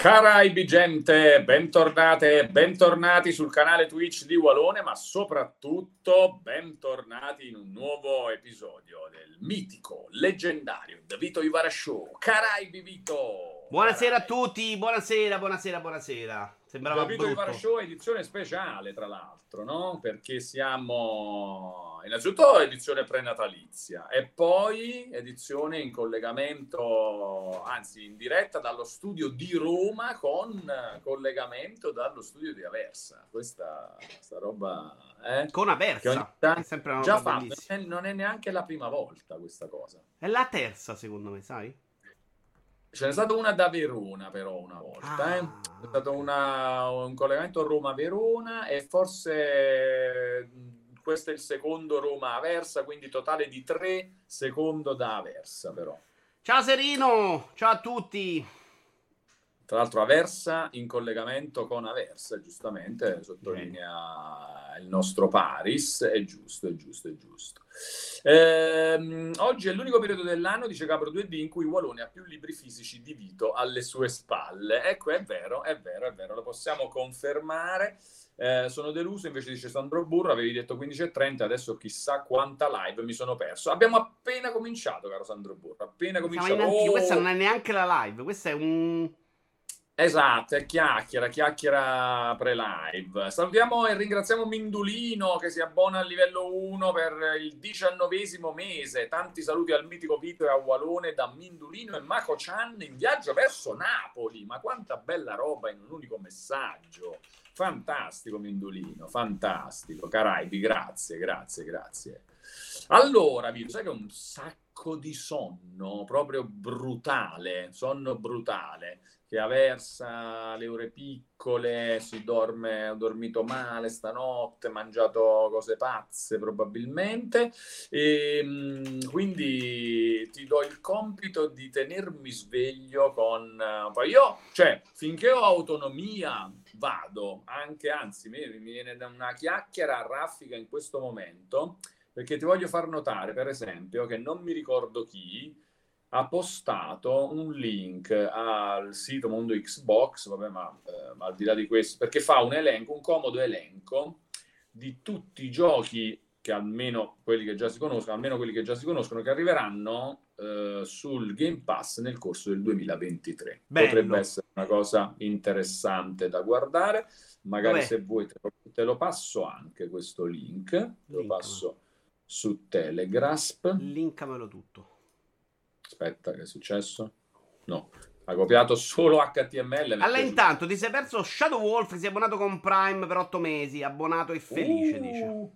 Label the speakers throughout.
Speaker 1: Caraibi gente, bentornate bentornati sul canale Twitch di Walone, ma soprattutto bentornati in un nuovo episodio del mitico, leggendario The Vito Ivara Show. Caraibi Vito!
Speaker 2: Buonasera a tutti, buonasera, buonasera, buonasera.
Speaker 1: Sembrava Vito Ivara Show edizione speciale, tra l'altro, no? Perché siamo innanzitutto edizione prenatalizia e poi edizione in collegamento, anzi in diretta dallo studio di Roma con collegamento dallo studio di Aversa. Questa, questa roba...
Speaker 2: Eh, con Aversa? È sempre una
Speaker 1: già fatto, non è, non è neanche la prima volta questa cosa.
Speaker 2: È la terza secondo me, sai?
Speaker 1: Ce n'è stata una da Verona, però, una volta. Eh. Ah. Eh? È stato una, un collegamento Roma-Verona e forse questo è il secondo Roma Aversa, quindi totale di tre secondo da Aversa però.
Speaker 2: Ciao Serino, ciao a tutti.
Speaker 1: Tra l'altro Aversa in collegamento con Aversa, giustamente, sottolinea il nostro Paris, è giusto, è giusto, è giusto. Ehm, oggi è l'unico periodo dell'anno, dice Capro 2D, in cui Walone ha più libri fisici di Vito alle sue spalle. Ecco, è vero, è vero, è vero, lo possiamo confermare. Eh, sono deluso, invece dice Sandro Burro, avevi detto 15.30, adesso chissà quanta live mi sono perso. Abbiamo appena cominciato, caro Sandro Burro, appena cominciato.
Speaker 2: Oh! Questa non è neanche la live, questa è un...
Speaker 1: Esatto, è chiacchiera, chiacchiera pre-live. Salutiamo e ringraziamo Mindulino che si abbona al livello 1 per il diciannovesimo mese. Tanti saluti al mitico Vito e a Walone da Mindulino e Mako Chan in viaggio verso Napoli. Ma quanta bella roba in un unico messaggio. Fantastico Mindolino, fantastico. Caraibi, grazie, grazie, grazie. Allora, Vito, sai che ho un sacco di sonno, proprio brutale, sonno brutale che Aversa le ore piccole, si dorme, ho dormito male stanotte, mangiato cose pazze probabilmente, e ehm, quindi ti do il compito di tenermi sveglio con... Poi io, cioè, finché ho autonomia, vado, anche, anzi, mi, mi viene da una chiacchiera a raffica in questo momento, perché ti voglio far notare, per esempio, che non mi ricordo chi, ha postato un link al sito Mondo Xbox, vabbè, ma, eh, ma, al di là di questo, perché fa un elenco, un comodo elenco di tutti i giochi che almeno quelli che già si conoscono, almeno quelli che già si conoscono, che arriveranno eh, sul Game Pass nel corso del 2023. Bello. Potrebbe essere una cosa interessante da guardare. Magari Vabbè. se vuoi te lo, te lo, passo anche questo link, te lo passo su Telegrasp.
Speaker 2: Linkamelo tutto.
Speaker 1: Aspetta, che è successo? No, ha copiato solo HTML.
Speaker 2: Allora, intanto ti sei perso Shadow Wolf, si è abbonato con Prime per 8 mesi. Abbonato e felice, uh, dice.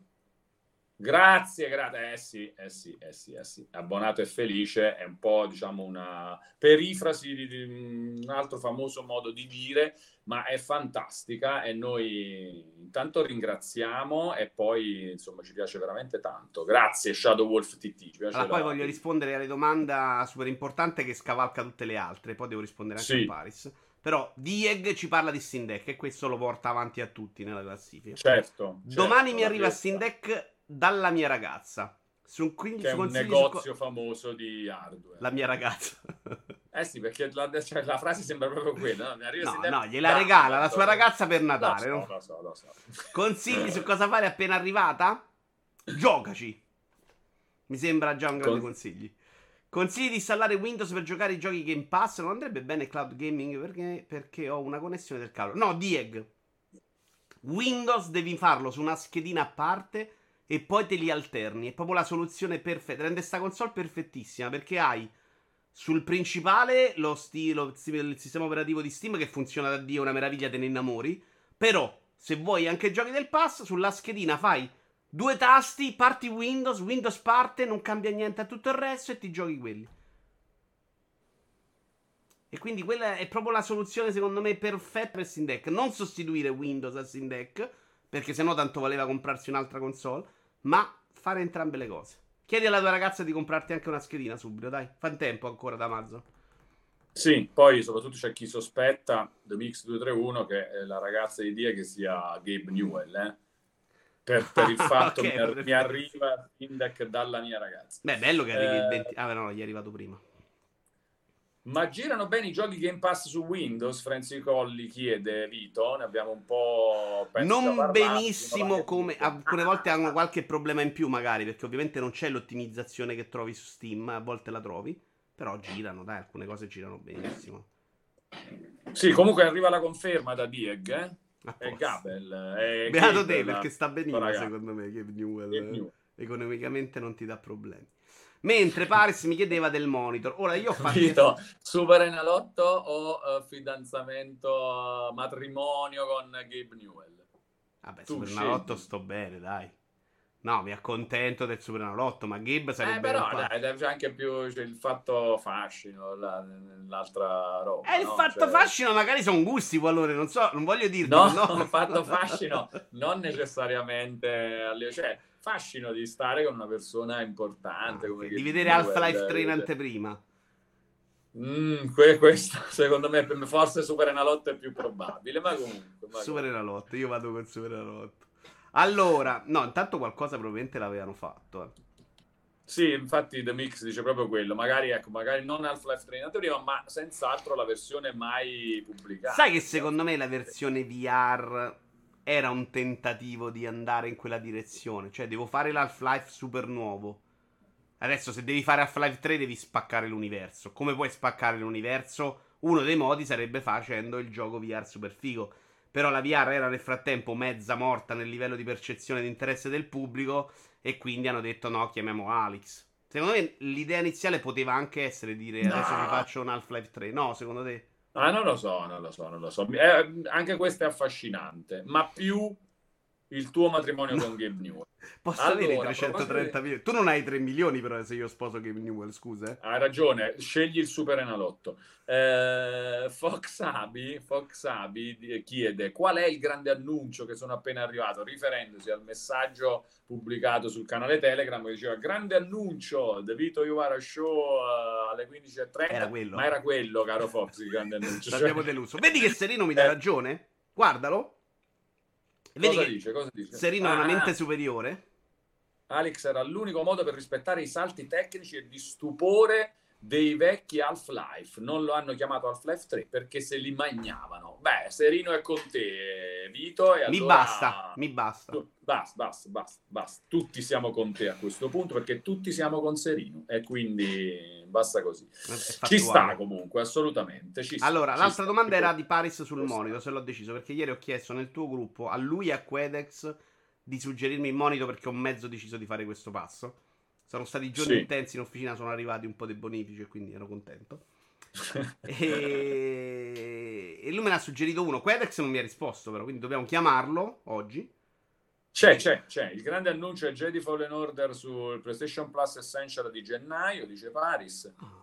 Speaker 1: Grazie, grazie. Eh sì, eh sì, eh sì, eh sì. Abbonato e felice è un po', diciamo, una perifrasi di, di, un altro famoso modo di dire, ma è fantastica e noi intanto ringraziamo e poi, insomma, ci piace veramente tanto. Grazie Shadow Wolf TT.
Speaker 2: Allora, poi voglio rispondere alle domande super importante che scavalca tutte le altre, poi devo rispondere anche sì. a Paris. Però Dieg ci parla di Sindek e questo lo porta avanti a tutti nella classifica.
Speaker 1: Certo.
Speaker 2: Domani
Speaker 1: certo,
Speaker 2: mi arriva Sindek dalla mia ragazza.
Speaker 1: Su 15 che è un negozio su... famoso di hardware.
Speaker 2: La mia ragazza.
Speaker 1: eh sì, perché la, cioè, la frase sembra proprio quella.
Speaker 2: No, no, no gliela regala la sua ragazza per Natale. Lo
Speaker 1: so, lo so, lo so.
Speaker 2: Consigli su cosa fare appena arrivata? Giocaci. Mi sembra già un grande Con... consiglio. Consigli di installare Windows per giocare i giochi Game Pass. Non andrebbe bene cloud gaming perché, perché ho una connessione del cavolo. No, Dieg. Windows devi farlo su una schedina a parte e poi te li alterni. È proprio la soluzione perfetta. Rende sta console perfettissima perché hai sul principale lo stilo, il sistema operativo di Steam che funziona da Dio, una meraviglia, te ne innamori. Però, se vuoi anche giochi del pass, sulla schedina fai due tasti, parti Windows, Windows parte, non cambia niente a tutto il resto e ti giochi quelli. E quindi quella è proprio la soluzione, secondo me, perfetta per Steam Deck. Non sostituire Windows a Steam Deck, perché sennò tanto voleva comprarsi un'altra console ma fare entrambe le cose. Chiedi alla tua ragazza di comprarti anche una schedina subito, dai. Fa tempo ancora da Amazon.
Speaker 1: Sì, poi soprattutto c'è chi sospetta, The Mix 231, che la ragazza di Dia che sia Gabe Newell, eh? per, per, il fatto okay, che mi, mi arriva Index dalla mia ragazza.
Speaker 2: Beh, bello che arrivi eh... il 20... Ah, no, gli è arrivato prima.
Speaker 1: Ma girano bene i giochi Game Pass su Windows? Franzi Colli chiede Vito, ne abbiamo un po'...
Speaker 2: Non parlato, benissimo come... Alcune volte hanno qualche problema in più magari, perché ovviamente non c'è l'ottimizzazione che trovi su Steam, a volte la trovi, però girano, dai, alcune cose girano benissimo.
Speaker 1: Sì, comunque arriva la conferma da Dieg, eh? È Gabel. È
Speaker 2: Beato te, perché sta benissimo secondo me, Gabe Newell. Newell. Economicamente non ti dà problemi. Mentre Paris mi chiedeva del monitor. Ora io ho
Speaker 1: fatto. Super Enalotto o uh, fidanzamento, uh, matrimonio con Gabe Newell?
Speaker 2: Vabbè, tu Super Enalotto sto bene, dai. No, mi accontento del Super Enalotto, ma Gabe sarebbe.
Speaker 1: Eh, però dai, c'è anche più c'è il fatto fascino, la, l'altra roba.
Speaker 2: Eh, il
Speaker 1: no?
Speaker 2: fatto cioè... fascino magari sono gusti, allora non so, non voglio dirti.
Speaker 1: No, no, il fatto fascino non necessariamente. Cioè, fascino di stare con una persona importante. Ah,
Speaker 2: di vedere Half-Life 3 in anteprima.
Speaker 1: Mm, questo secondo me forse Super Enalotto è più probabile, ma comunque. Ma
Speaker 2: Super Enalotto, io vado con Super Enalotto. Allora, no, intanto qualcosa probabilmente l'avevano fatto. Eh.
Speaker 1: Sì, infatti The Mix dice proprio quello. Magari, ecco, magari non Half-Life 3 in anteprima, ma senz'altro la versione mai pubblicata.
Speaker 2: Sai che secondo me la versione VR era un tentativo di andare in quella direzione. Cioè, devo fare l'Half-Life super nuovo. Adesso, se devi fare Half-Life 3, devi spaccare l'universo. Come puoi spaccare l'universo? Uno dei modi sarebbe facendo il gioco VR super figo. Però la VR era nel frattempo mezza morta nel livello di percezione di interesse del pubblico. E quindi hanno detto: no, chiamiamo Alex. Secondo me l'idea iniziale poteva anche essere dire: no. adesso vi faccio un Half-Life 3. No, secondo te?
Speaker 1: Ah, non lo so, non lo so, non lo so. Eh, anche questo è affascinante, ma più il tuo matrimonio no. con Gabe Newell.
Speaker 2: Posso allora, avere 330 milioni? Tu non hai 3 milioni però se io sposo Gabe Newell, scusa. Eh?
Speaker 1: Hai ragione, scegli il super enalotto. Eh, Fox Abi, Fox Abi chiede qual è il grande annuncio che sono appena arrivato, riferendosi al messaggio pubblicato sul canale Telegram che diceva grande annuncio, The Vito Iuvara Show uh, alle 15.30.
Speaker 2: Era quello.
Speaker 1: Ma era quello, caro Fox, il grande annuncio.
Speaker 2: L'abbiamo cioè... deluso. Vedi che Serino mi dà eh. ragione? Guardalo.
Speaker 1: Vedi cosa dice? Cosa dice?
Speaker 2: Serino ha una mente superiore.
Speaker 1: Alex era l'unico modo per rispettare i salti tecnici e di stupore dei vecchi Half-Life. Non lo hanno chiamato Half-Life 3 perché se li magnavano. Beh, Serino è con te, Vito. E
Speaker 2: mi allora... basta, mi basta.
Speaker 1: Basta, basta, basta, basta. Tutti siamo con te a questo punto perché tutti siamo con Serino e quindi basta così. Ci sta comunque, assolutamente. Ci
Speaker 2: allora,
Speaker 1: ci
Speaker 2: l'altra sta. domanda era di Paris sul monitor, se l'ho deciso, perché ieri ho chiesto nel tuo gruppo a lui e a Quedex di suggerirmi il monitor perché ho mezzo deciso di fare questo passo. Sono stati giorni sì. intensi in officina, sono arrivati un po' dei bonifici e quindi ero contento. e... e... lui me ne ha suggerito uno. Quedex non mi ha risposto, però, quindi dobbiamo chiamarlo oggi.
Speaker 1: C'è, c'è, c'è. Il grande annuncio è Jedi Fallen Order sul PlayStation Plus Essential di gennaio, dice Paris.
Speaker 2: Ah.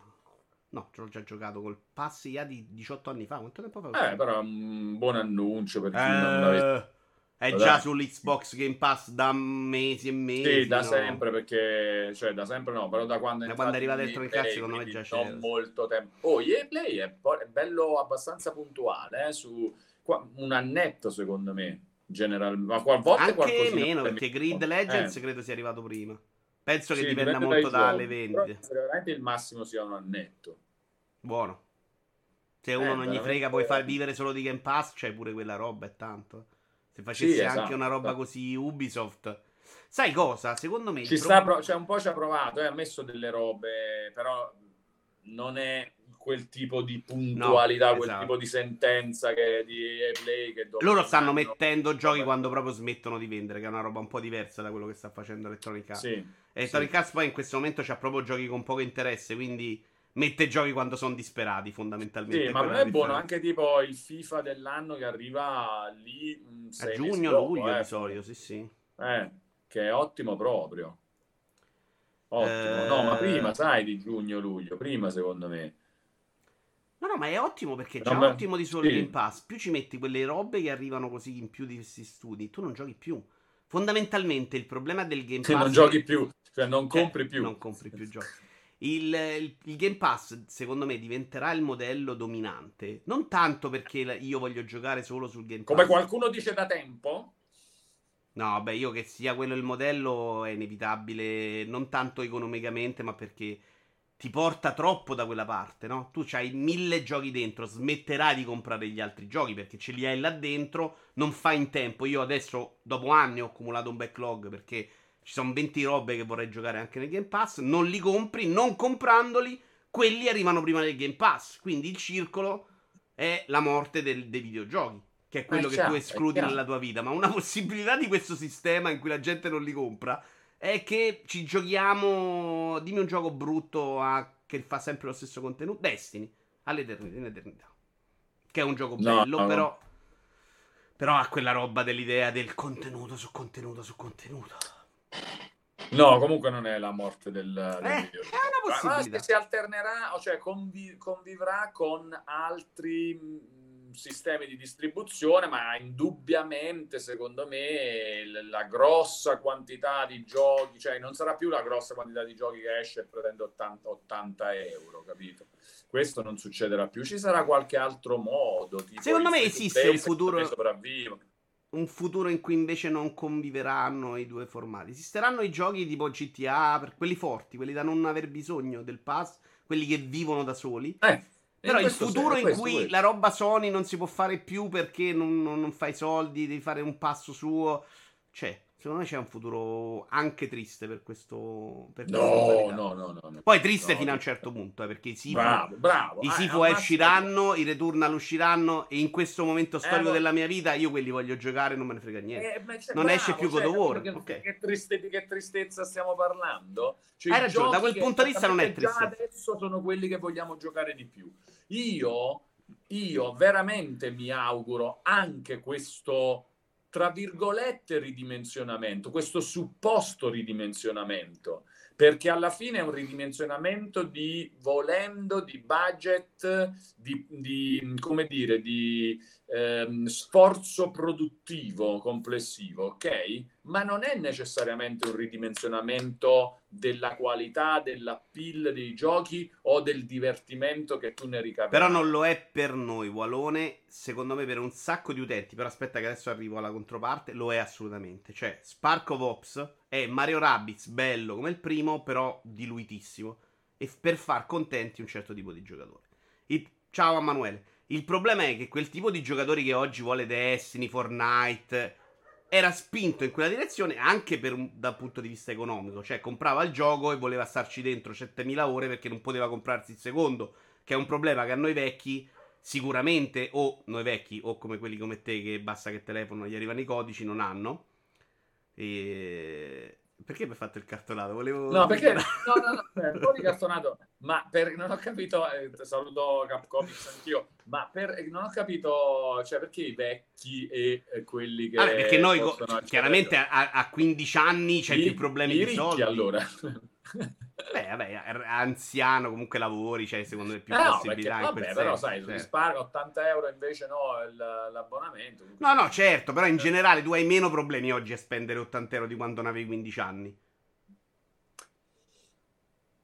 Speaker 2: No, ce l'ho già giocato col pass IA di 18 anni fa. Quanto tempo fa?
Speaker 1: Eh, però è un buon annuncio per chi eh... non l'avesse
Speaker 2: è Vabbè. già sull'Xbox Game Pass da mesi e mesi.
Speaker 1: Sì, da no? sempre, perché, cioè, da sempre no, però da quando
Speaker 2: è, da quando è arrivato Electronic secondo me già c'è.
Speaker 1: molto tempo. Oh, EA Play è, è bello abbastanza puntuale, eh, su un annetto secondo me, general, ma qualvolta
Speaker 2: Anche meno, perché Grid Legends eh. credo sia arrivato prima. Penso sì, che dipenda molto dalle vendite.
Speaker 1: veramente il massimo sia un annetto.
Speaker 2: Buono. Se uno eh, non gli frega, puoi far vivere solo di Game Pass, c'è pure quella roba e tanto. Se facessi sì, esatto. anche una roba così Ubisoft. Sai cosa? Secondo me...
Speaker 1: Ci sta, pro- cioè un po' ci ha provato, eh, ha messo delle robe, però non è quel tipo di puntualità, no, quel esatto. tipo di sentenza che di play che
Speaker 2: loro stanno mettendo giochi quando proprio smettono di vendere, che è una roba un po' diversa da quello che sta facendo Electronic Arts. Sì, Electronic sì. Arts poi in questo momento c'ha proprio giochi con poco interesse, quindi mette giochi quando sono disperati, fondamentalmente.
Speaker 1: Sì, ma non è buono anche tipo il FIFA dell'anno che arriva lì
Speaker 2: a giugno, dopo, luglio eh. di solito, sì, sì.
Speaker 1: Eh, che è ottimo proprio. Ottimo. Eh... No, ma prima, sai, di giugno, luglio, prima secondo me.
Speaker 2: No, no, ma è ottimo perché già no, ottimo di solo sì. Game Pass. Più ci metti quelle robe che arrivano così in più di questi studi, tu non giochi più. Fondamentalmente il problema del Game Pass. Se
Speaker 1: non giochi più, cioè non cioè, compri più.
Speaker 2: Non compri più giochi. Il, il, il, Game Pass, secondo me, diventerà il modello dominante. Non tanto perché io voglio giocare solo sul Game
Speaker 1: Pass. Come qualcuno dice da tempo?
Speaker 2: No, beh, io che sia quello il modello è inevitabile, non tanto economicamente, ma perché ti porta troppo da quella parte, no? Tu hai mille giochi dentro, smetterai di comprare gli altri giochi perché ce li hai là dentro, non fai in tempo. Io adesso, dopo anni, ho accumulato un backlog perché ci sono 20 robe che vorrei giocare anche nel Game Pass, non li compri, non comprandoli, quelli arrivano prima del Game Pass. Quindi il circolo è la morte del, dei videogiochi, che è quello eh, che certo, tu escludi nella tua vita. Ma una possibilità di questo sistema in cui la gente non li compra è che ci giochiamo. Dimmi un gioco brutto a... che fa sempre lo stesso contenuto. Destiny all'eternità. In eternità. Che è un gioco bello, no, però. Però ha quella roba dell'idea del contenuto su contenuto su contenuto.
Speaker 1: No, comunque non è la morte del, del
Speaker 2: eh, video. È una possibilità.
Speaker 1: Ma si alternerà, cioè convi- convivrà con altri sistemi di distribuzione, ma indubbiamente, secondo me, la grossa quantità di giochi, cioè non sarà più la grossa quantità di giochi che esce e pretende 80, 80 euro, capito? Questo non succederà più. Ci sarà qualche altro modo.
Speaker 2: secondo me esiste un futuro. Un futuro in cui invece non conviveranno i due formati. Esisteranno i giochi tipo GTA, per quelli forti, quelli da non aver bisogno del pass, quelli che vivono da soli.
Speaker 1: Eh
Speaker 2: però il futuro in cui questo. la roba Sony non si può fare più perché non, non, non fai soldi, devi fare un passo suo, c'è. Secondo me c'è un futuro anche triste per questo. Per
Speaker 1: no, no, no, no,
Speaker 2: Poi triste no, fino a un certo punto, eh, perché i Sifu, bravo, bravo. I Sifu ah, usciranno, i Returnal usciranno. E in questo momento eh, storico eh, della mia vita, io quelli voglio giocare, non me ne frega niente. Eh, non bravo, esce più God of War.
Speaker 1: Che, okay. che, triste, che tristezza stiamo parlando?
Speaker 2: Cioè, Hai ragione, da quel punto di vista non è triste.
Speaker 1: adesso sono quelli che vogliamo giocare di più. Io, io veramente mi auguro anche questo tra virgolette ridimensionamento, questo supposto ridimensionamento, perché alla fine è un ridimensionamento di volendo, di budget, di, di come dire, di ehm, sforzo produttivo complessivo, ok? Ma non è necessariamente un ridimensionamento della qualità, della pill dei giochi o del divertimento che tu ne ricavi.
Speaker 2: Però non lo è per noi, Walone, secondo me per un sacco di utenti, però aspetta che adesso arrivo alla controparte, lo è assolutamente. Cioè, Spark of Ops è Mario Rabbids, bello come il primo, però diluitissimo, e per far contenti un certo tipo di giocatori. Il... Ciao Emanuele. Il problema è che quel tipo di giocatori che oggi vuole Destiny, Fortnite, era spinto in quella direzione anche un, dal punto di vista economico. Cioè, comprava il gioco e voleva starci dentro 7000 ore perché non poteva comprarsi il secondo. Che è un problema che a noi vecchi, sicuramente, o noi vecchi, o come quelli come te che basta che telefono gli arrivano i codici, non hanno. E perché mi hai fatto il cartonato? Volevo...
Speaker 1: No, perché... No, no, no, un po' di cartonato, ma per... non ho capito, eh, saluto Capcomics anch'io, ma per... non ho capito, cioè perché i vecchi e quelli che...
Speaker 2: Ah, perché noi, chiaramente a, a, 15 anni c'hai più problemi
Speaker 1: di
Speaker 2: soldi.
Speaker 1: allora.
Speaker 2: Beh, vabbè, anziano, comunque lavori, cioè secondo me più eh possibilità
Speaker 1: no, perché, vabbè, però sai, certo. risparmio 80 euro invece no, il, l'abbonamento.
Speaker 2: No, no, certo, però in eh. generale tu hai meno problemi oggi a spendere 80 euro di quando ne avevi 15 anni.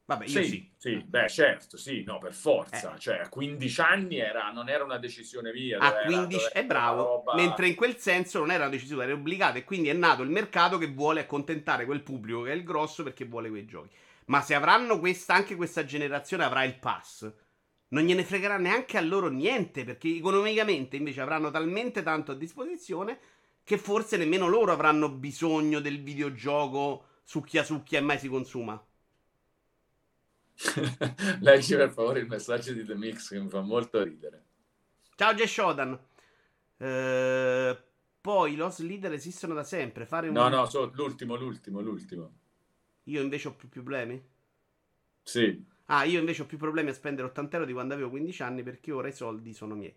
Speaker 1: Vabbè, sì, sì. sì. beh, certo, sì, no, per forza. Eh. Cioè, a 15 anni era, non era una decisione mia.
Speaker 2: A 15 è bravo, roba... mentre in quel senso non era una decisione, era obbligata e quindi è nato il mercato che vuole accontentare quel pubblico che è il grosso perché vuole quei giochi. Ma se avranno questa, anche questa generazione avrà il pass, non gliene fregherà neanche a loro niente, perché economicamente invece avranno talmente tanto a disposizione che forse nemmeno loro avranno bisogno del videogioco succhia succhia e mai si consuma.
Speaker 1: Leggi per favore il messaggio di The Mix che mi fa molto ridere.
Speaker 2: Ciao Jay Shodan. Eh, poi i Lost Leader esistono da sempre. Fare un...
Speaker 1: No, no, so, l'ultimo, l'ultimo, l'ultimo.
Speaker 2: Io invece ho più problemi?
Speaker 1: Sì.
Speaker 2: Ah, io invece ho più problemi a spendere 80 euro di quando avevo 15 anni perché ora i soldi sono miei.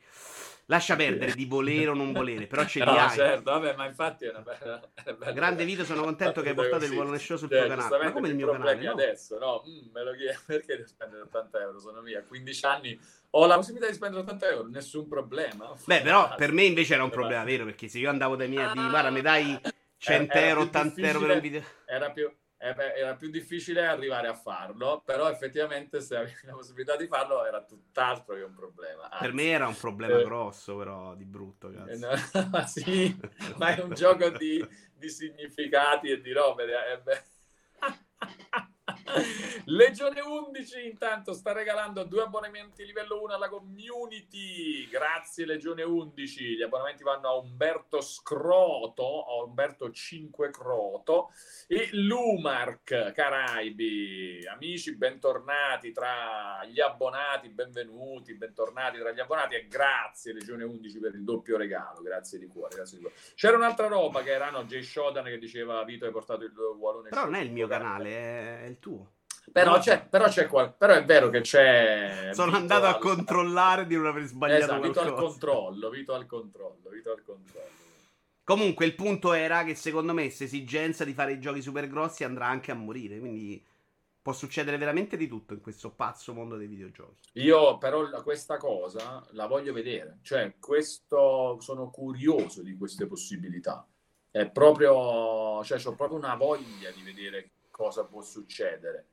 Speaker 2: Lascia perdere di volere o non volere, però ce li no, hai.
Speaker 1: certo, vabbè, ma infatti è una bella,
Speaker 2: è bella Grande video, sono contento che hai portato così. il Wallone Show sul cioè, tuo canale. Ma come il mio canale?
Speaker 1: No? adesso, no? Mm, me lo chiedo, perché devo spendere 80 euro? Sono via, 15 anni ho la possibilità di spendere 80 euro, nessun problema.
Speaker 2: Beh, però per me invece era un problema vero, perché se io andavo dai miei a dire, guarda, mi dai 100 euro, 80 euro per un video...
Speaker 1: Era più era più difficile arrivare a farlo, però effettivamente se avevi la possibilità di farlo era tutt'altro che un problema.
Speaker 2: Anzi, per me era un problema eh, grosso, però di brutto.
Speaker 1: Eh, no, sì, ma è un gioco di, di, significati e di robe. Eh, Legione 11 intanto sta regalando due abbonamenti livello 1 alla community. Grazie Legione 11. Gli abbonamenti vanno a Umberto Scroto, a Umberto 5 Croto e Lumark Caraibi. Amici, bentornati tra gli abbonati, benvenuti, bentornati tra gli abbonati e grazie Legione 11 per il doppio regalo. Grazie di cuore, grazie di cuore. C'era un'altra roba che era no, Jay Shodan che diceva Vito hai portato il Wallone
Speaker 2: Però non è il mio canale, è il tuo.
Speaker 1: Però, c'è, però, c'è qual... però è vero che c'è.
Speaker 2: Sono andato a controllare di non aver sbagliato
Speaker 1: esatto,
Speaker 2: Vito
Speaker 1: al controllo, Vito al controllo, Vito al controllo.
Speaker 2: Comunque il punto era che secondo me questa esigenza di fare i giochi super grossi andrà anche a morire, quindi può succedere veramente di tutto in questo pazzo mondo dei videogiochi.
Speaker 1: Io però questa cosa la voglio vedere, cioè questo sono curioso di queste possibilità. È proprio, cioè ho proprio una voglia di vedere cosa può succedere.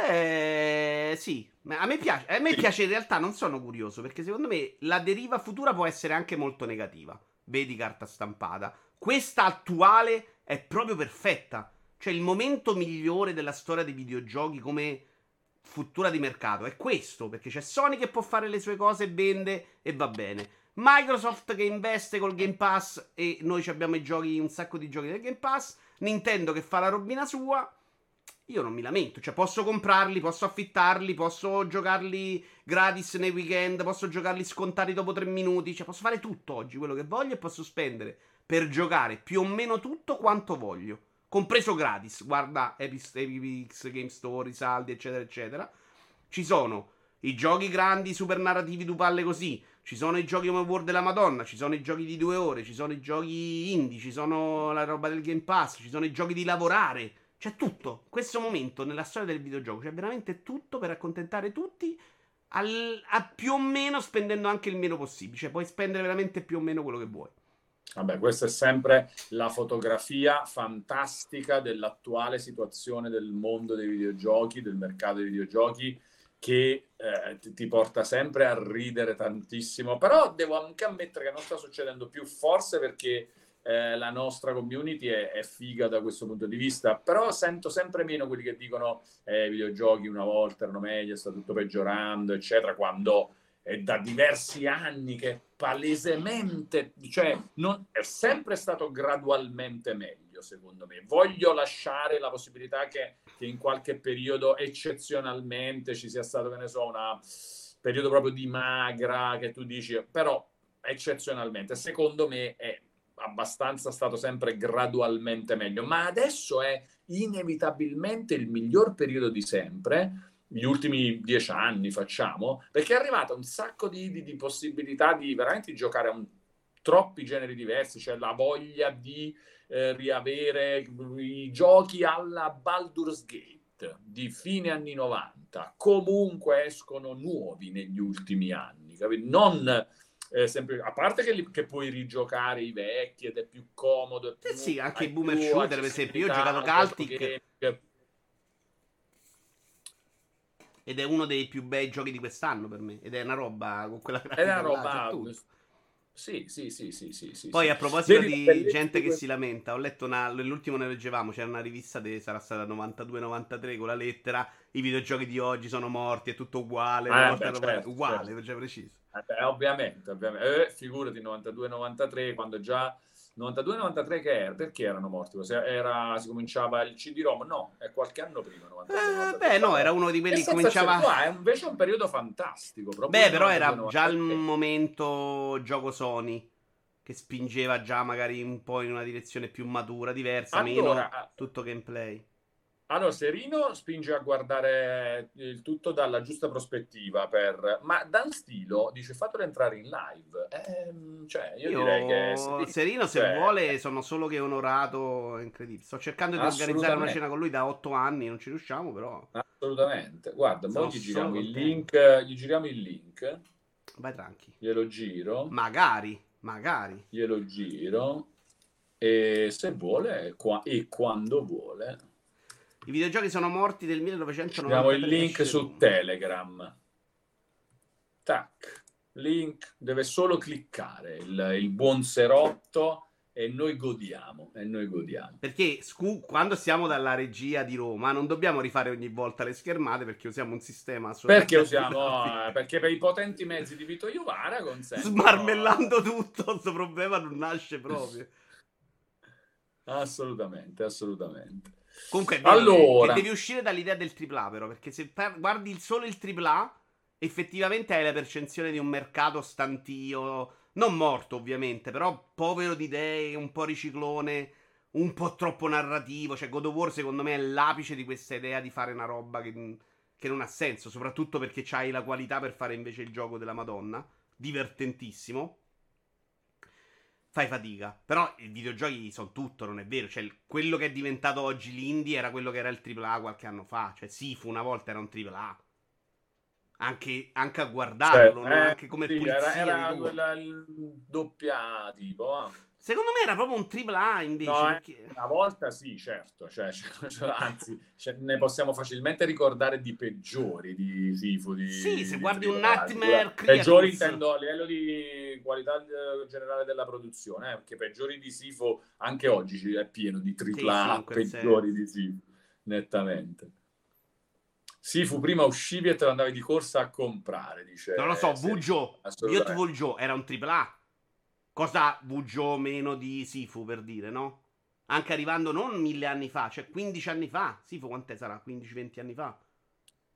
Speaker 2: Beh, sì, a me piace. A me piace in realtà, non sono curioso, perché secondo me la deriva futura può essere anche molto negativa. Vedi carta stampata. Questa attuale è proprio perfetta. Cioè, il momento migliore della storia dei videogiochi come futura di mercato è questo, perché c'è Sony che può fare le sue cose, vende e va bene. Microsoft che investe col Game Pass e noi abbiamo i giochi, un sacco di giochi del Game Pass. Nintendo che fa la robina sua io non mi lamento, cioè posso comprarli, posso affittarli, posso giocarli gratis nei weekend, posso giocarli scontati dopo tre minuti, cioè posso fare tutto oggi, quello che voglio e posso spendere per giocare più o meno tutto quanto voglio, compreso gratis, guarda Epix Game Store, saldi, eccetera, eccetera. Ci sono i giochi grandi, super narrativi, tu palle così, ci sono i giochi come World della Madonna, ci sono i giochi di due ore, ci sono i giochi indie, ci sono la roba del Game Pass, ci sono i giochi di lavorare c'è tutto. Questo momento nella storia del videogioco c'è veramente tutto per accontentare tutti. Al, più o meno spendendo anche il meno possibile. Cioè, puoi spendere veramente più o meno quello che vuoi.
Speaker 1: Vabbè, questa è sempre la fotografia fantastica dell'attuale situazione del mondo dei videogiochi, del mercato dei videogiochi, che eh, ti porta sempre a ridere tantissimo. Però devo anche ammettere che non sta succedendo più, forse perché eh, la nostra community è, è, figa da questo punto di vista, però sento sempre meno quelli che dicono eh, i videogiochi una volta erano meglio, sta tutto peggiorando, eccetera, quando è da diversi anni che palesemente, cioè non, è sempre stato gradualmente meglio, secondo me. Voglio lasciare la possibilità che, che in qualche periodo eccezionalmente ci sia stato, che ne so, un periodo proprio di magra, che tu dici, però eccezionalmente, secondo me è abbastanza stato sempre gradualmente meglio, ma adesso è inevitabilmente il miglior periodo di sempre, gli ultimi dieci anni facciamo, perché è arrivata un sacco di, di, di possibilità di veramente giocare a un, troppi generi diversi, c'è cioè la voglia di eh, riavere i giochi alla Baldur's Gate di fine anni 90, comunque escono nuovi negli ultimi anni, capito? non eh, sempre, a parte che, li, che, puoi rigiocare i vecchi ed è più comodo. È più,
Speaker 2: eh sì, anche i boomer shooter, per esempio. Io ho giocato Galtic. Che... Ed è uno dei più bei giochi di quest'anno per me. Ed è una roba con quella
Speaker 1: grafica. È una roba. Sì, sì, sì, sì, sì,
Speaker 2: Poi a proposito di gente che si lamenta, ho letto una, l'ultimo ne leggevamo, c'era una rivista di sarà stata 92-93 con la lettera, i videogiochi di oggi sono morti, è tutto uguale,
Speaker 1: ah, beh, certo,
Speaker 2: uguale, certo. cioè preciso.
Speaker 1: Eh, ovviamente, ovviamente. Eh, figurati 92-93 quando già 92-93 che era? Perché erano morti? Era, si cominciava il CD-ROM? No, è qualche anno prima. 92,
Speaker 2: eh, beh, no, era uno di quelli che cominciava...
Speaker 1: No, è invece un periodo fantastico.
Speaker 2: Beh, però era già il momento gioco Sony che spingeva già magari un po' in una direzione più matura, diversa, allora, meno ah, tutto gameplay.
Speaker 1: Allora, Serino spinge a guardare il tutto dalla giusta prospettiva, per... ma Dan Stilo dice fatelo entrare in live. Eh, cioè, io, io, direi che...
Speaker 2: Serino, se cioè... vuole, sono solo che onorato, incredibile. Sto cercando di organizzare una cena con lui da otto anni, non ci riusciamo, però...
Speaker 1: Assolutamente. Guarda, ora gli giriamo il link, gli giriamo il link.
Speaker 2: Vai tranqui.
Speaker 1: Glielo giro.
Speaker 2: Magari, magari.
Speaker 1: Glielo giro. E se vuole, qua... e quando vuole
Speaker 2: i videogiochi sono morti del 1990.
Speaker 1: Abbiamo il link su Telegram. Tac. Link deve solo cliccare il, il buon Serotto e noi godiamo, e noi godiamo.
Speaker 2: Perché scu- quando siamo dalla regia di Roma non dobbiamo rifare ogni volta le schermate perché usiamo un sistema
Speaker 1: Perché usiamo eh, perché per i potenti mezzi di Vito Iovara consentono
Speaker 2: smarmellando tutto, questo problema non nasce proprio.
Speaker 1: assolutamente, assolutamente.
Speaker 2: Comunque allora... devi uscire dall'idea del AAA però, perché se per- guardi solo il AAA effettivamente hai la percezione di un mercato stantio non morto, ovviamente, però povero di idee, un po' riciclone, un po' troppo narrativo. Cioè, God of War, secondo me, è l'apice di questa idea di fare una roba che, che non ha senso. Soprattutto perché c'hai la qualità per fare invece il gioco della Madonna. Divertentissimo. Fai fatica. Però i videogiochi sono tutto, non è vero. Cioè, quello che è diventato oggi l'indie era quello che era il AAA qualche anno fa. Cioè, Sifu una volta era un AAA anche, anche a guardarlo, cioè, eh, anche come sì,
Speaker 1: pulizia. Era, era quella, il doppia tipo. Eh.
Speaker 2: Secondo me era proprio un tripla invece. No,
Speaker 1: eh, perché... Una volta sì, certo. Cioè, cioè, cioè anzi, ne possiamo facilmente ricordare di peggiori di Sifu. Di,
Speaker 2: sì, se
Speaker 1: di
Speaker 2: guardi un Nightmare
Speaker 1: Creatures. Peggiori intendo a livello di qualità eh, generale della produzione, eh, perché peggiori di Sifu anche oggi è pieno di tripla sì, peggiori di Sifu, nettamente. Sì, fu prima uscivi e te lo andavi di corsa a comprare, dice.
Speaker 2: Non lo so, Vujo, Beautiful Joe era un AAA. Cosa Vujo meno di Sifu per dire, no? Anche arrivando non mille anni fa, cioè 15 anni fa. Sifu quant'è sarà? 15-20 anni fa?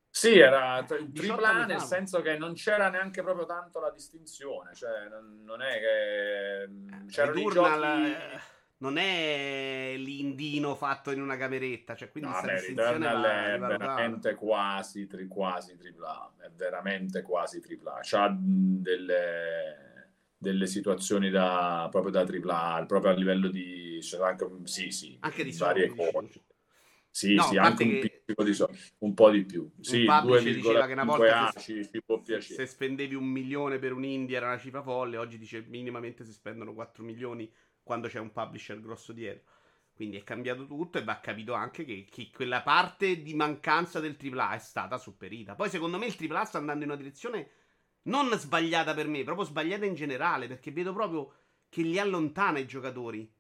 Speaker 1: Sì, era AAA nel senso che non c'era neanche proprio tanto la distinzione, cioè non, non è che mm, c'erano
Speaker 2: i giochi... Eh non è l'indino fatto in una cameretta. Cioè, quindi
Speaker 1: no, beh, Returnal è veramente quasi, tri, quasi tripla, è veramente quasi tripla. C'ha delle, delle situazioni da, proprio da tripla, proprio a livello di... Cioè anche, sì, sì,
Speaker 2: anche di varie cose.
Speaker 1: Sì, no, sì, anche un, piccolo di soldi, un po' di più. Sì, 2,5 A ci, ci può piacere.
Speaker 2: Se spendevi un milione per un indie era una cifra folle, oggi dice minimamente si spendono 4 milioni quando c'è un publisher grosso dietro. Quindi è cambiato tutto e va capito anche che, che, quella parte di mancanza del AAA è stata superita. Poi secondo me il AAA sta andando in una direzione non sbagliata per me, proprio sbagliata in generale, perché vedo proprio che li allontana i giocatori.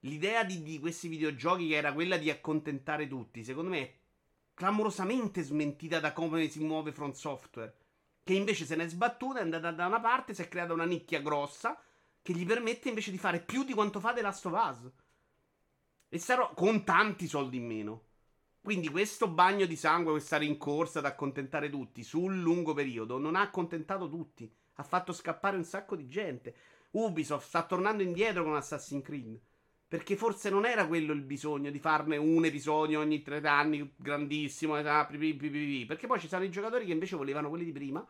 Speaker 2: L'idea di, di questi videogiochi che era quella di accontentare tutti, secondo me è clamorosamente smentita da come si muove Front Software. Che invece se ne è sbattuta, è andata da una parte, si è creata una nicchia grossa che gli permette invece di fare più di quanto fa The Last of Us. E sarò con tanti soldi in meno. Quindi questo bagno di sangue, questa rincorsa ad accontentare tutti sul lungo periodo non ha accontentato tutti. Ha fatto scappare un sacco di gente. Ubisoft sta tornando indietro con Assassin's Creed. Perché forse non era quello il bisogno di farne un episodio ogni tre anni, grandissimo. Perché poi ci sono i giocatori che invece volevano quelli di prima.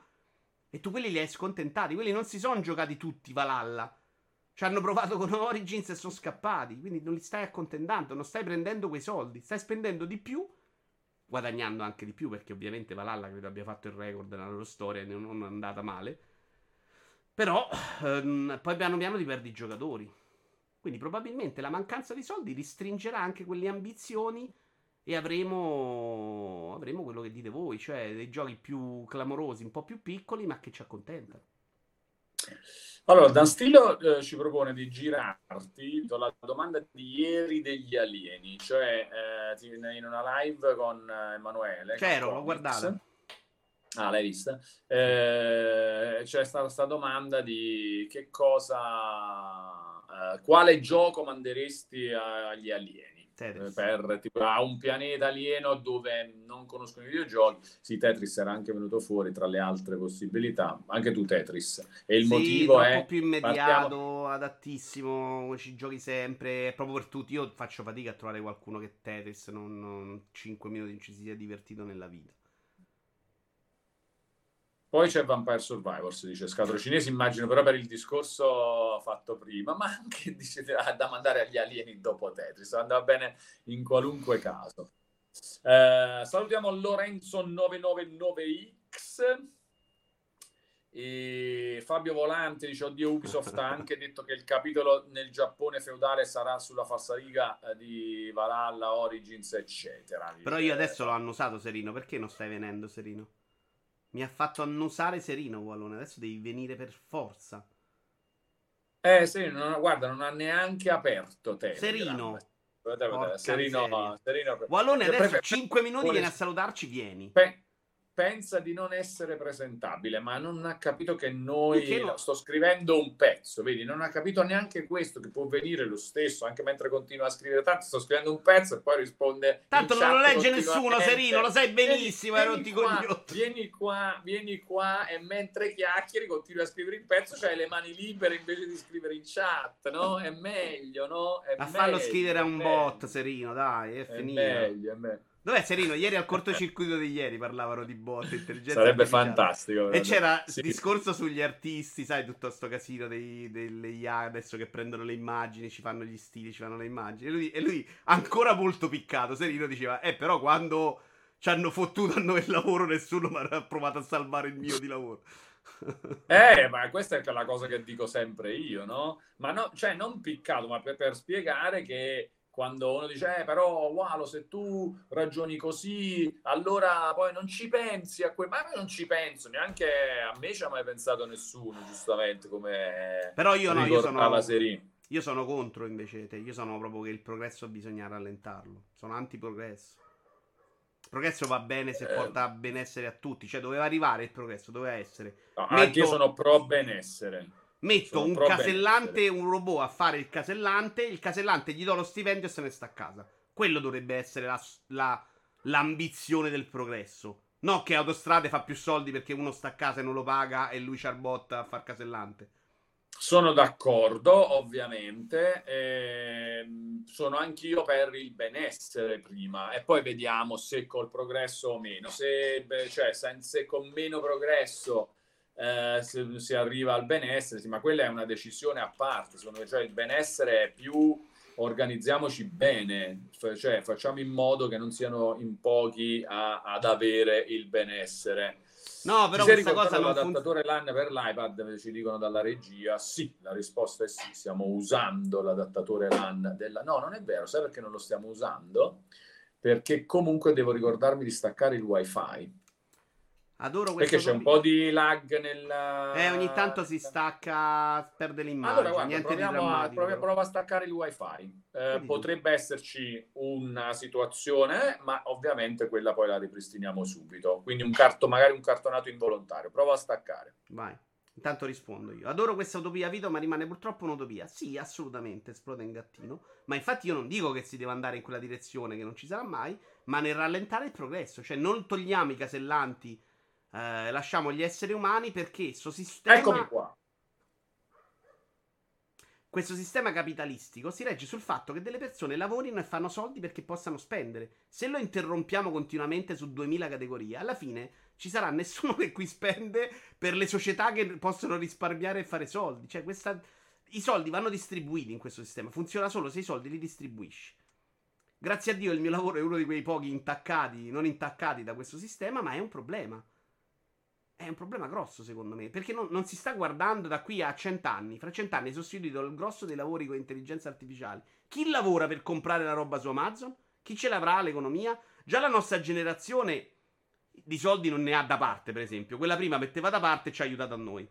Speaker 2: E tu quelli li hai scontentati. Quelli non si sono giocati tutti Valhalla. Ci hanno provato con Origins e sono scappati. Quindi non li stai accontentando, non stai prendendo quei soldi. Stai spendendo di più, guadagnando anche di più, perché ovviamente Valhalla credo abbia fatto il record nella loro storia e non è andata male. Però ehm, poi piano piano ti perdi i giocatori. Quindi probabilmente la mancanza di soldi ristringerà anche quelle ambizioni e avremo, avremo quello che dite voi, cioè dei giochi più clamorosi, un po' più piccoli, ma che ci accontentano.
Speaker 1: Allora, Dan Stilo eh, ci propone di girarti la domanda di ieri degli alieni, cioè eh, in una live con eh, Emanuele.
Speaker 2: C'ero, l'ho guardata.
Speaker 1: Ah, l'hai vista? Eh, c'è stata questa domanda di che cosa, eh, quale gioco manderesti agli alieni? Tetris. per tipo, a un pianeta alieno dove non conoscono i videogiochi. Sì, Tetris era anche venuto fuori tra le altre possibilità. Anche tu Tetris. E il
Speaker 2: sì,
Speaker 1: motivo è...
Speaker 2: un po' più immediato, partiamo... adattissimo, ci giochi sempre, proprio per tutti. Io faccio fatica a trovare qualcuno che Tetris non, non 5 minuti non ci sia divertito nella vita.
Speaker 1: Poi c'è Vampire Survivors, dice Scatolo Cinesi, immagino però per il discorso fatto prima, ma anche dice, da mandare agli alieni dopo Tetris, andava bene in qualunque caso. Eh, salutiamo Lorenzo 999X. E Fabio Volante dice: Oddio, Ubisoft ha anche detto che il capitolo nel Giappone feudale sarà sulla falsariga eh, di Valhalla, Origins, eccetera.
Speaker 2: Però io adesso l'ho annusato, Serino. Perché non stai venendo, Serino? Mi ha fatto annusare Serino Wallone. Adesso devi venire per forza.
Speaker 1: Eh sì, non, guarda, non ha neanche aperto Telegram.
Speaker 2: Serino.
Speaker 1: Serino, Serino.
Speaker 2: Wallone adesso 5 minuti viene a salutarci, vieni.
Speaker 1: Pe- pensa di non essere presentabile, ma non ha capito che noi no? sto scrivendo un pezzo, vedi, non ha capito neanche questo che può venire lo stesso, anche mentre continua a scrivere tanto, sto scrivendo un pezzo e poi risponde
Speaker 2: Tanto non lo legge nessuno, Serino, lo sai benissimo, vieni, vieni,
Speaker 1: qua, vieni qua, vieni qua e mentre chiacchieri continui a scrivere il pezzo, c'hai le mani libere invece di scrivere in chat, no? È meglio, no? È
Speaker 2: a
Speaker 1: meglio,
Speaker 2: farlo scrivere a un bot, Serino, dai, è, è finito.
Speaker 1: Meglio, è meglio.
Speaker 2: Dov'è Serino? Ieri al cortocircuito di ieri parlavano di bot, intelligenza
Speaker 1: Sarebbe fantastico.
Speaker 2: E c'era il sì. discorso sugli artisti, sai, tutto sto casino dei, delle IA adesso che prendono le immagini, ci fanno gli stili, ci fanno le immagini. E lui, e lui ancora molto piccato, Serino diceva, eh però quando ci hanno fottuto a noi il lavoro nessuno mi ha provato a salvare il mio di lavoro.
Speaker 1: Eh, ma questa è la cosa che dico sempre io, no? Ma no, cioè non piccato, ma per, per spiegare che quando uno dice, eh, però, Walo, se tu ragioni così, allora poi non ci pensi a quel... Ma non ci penso, neanche a me ci ha mai pensato nessuno, giustamente, come...
Speaker 2: Però io no, io sono... Io sono contro invece te, io sono proprio che il progresso bisogna rallentarlo, sono anti-progresso. Il progresso va bene se eh. porta benessere a tutti, cioè doveva arrivare il progresso, doveva essere.
Speaker 1: No, Metto... Anche io sono pro benessere
Speaker 2: Metto un casellante, un robot a fare il casellante, il casellante gli do lo stipendio e se ne sta a casa. Quello dovrebbe essere la, la, l'ambizione del progresso. No che Autostrade fa più soldi perché uno sta a casa e non lo paga e lui il bot a far casellante.
Speaker 1: Sono d'accordo, ovviamente. Eh, sono anch'io per il benessere prima e poi vediamo se col progresso o meno. Se, cioè, se con meno progresso eh, se si arriva al benessere, sì, ma quella è una decisione a parte, secondo me, cioè il benessere è più organizziamoci bene, cioè facciamo in modo che non siano in pochi a, ad avere il benessere.
Speaker 2: No, però questa cosa
Speaker 1: non l'adattatore fun... LAN per l'iPad ci dicono dalla regia sì, la risposta è sì, stiamo usando l'adattatore LAN della No, non è vero, sai perché non lo stiamo usando? Perché comunque devo ricordarmi di staccare il WiFi
Speaker 2: Adoro questo.
Speaker 1: Perché c'è un po' di lag nel.
Speaker 2: Eh, ogni tanto si stacca, perde l'immagine. Allora, guarda, Niente proviamo
Speaker 1: a, proviamo, prova a staccare il wifi. Eh, potrebbe esserci una situazione, ma ovviamente quella poi la ripristiniamo subito. Quindi un carto, magari un cartonato involontario. Prova a staccare.
Speaker 2: Vai. Intanto rispondo io. Adoro questa utopia Vito, ma rimane purtroppo un'utopia. Sì, assolutamente, esplode in gattino. Ma infatti io non dico che si deve andare in quella direzione, che non ci sarà mai, ma nel rallentare il progresso. Cioè, non togliamo i casellanti eh, lasciamo gli esseri umani perché questo sistema...
Speaker 1: Eccomi qua.
Speaker 2: Questo sistema capitalistico si regge sul fatto che delle persone lavorino e fanno soldi perché possano spendere. Se lo interrompiamo continuamente su 2000 categorie, alla fine ci sarà nessuno che qui spende per le società che possono risparmiare e fare soldi. Cioè, questa... i soldi vanno distribuiti in questo sistema. Funziona solo se i soldi li distribuisci. Grazie a Dio il mio lavoro è uno di quei pochi intaccati, non intaccati da questo sistema, ma è un problema. È un problema grosso, secondo me, perché non, non si sta guardando da qui a cent'anni. Fra cent'anni è sostituito il grosso dei lavori con intelligenza artificiale. Chi lavora per comprare la roba su Amazon? Chi ce l'avrà l'economia? Già la nostra generazione di soldi non ne ha da parte, per esempio. Quella prima metteva da parte e ci ha aiutato a noi.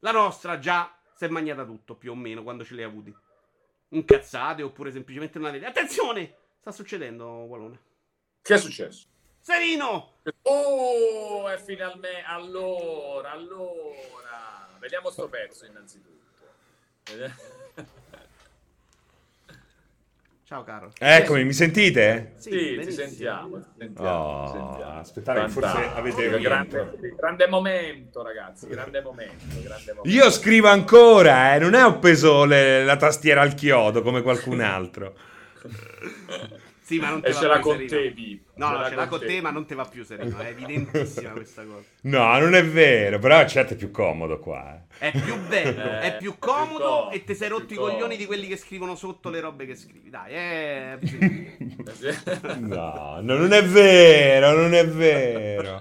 Speaker 2: La nostra già si è mangiata tutto, più o meno, quando ce li ha avuti. Incazzate oppure semplicemente non avete. Attenzione! Sta succedendo, Walone.
Speaker 1: Che è successo?
Speaker 2: Serino!
Speaker 1: Oh, e finalmente. Allora, allora. Vediamo sto pezzo innanzitutto.
Speaker 2: Ciao caro.
Speaker 3: Eccomi, mi sentite?
Speaker 1: Sì, sì ti sentiamo. Ti sentiamo,
Speaker 3: oh, sentiamo. Aspettate, forse avete
Speaker 1: grande, grande momento, ragazzi. Grande momento, grande momento.
Speaker 3: Io scrivo ancora, eh, non è ho peso le, la tastiera al chiodo come qualcun altro.
Speaker 2: Sì, ma non
Speaker 1: te e ce l'ha con te, Pippo.
Speaker 2: No, no, ce l'ha con te, ma non te va più sereno. È evidentissima questa cosa.
Speaker 3: No, non è vero, però certo è più comodo qua.
Speaker 2: Eh. È più bello, eh, è più comodo e ti sei rotto i coglioni di quelli che scrivono sotto le robe che scrivi. Dai, eh.
Speaker 3: no, no, non è vero, non è vero.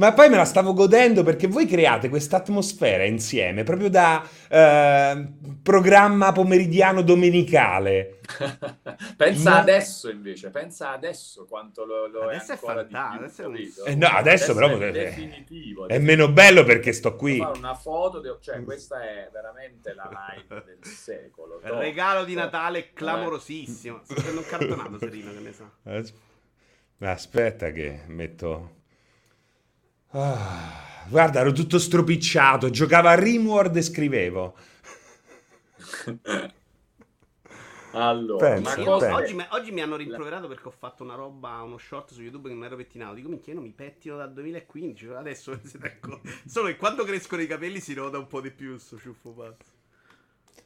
Speaker 3: Ma poi me la stavo godendo perché voi create questa atmosfera insieme, proprio da eh, programma pomeridiano domenicale.
Speaker 1: pensa Ma... adesso invece, pensa adesso quanto lo, lo
Speaker 2: adesso
Speaker 1: è ancora
Speaker 2: è fantastico,
Speaker 1: di
Speaker 3: più, eh, no, adesso, adesso però
Speaker 1: è, definitivo,
Speaker 3: è meno bello perché sto qui.
Speaker 1: Fare una foto, de... cioè questa è veramente la live del secolo.
Speaker 2: Il regalo di Natale clamorosissimo. Sto facendo un cartonato, Serino, che ne sa.
Speaker 3: Aspetta che metto... Ah, guarda, ero tutto stropicciato, giocavo a Rimworld e scrivevo.
Speaker 1: Allora,
Speaker 2: pensa, ma cosa... oggi, oggi, mi hanno rimproverato perché ho fatto una roba, uno short su YouTube che non ero pettinato. Dico, minchia, non mi pettino dal 2015. Adesso ecco. Solo che quando crescono i capelli si nota un po' di più sto ciuffo pazzo.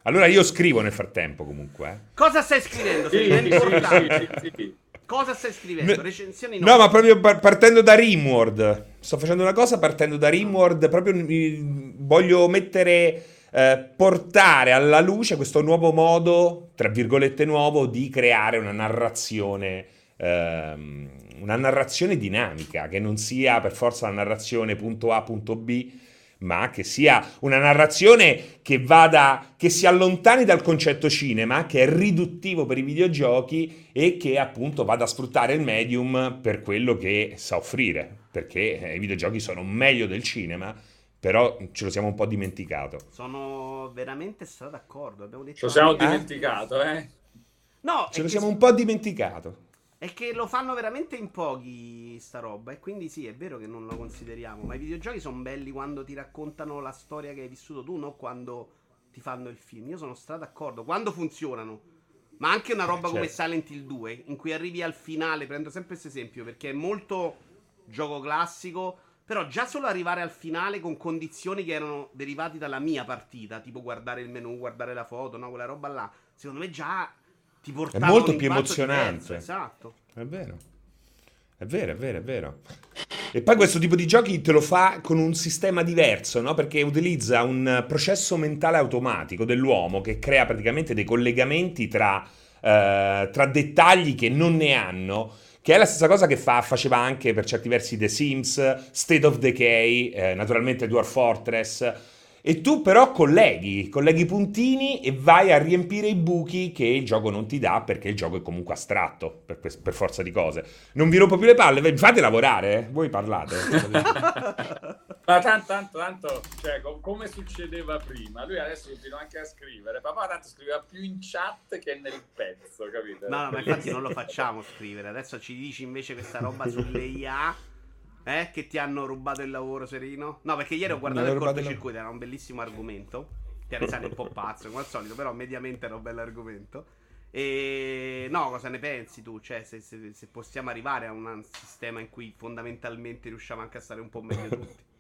Speaker 3: Allora io scrivo nel frattempo comunque. Eh.
Speaker 2: Cosa stai scrivendo? Sì, sì, sì, sì, Cosa stai scrivendo? Recensioni
Speaker 3: no. No, ma proprio partendo da Rimworld. Sto facendo una cosa partendo da Rimworld. Proprio voglio mettere eh, portare alla luce questo nuovo modo, tra virgolette nuovo, di creare una narrazione, ehm, una narrazione dinamica, che non sia per forza la narrazione punto A, punto B, ma che sia una narrazione che vada, che si allontani dal concetto cinema, che è riduttivo per i videogiochi e che appunto vada a sfruttare il medium per quello che sa offrire, perché eh, i videogiochi sono meglio del cinema però ce lo siamo un po' dimenticato.
Speaker 2: Sono veramente stato d'accordo. Abbiamo detto
Speaker 1: ce lo siamo anche... dimenticato, eh?
Speaker 2: No,
Speaker 3: ce lo siamo un po' dimenticato.
Speaker 2: È che lo fanno veramente in pochi sta roba. E quindi sì, è vero che non lo consideriamo. Ma i videogiochi sono belli quando ti raccontano la storia che hai vissuto tu, non quando ti fanno il film. Io sono stato d'accordo. Quando funzionano. Ma anche una roba certo. come Silent Hill 2, in cui arrivi al finale, prendo sempre questo esempio, perché è molto gioco classico però già solo arrivare al finale con condizioni che erano derivate dalla mia partita, tipo guardare il menu, guardare la foto, no? Quella roba là, secondo me già ti portava
Speaker 3: È molto più emozionante.
Speaker 2: Diverso, esatto.
Speaker 3: È vero. È vero, è vero, è vero. E poi questo tipo di giochi te lo fa con un sistema diverso, no? Perché utilizza un processo mentale automatico dell'uomo che crea praticamente dei collegamenti tra, eh, tra dettagli che non ne hanno che è la stessa cosa che fa, faceva anche per certi versi The Sims, State of Decay, eh, naturalmente Dwarf Fortress. E tu però colleghi, colleghi i puntini e vai a riempire i buchi che il gioco non ti dà perché il gioco è comunque astratto, per, per forza di cose. Non vi rompo più le palle, fate lavorare, eh? voi parlate.
Speaker 1: Ma tanto, tanto, tanto, cioè, come succedeva prima, lui adesso continua anche a scrivere. Papà tanto scriveva più in chat che nel pezzo, capito?
Speaker 2: No, no, ma infatti non lo facciamo scrivere. Adesso ci dici invece questa roba sulle IA. Eh, che ti hanno rubato il lavoro, Serino? No, perché ieri ho guardato il cortocircuito, era un bellissimo argomento. Pianesani un po' pazzo, come al solito, però mediamente era un bel argomento. E no, cosa ne pensi tu? Cioè, se, se, se possiamo arrivare a un sistema in cui fondamentalmente riusciamo anche a stare un po' meglio tutti.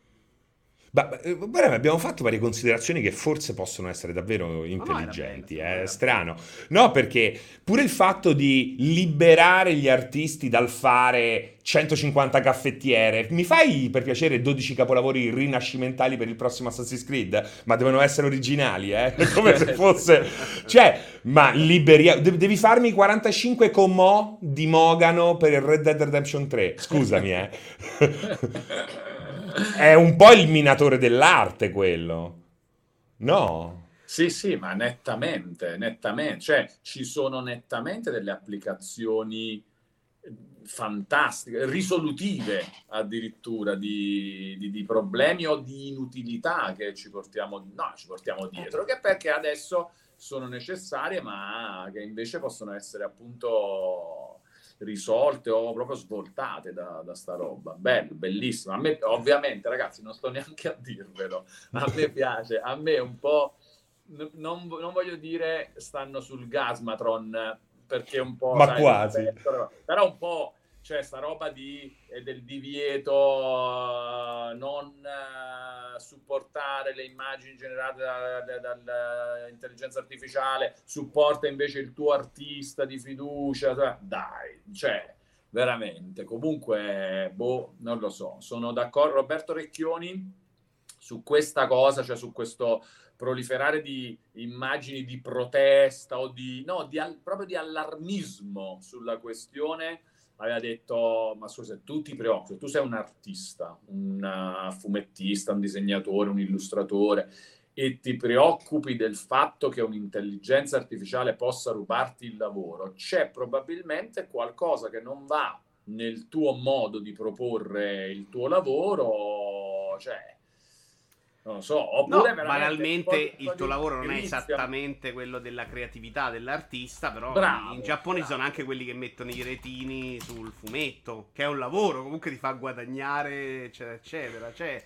Speaker 3: Ma, eh, guarda, abbiamo fatto varie considerazioni che forse possono essere davvero intelligenti, è eh, strano. No, perché pure il fatto di liberare gli artisti dal fare 150 caffettiere, mi fai per piacere 12 capolavori rinascimentali per il prossimo Assassin's Creed? Ma devono essere originali, eh? Come se fosse... Cioè, ma liberi... Devi farmi 45 comò di Mogano per il Red Dead Redemption 3, scusami, eh. È un po' il minatore dell'arte quello. No?
Speaker 1: Sì, sì, ma nettamente, nettamente. Cioè, ci sono nettamente delle applicazioni fantastiche, risolutive addirittura di, di, di, problemi o di inutilità che ci portiamo, no, ci portiamo dietro, che perché adesso sono necessarie, ma che invece possono essere appunto risolte o proprio svoltate da, da sta roba. Bello, bellissimo. A me, ovviamente, ragazzi, non sto neanche a dirvelo. A me piace, a me un po'. Non, non voglio dire stanno sul gasmatron perché un po'.
Speaker 3: Ma sai, quasi.
Speaker 1: Però, però un po' cioè sta roba di, eh, del divieto uh, non uh, supportare le immagini generate dall'intelligenza da, artificiale, supporta invece il tuo artista di fiducia, cioè, dai, cioè veramente, comunque, boh, non lo so, sono d'accordo, Roberto Recchioni su questa cosa, cioè su questo proliferare di immagini di protesta o di, no, di, proprio di allarmismo sulla questione, aveva detto, ma scusa, tu ti preoccupi, tu sei un artista, un uh, fumettista, un disegnatore, un illustratore, e ti preoccupi del fatto che un'intelligenza artificiale possa rubarti il lavoro, c'è probabilmente qualcosa che non va nel tuo modo di proporre il tuo lavoro, cioè non lo so, oppure
Speaker 2: no, banalmente il tuo lavoro non è esattamente quello della creatività dell'artista, però bravo, in Giappone bravo. ci sono anche quelli che mettono i retini sul fumetto, che è un lavoro, comunque ti fa guadagnare, eccetera, eccetera. Cioè,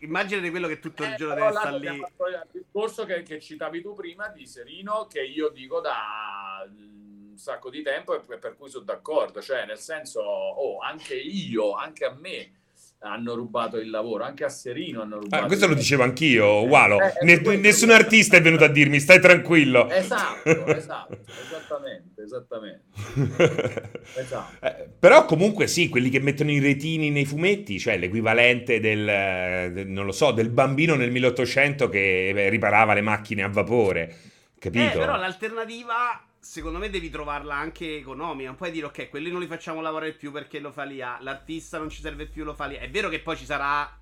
Speaker 2: immaginate quello che tutto il
Speaker 1: eh,
Speaker 2: giorno deve stare lì.
Speaker 1: Il discorso che, che, citavi tu prima di Serino, che io dico da un sacco di tempo e per cui sono d'accordo, cioè nel senso, oh, anche io, anche a me hanno rubato il lavoro, anche a Serino hanno rubato.
Speaker 3: Ah, questo lo dicevo anchio, eh, Walo. Eh, ne- nessun artista è venuto a dirmi stai tranquillo.
Speaker 1: Esatto, esatto, esattamente, esattamente.
Speaker 3: esatto. Eh, però comunque sì, quelli che mettono i retini nei fumetti, cioè l'equivalente del, del non lo so, del bambino nel 1800 che riparava le macchine a vapore. Capito? Eh,
Speaker 2: però l'alternativa secondo me devi trovarla anche economica. Non puoi dire, ok, quelli non li facciamo lavorare più perché lo fa lì. L'artista non ci serve più, lo fa lì. È vero che poi ci sarà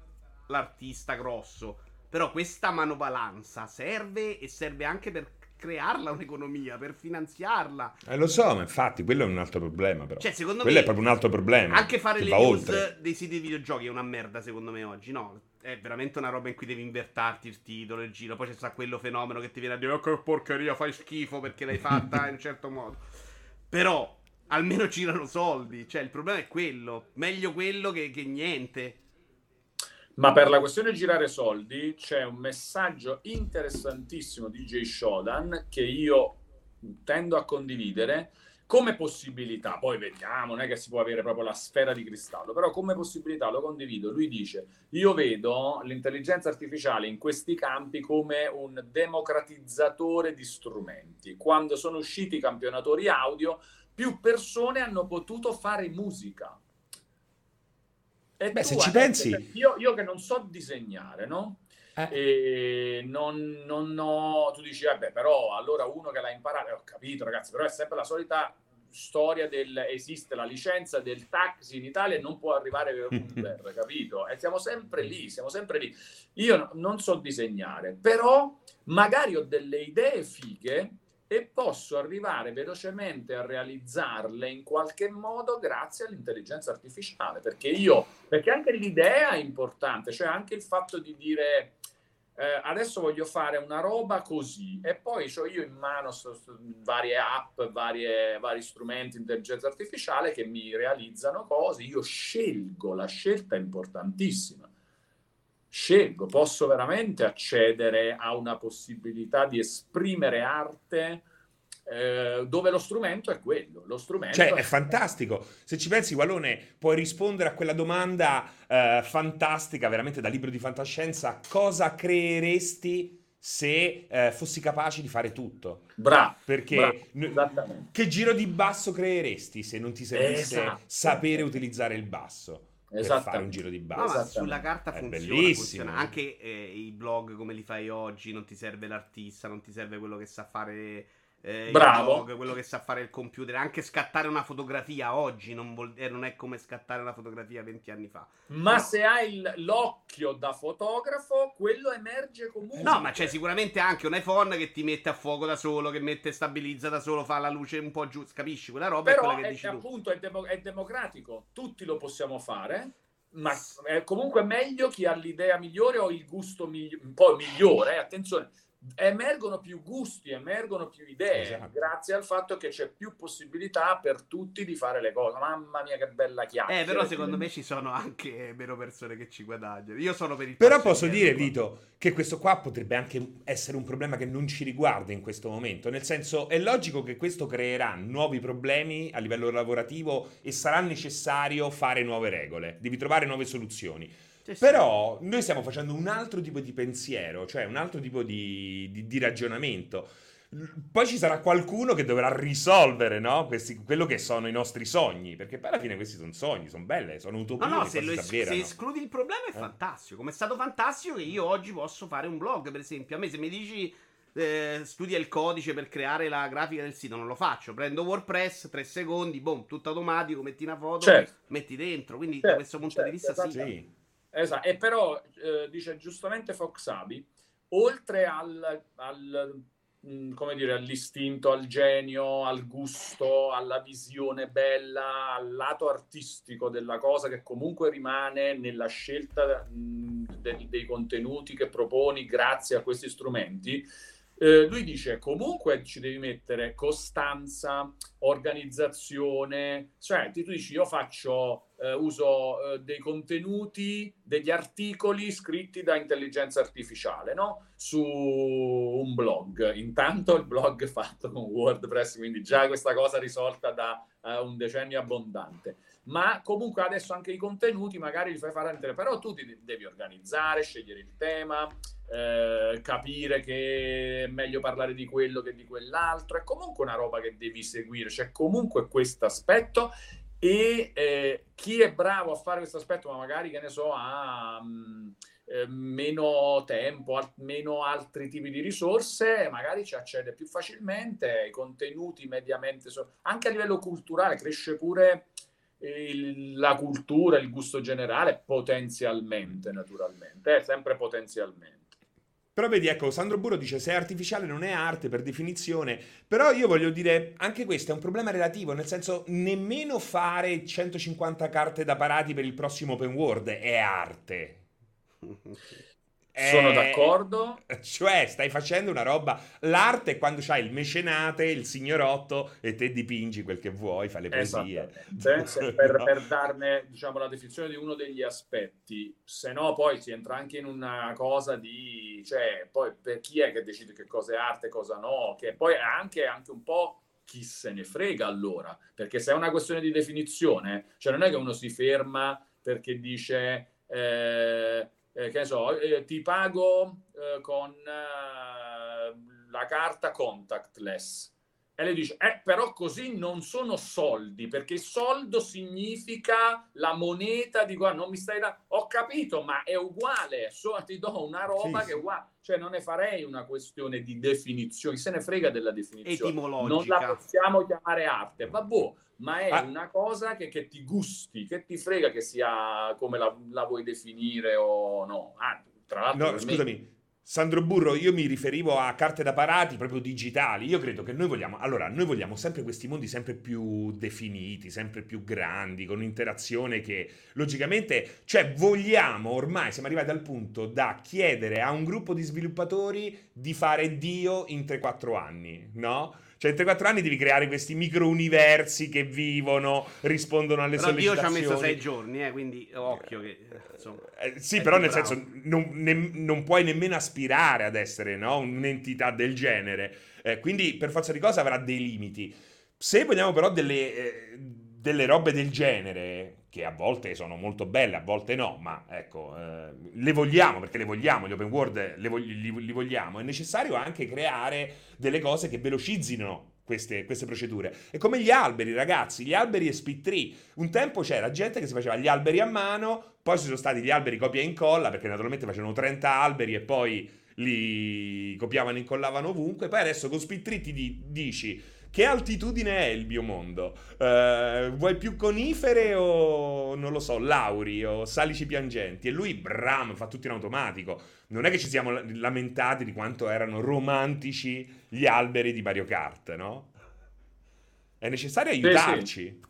Speaker 2: l'artista grosso. Però questa manovalanza serve e serve anche per crearla un'economia, per finanziarla.
Speaker 3: Eh, lo so, ma infatti quello è un altro problema. Però. Cioè, secondo quello me, è proprio un altro problema.
Speaker 2: Anche fare le news oltre. dei siti di videogiochi è una merda, secondo me, oggi. No, è veramente una roba in cui devi invertarti il titolo, il giro. Poi c'è sta quello fenomeno che ti viene a dire: Oh, che porcheria, fai schifo perché l'hai fatta in un certo modo. Però almeno girano soldi. Cioè, il problema è quello. Meglio quello che, che niente.
Speaker 1: Ma per la questione girare soldi c'è un messaggio interessantissimo di Jay Shodan che io tendo a condividere come possibilità, poi vediamo, non è che si può avere proprio la sfera di cristallo, però come possibilità lo condivido. Lui dice: Io vedo l'intelligenza artificiale in questi campi come un democratizzatore di strumenti. Quando sono usciti i campionatori audio, più persone hanno potuto fare musica.
Speaker 3: E Beh, se ci pensi...
Speaker 1: Io, io, che non so disegnare, no? Eh. E non, non ho... Tu dici, vabbè, però allora uno che l'ha imparato... Eh, ho capito, ragazzi, però è sempre la solita storia del esiste la licenza del taxi in Italia e non può arrivare per Uber, capito? E siamo sempre lì, siamo sempre lì. Io non so disegnare, però magari ho delle idee fighe e posso arrivare velocemente a realizzarle in qualche modo grazie all'intelligenza artificiale, perché io, perché anche l'idea è importante, cioè anche il fatto di dire eh, adesso voglio fare una roba così. E poi ho io in mano so, so, varie app, varie, vari strumenti di intelligenza artificiale che mi realizzano cose, io scelgo, la scelta è importantissima. Scelgo, posso veramente accedere a una possibilità di esprimere arte eh, dove lo strumento è quello. Lo strumento
Speaker 3: cioè,
Speaker 1: è...
Speaker 3: è fantastico. Se ci pensi, Wallone, puoi rispondere a quella domanda eh, fantastica, veramente da libro di fantascienza, cosa creeresti se eh, fossi capace di fare tutto.
Speaker 1: Bravo.
Speaker 3: Perché n- che giro di basso creeresti se non ti servisse esatto. sapere utilizzare il basso? per fare un giro di base.
Speaker 2: No, sulla carta funziona, funziona. Anche eh, i blog come li fai oggi, non ti serve l'artista, non ti serve quello che sa fare eh, Bravo. Blog, quello che sa fare il computer. Anche scattare una fotografia oggi non, vuol, eh, non è come scattare una fotografia 20 anni fa.
Speaker 1: Ma no. se hai il, l'occhio da fotografo, quello emerge comunque.
Speaker 2: No, ma c'è sicuramente anche un iPhone che ti mette a fuoco da solo, che mette stabilizza da solo, fa la luce un po' giù. Capisci quella roba?
Speaker 1: Però
Speaker 2: è quella che
Speaker 1: è,
Speaker 2: dici
Speaker 1: appunto è, demo- è democratico. Tutti lo possiamo fare ma è comunque meglio chi ha l'idea migliore o il gusto migli- un po' migliore. Eh? Attenzione, emergono più gusti, emergono più idee, esatto. grazie al fatto che c'è più possibilità per tutti di fare le cose. Mamma mia, che bella chiacchiera!
Speaker 2: Eh, però secondo me ci sono anche meno persone che ci guadagnano. Io sono per il
Speaker 3: Però posso dire, qua. Vito, che questo qua potrebbe anche essere un problema che non ci riguarda in questo momento. Nel senso, è logico che questo creerà nuovi problemi a livello lavorativo e sarà necessario fare nuove regole. Devi trovare nuove soluzioni. Sì, Però noi stiamo facendo un altro tipo di pensiero, cioè un altro tipo di, di, di ragionamento. Poi ci sarà qualcuno che dovrà risolvere no? Questi, quello che sono i nostri sogni, perché poi alla fine questi sono sogni, sono belle, sono utopie.
Speaker 2: No, no, se, es- se escludi il problema è eh? fantastico. Come è stato fantastico che io oggi posso fare un blog, per esempio. A me se mi dici eh, studia il codice per creare la grafica del sito, non lo faccio. Prendo WordPress, tre secondi, boom, tutto automatico, metti una foto,
Speaker 1: Certo.
Speaker 2: metti dentro. Quindi
Speaker 1: Certo,
Speaker 2: da questo punto
Speaker 1: certo,
Speaker 2: di vista sì.
Speaker 1: esatto.
Speaker 3: Sì.
Speaker 1: Esatto, e però eh, dice giustamente Foxabi, oltre al, al, mh, come dire, all'istinto, al genio, al gusto, alla visione bella, al lato artistico della cosa che comunque rimane nella scelta mh, del- dei contenuti che proponi grazie a questi strumenti, eh, lui dice comunque ci devi mettere costanza, organizzazione, cioè tu dici io faccio, eh, uso eh, dei contenuti, degli articoli scritti da intelligenza artificiale, no? Su un blog. Intanto il blog è fatto con WordPress, quindi già questa cosa risolta da eh, un decennio abbondante. Ma comunque adesso anche i contenuti magari li fai fare te, però tu ti devi organizzare, scegliere il tema, eh, capire che è meglio parlare di quello che di quell'altro, è comunque una roba che devi seguire, c'è comunque questo aspetto e eh, chi è bravo a fare questo aspetto, ma magari che ne so, ha mh, eh, meno tempo, al- meno altri tipi di risorse, magari ci accede più facilmente ai contenuti mediamente, so- anche a livello culturale, cresce pure il- la cultura, il gusto generale, potenzialmente, naturalmente, eh, sempre potenzialmente.
Speaker 3: Però vedi, ecco, Sandro Burro dice se è artificiale non è arte per definizione, però io voglio dire, anche questo è un problema relativo, nel senso nemmeno fare 150 carte da parati per il prossimo open world è arte.
Speaker 1: Sono
Speaker 3: È-
Speaker 1: d'accordo.
Speaker 3: Cioè, stai facendo una roba. L'arte è quando c'hai il mecenate, il signorotto e te dipingi quel che vuoi, fai le poesie.
Speaker 1: Se- per,
Speaker 3: No?
Speaker 1: per darne diciamo, la definizione di uno degli aspetti, se no poi si entra anche in una cosa di, cioè, poi per chi è che decide che cosa è arte e cosa no, che poi è anche, anche un po' chi se ne frega allora, perché se è una questione di definizione, cioè non è che uno si ferma perché dice, eh, eh, che ne so, eh, ti pago eh, con eh, la carta contactless. E lei dice, eh, però così non sono soldi, perché soldo significa la moneta di qua, non mi stai da... Ho capito, ma è uguale, so, ti do una roba
Speaker 3: Sì,
Speaker 1: che è uguale. Cioè non ne farei una questione di definizione, se ne frega della definizione.
Speaker 2: Etimologica.
Speaker 1: Non la possiamo chiamare arte, vabbè, ma è
Speaker 3: Ah.
Speaker 1: una cosa che, che ti gusti, che ti frega che sia come la, la vuoi definire o no. Ah, tra l'altro,
Speaker 3: No,
Speaker 1: per me-
Speaker 3: scusami. Sandro Burro, io mi riferivo a carte da parati proprio digitali. Io credo che noi vogliamo, allora, noi vogliamo sempre questi mondi sempre più definiti, sempre più grandi, con un'interazione che logicamente, cioè vogliamo ormai, siamo arrivati al punto da chiedere a un gruppo di sviluppatori di fare Dio in 3-4 anni, no? Cioè in 3-4 anni devi creare questi micro universi che vivono, rispondono alle
Speaker 2: Però Dio ci ha
Speaker 3: sollecitazioni.
Speaker 2: messo sei giorni, eh, quindi occhio che... Insomma.
Speaker 3: Eh, sì, però nel
Speaker 2: bravo.
Speaker 3: senso non, ne- non puoi nemmeno aspirare ad essere no, un'entità del genere. Eh, quindi per forza di cosa avrà dei limiti. Se vogliamo però delle, eh, delle robe del genere, che a volte sono molto belle, a volte no, ma ecco, eh, le vogliamo perché le vogliamo, gli open world le vogli- li, li vogliamo, è necessario anche creare delle cose che velocizzino queste, queste procedure. È come gli alberi, ragazzi, gli alberi e split tree. Un tempo c'era gente che si faceva gli alberi a mano, poi ci sono stati gli alberi copia e incolla, perché naturalmente facevano 30 alberi e poi li copiavano e incollavano ovunque. Poi adesso con split tree ti di- dici che altitudine è il biomondo? Eh, vuoi più conifere o non lo so, lauri o salici piangenti? E lui, bram, fa tutto in automatico. Non è che ci siamo lamentati di quanto erano romantici gli alberi di Mario Kart, no? È necessario
Speaker 1: sì.
Speaker 3: aiutarci.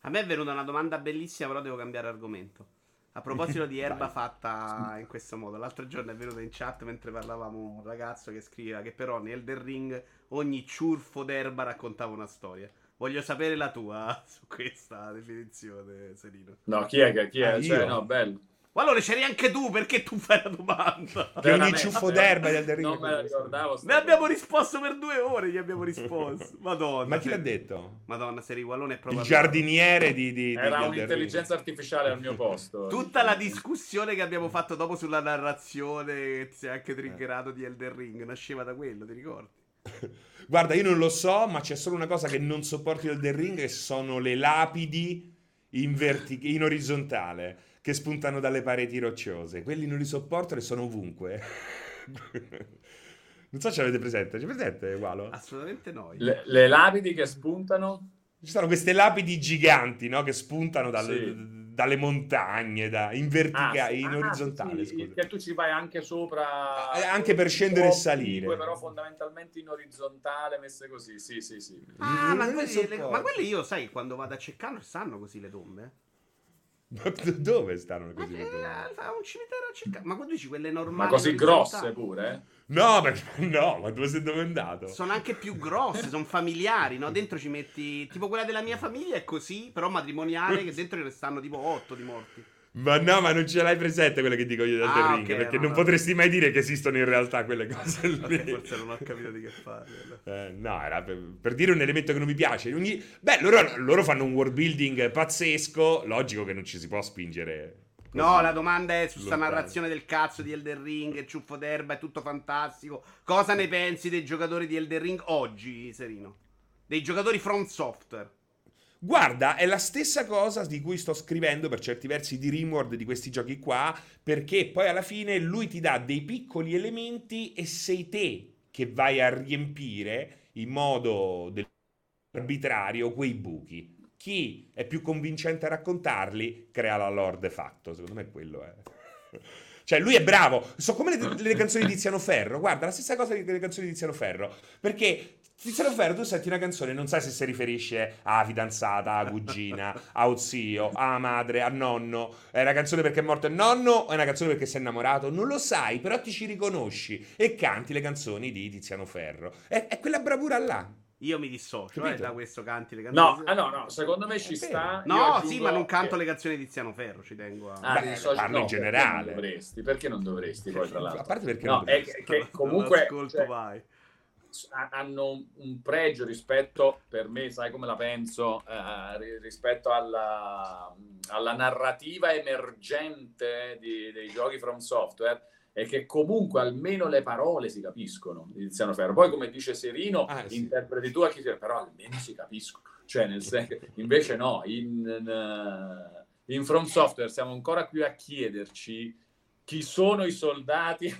Speaker 2: A me è venuta una domanda bellissima, però devo cambiare argomento. A proposito di erba
Speaker 3: Vai.
Speaker 2: fatta in questo modo, l'altro giorno è venuto in chat mentre parlavamo un ragazzo che scriveva che però nel Elden Ring ogni ciurfo d'erba raccontava una storia. Voglio sapere la tua su questa definizione, Serino.
Speaker 1: No, chi è che chi è?
Speaker 3: Ah,
Speaker 1: Cioè,
Speaker 3: io?
Speaker 1: no, bello.
Speaker 2: Ma allora c'eri anche tu, perché tu fai la domanda?
Speaker 3: Che ogni ciuffo d'erba del Ring.
Speaker 1: Non me la ricordavo.
Speaker 2: Ne abbiamo risposto per due ore, gli abbiamo risposto. Madonna.
Speaker 3: Ma chi l'ha detto?
Speaker 2: Madonna, Seri Wallone è
Speaker 3: Il
Speaker 2: proprio...
Speaker 3: giardiniere di, di, di
Speaker 1: Era
Speaker 3: Elden
Speaker 1: un'intelligenza artificiale al mio posto.
Speaker 2: Tutta la discussione che abbiamo fatto dopo sulla narrazione, che ti sei anche triggerato di Elden Ring, nasceva da quello, ti ricordi?
Speaker 3: Guarda, io non lo so, ma c'è solo una cosa che non sopporto del Ring, che sono le lapidi in, verti- in orizzontale che spuntano dalle pareti rocciose. Quelli non li sopporto e sono ovunque. Non so se avete presente. C'è presente, Gualo?
Speaker 2: Assolutamente no.
Speaker 1: Le, le lapidi che spuntano?
Speaker 3: Ci sono queste lapidi giganti, no? Che spuntano dal,
Speaker 1: Sì.
Speaker 3: dalle montagne, da, in verticale,
Speaker 1: Ah, sì.
Speaker 3: in
Speaker 1: Ah,
Speaker 3: orizzontale,
Speaker 1: sì, sì,
Speaker 3: scusa.
Speaker 1: Che tu ci vai anche sopra.
Speaker 3: Eh, anche per scendere e salire.
Speaker 1: Oblique, Però fondamentalmente in orizzontale, messe così. Sì, sì, sì.
Speaker 2: Ah, ma,
Speaker 3: Non ne
Speaker 2: quelli, le- ma quelli io, sai, quando vado a Ceccano stanno così le tombe?
Speaker 3: Ma dove stanno
Speaker 2: Ma
Speaker 3: così? tombe?
Speaker 2: fa un cimitero a Ceccano. Ma quando dici quelle normali?
Speaker 1: Ma così grosse pure? eh?
Speaker 3: No, perché, no, ma dove sei dove è andato?
Speaker 2: Sono anche più grosse, sono familiari, no? Dentro ci metti. Tipo quella della mia famiglia è così, però matrimoniale, che dentro ne stanno tipo 8 di morti.
Speaker 3: Ma no, ma non ce l'hai presente quelle che dico io del
Speaker 2: Ah,
Speaker 3: The Ring, perché
Speaker 2: no,
Speaker 3: non
Speaker 2: no.
Speaker 3: potresti mai dire che esistono in realtà quelle cose lì.
Speaker 2: Forse non ho capito di che parli. allora.
Speaker 3: Eh, no, era per, per dire un elemento che non mi piace. Ogni- Beh, loro, loro fanno un world building pazzesco, logico che non ci si può spingere. così.
Speaker 2: No, la domanda è su sta
Speaker 3: Lontano.
Speaker 2: narrazione del cazzo di Elden Ring, il ciuffo d'erba, è tutto fantastico. Cosa ne pensi dei giocatori di Elden Ring oggi, Serino? Dei giocatori From Software.
Speaker 3: Guarda, è la stessa cosa di cui sto scrivendo per certi versi di Rimworld di questi giochi qua, perché poi alla fine lui ti dà dei piccoli elementi e sei te che vai a riempire in modo arbitrario quei buchi. Chi è più convincente a raccontarli crea la lore de facto, secondo me quello è. Cioè, lui è bravo. So come le, le canzoni di Tiziano Ferro. Guarda, la stessa cosa delle canzoni di Tiziano Ferro. Perché Tiziano Ferro, tu senti una canzone e non sai se si riferisce alla fidanzata, alla cugina, a zio, alla madre, a nonno. È una canzone perché è morto il nonno o è una canzone perché sei innamorato? Non lo sai, però ti ci riconosci e canti le canzoni di Tiziano Ferro. È, è quella bravura là.
Speaker 2: Io mi dissocio eh, da questo canti le canzoni.
Speaker 1: No, ah, no, no, secondo me ci
Speaker 3: È vero.
Speaker 1: sta.
Speaker 2: No, sì, ma non canto
Speaker 1: che-
Speaker 2: le canzoni di Tiziano Ferro, ci tengo a...
Speaker 1: Ah,
Speaker 3: Beh,
Speaker 1: dissocio-
Speaker 3: parlo in
Speaker 1: perché
Speaker 3: generale.
Speaker 1: non dovresti? Perché non dovresti poi, tra l'altro?
Speaker 3: A parte perché
Speaker 1: No,
Speaker 3: non
Speaker 1: è
Speaker 3: dovresti.
Speaker 1: che, che comunque
Speaker 2: Ascolto,
Speaker 1: cioè,
Speaker 2: vai.
Speaker 1: Ha- hanno un, pregio rispetto, per me, sai come la penso, eh, ri- rispetto alla, alla narrativa emergente di- dei giochi From Software, è che comunque almeno le parole si capiscono di Tiziano Ferro. Poi, come dice Serino,
Speaker 3: Ah, sì.
Speaker 1: interpreti tu a chi però almeno si capiscono. Cioè, nel senso, invece no, in, eh, in From Software siamo ancora qui a chiederci chi sono i soldati,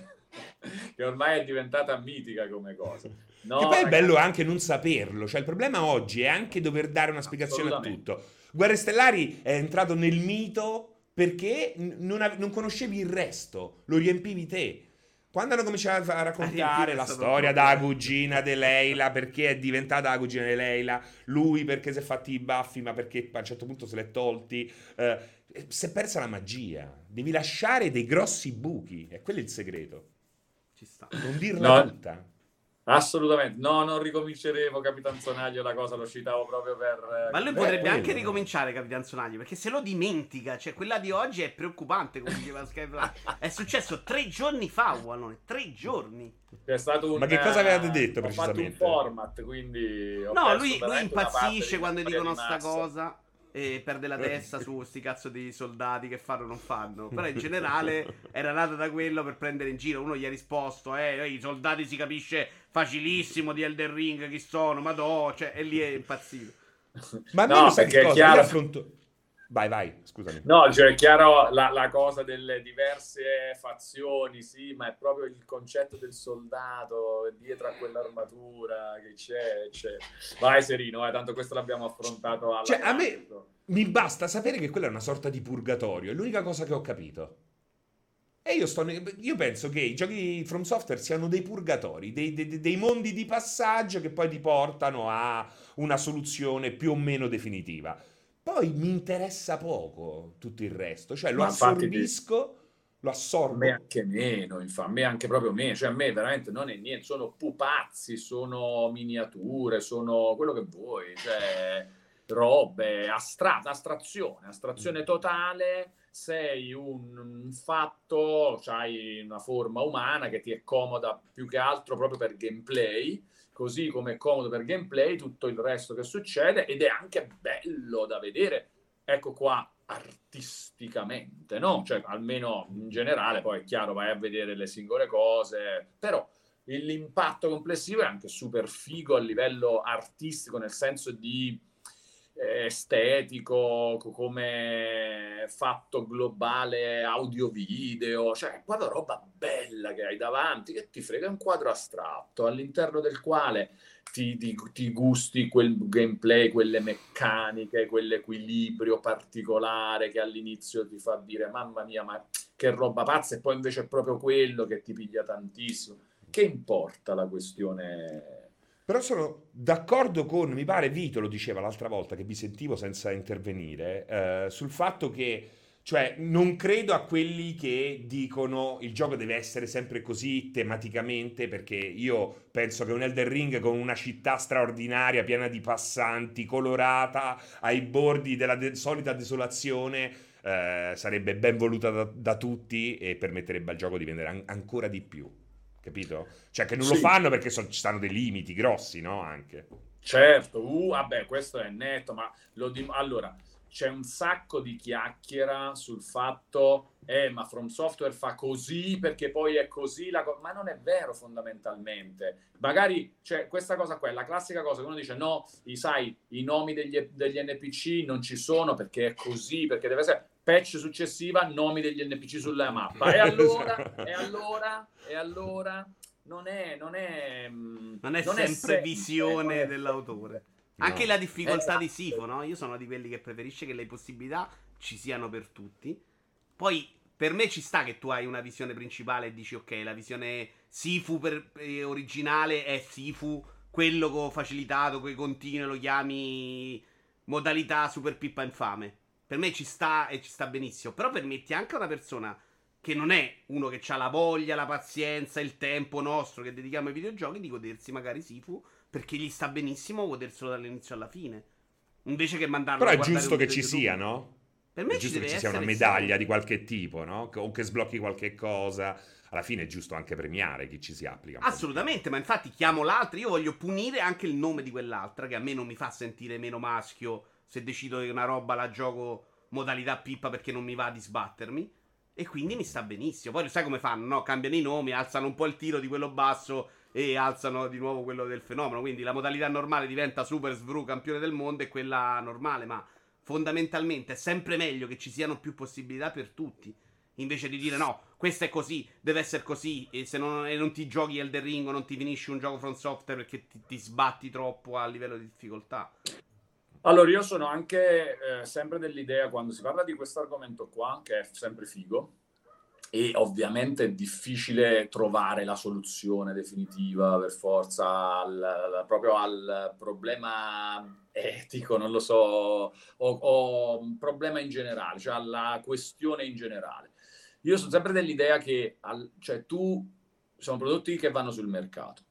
Speaker 1: che ormai è diventata mitica come cosa. No,
Speaker 3: che poi è
Speaker 1: ragazzi,
Speaker 3: bello anche non saperlo. Cioè, il problema oggi è anche dover dare una spiegazione a tutto. Guerre Stellari è entrato nel mito perché non, ave- non conoscevi il resto, lo riempivi te. Quando hanno cominciato a raccontare la
Speaker 2: è
Speaker 3: storia da cugina di Leila, perché è diventata la cugina di Leila, lui perché si è fatti i baffi, ma perché a un certo punto se l'è tolti, eh, si è persa la magia. Devi lasciare dei grossi buchi, e quello è il segreto.
Speaker 2: Ci sta.
Speaker 3: Non dirla
Speaker 1: No.
Speaker 3: tutta.
Speaker 1: Assolutamente, no, non ricominceremo Capitan Sonaglio, la cosa lo citavo proprio per... eh,
Speaker 2: Ma lui
Speaker 1: eh,
Speaker 2: potrebbe
Speaker 3: quello,
Speaker 2: anche ricominciare Capitan Sonaglio perché se lo dimentica, cioè quella di oggi è preoccupante come diceva Skyfly. È successo tre giorni fa, Wallone, tre giorni.
Speaker 1: C'è stato un,
Speaker 3: Ma che cosa avevate
Speaker 1: eh,
Speaker 3: detto
Speaker 1: ho fatto un
Speaker 3: precisamente?
Speaker 1: format, quindi... ho
Speaker 2: No, lui, lui
Speaker 1: di
Speaker 2: quando dicono
Speaker 1: di
Speaker 2: sta cosa e perde la testa su sti cazzo di soldati che fanno o non fanno. Però in generale era nato da quello per prendere in giro. Uno gli ha risposto: Eh, i soldati si capisce facilissimo di Elden Ring chi sono, ma no, cioè, e lì è impazzito.
Speaker 3: Ma
Speaker 1: No, perché
Speaker 3: che
Speaker 1: è
Speaker 3: cosa?
Speaker 1: chiaro-
Speaker 3: Io affronto... Vai, vai, scusami.
Speaker 1: No, cioè è chiaro la, la cosa delle diverse fazioni, sì, ma è proprio il concetto del soldato dietro a quell'armatura che c'è, c'è. Vai Serino, eh, tanto questo l'abbiamo affrontato alla
Speaker 3: Cioè, a me-. Mi basta sapere che quella è una sorta di purgatorio, è l'unica cosa che ho capito. E io, sto io penso che i giochi From Software siano dei purgatori, dei, dei- dei mondi di passaggio che poi ti portano a una soluzione più o meno definitiva. Poi mi interessa poco tutto il resto, cioè lo
Speaker 1: Ma
Speaker 3: assorbisco, lo
Speaker 1: A
Speaker 3: assorbo.
Speaker 1: me anche meno, infatti, a me anche proprio meno, cioè a me veramente non è niente, sono pupazzi, sono miniature, sono quello che vuoi, cioè robe, astra- astrazione, astrazione totale, sei un, un fatto, hai una forma umana che ti è comoda più che altro proprio per gameplay, così come è comodo per gameplay tutto il resto che succede ed è anche bello da vedere, ecco qua, artisticamente, no? Cioè, almeno in generale, poi è chiaro, vai a vedere le singole cose, però l'impatto complessivo è anche super figo a livello artistico, nel senso di... estetico, come fatto globale audio-video, cioè quella roba bella che hai davanti, che ti frega un quadro astratto all'interno del quale ti, ti, ti gusti quel gameplay, quelle meccaniche, quell'equilibrio particolare che all'inizio ti fa dire mamma mia, ma che roba pazza, e poi invece è proprio quello che ti piglia tantissimo. Che importa la questione?
Speaker 3: Però sono d'accordo con, mi pare Vito lo diceva l'altra volta che vi sentivo senza intervenire, eh, sul fatto che cioè, non credo a quelli che dicono il gioco deve essere sempre così tematicamente, perché io penso che un Elder Ring con una città straordinaria, piena di passanti, colorata, ai bordi della de- solita desolazione, eh, sarebbe ben voluta da, da, tutti e permetterebbe al gioco di vendere an- ancora di più. Capito? Cioè, che non sì. lo fanno perché so- ci stanno dei limiti grossi, no? Anche.
Speaker 1: Certo, uh, vabbè, questo è netto, ma lo dim- allora c'è un sacco di chiacchiera sul fatto, eh, ma From Software fa così perché poi è così, la co-. ma non è vero fondamentalmente. Magari c'è questa cosa qua, è la classica cosa che uno dice no, i, sai, i nomi degli, degli NPC non ci sono perché è così, perché deve essere patch successiva, nomi degli NPC sulla mappa. E allora, e allora, e allora, non è, non è,
Speaker 2: mm, non è non sempre è visione dell'autore. Anche la difficoltà di esatto. Sifo, no? Io sono di quelli che preferisce che le possibilità ci siano per tutti. Poi per me ci sta che tu hai una visione principale e dici ok, la visione Sifu per, eh, originale è Sifu, quello con facilitato, con i continui lo chiami modalità super pippa infame. Per me ci sta e ci sta benissimo. Però permetti anche a una persona che non è uno che ha la voglia, la pazienza, il tempo nostro che dedichiamo ai videogiochi di godersi magari Sifu perché gli sta benissimo goderselo dall'inizio alla fine. Invece che mandarlo
Speaker 3: Però è giusto che ci sia, no?
Speaker 2: Per me
Speaker 3: è giusto che ci sia una medaglia di qualche tipo, no? O che sblocchi qualche cosa. Alla fine è giusto anche premiare chi ci si applica.
Speaker 2: Assolutamente, ma infatti chiamo l'altra. Io voglio punire anche il nome di quell'altra, che a me non mi fa sentire meno maschio se decido che una roba la gioco modalità pippa perché non mi va di sbattermi. E quindi mi sta benissimo. Poi sai come fanno, no? Cambiano i nomi, alzano un po' il tiro di quello basso e alzano di nuovo quello del fenomeno. Quindi la modalità normale diventa Super Svru campione del mondo e quella normale, ma fondamentalmente è sempre meglio che ci siano più possibilità per tutti. Invece di dire no, questo è così, deve essere così, e se non, e non ti giochi Elder Ring o non ti finisci un gioco from software perché ti, ti sbatti troppo a livello di difficoltà.
Speaker 1: Allora, io sono anche eh, sempre dell'idea, quando si parla di questo argomento qua, che è sempre figo, e ovviamente è difficile trovare la soluzione definitiva per forza al, proprio al problema etico, non lo so, o, o problema in generale, cioè alla questione in generale. Io sono sempre dell'idea che al, cioè, tu sono prodotti che vanno sul mercato.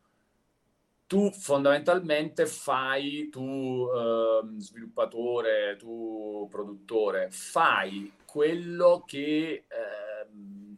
Speaker 1: Tu fondamentalmente fai, tu eh, sviluppatore, tu produttore, fai quello che eh,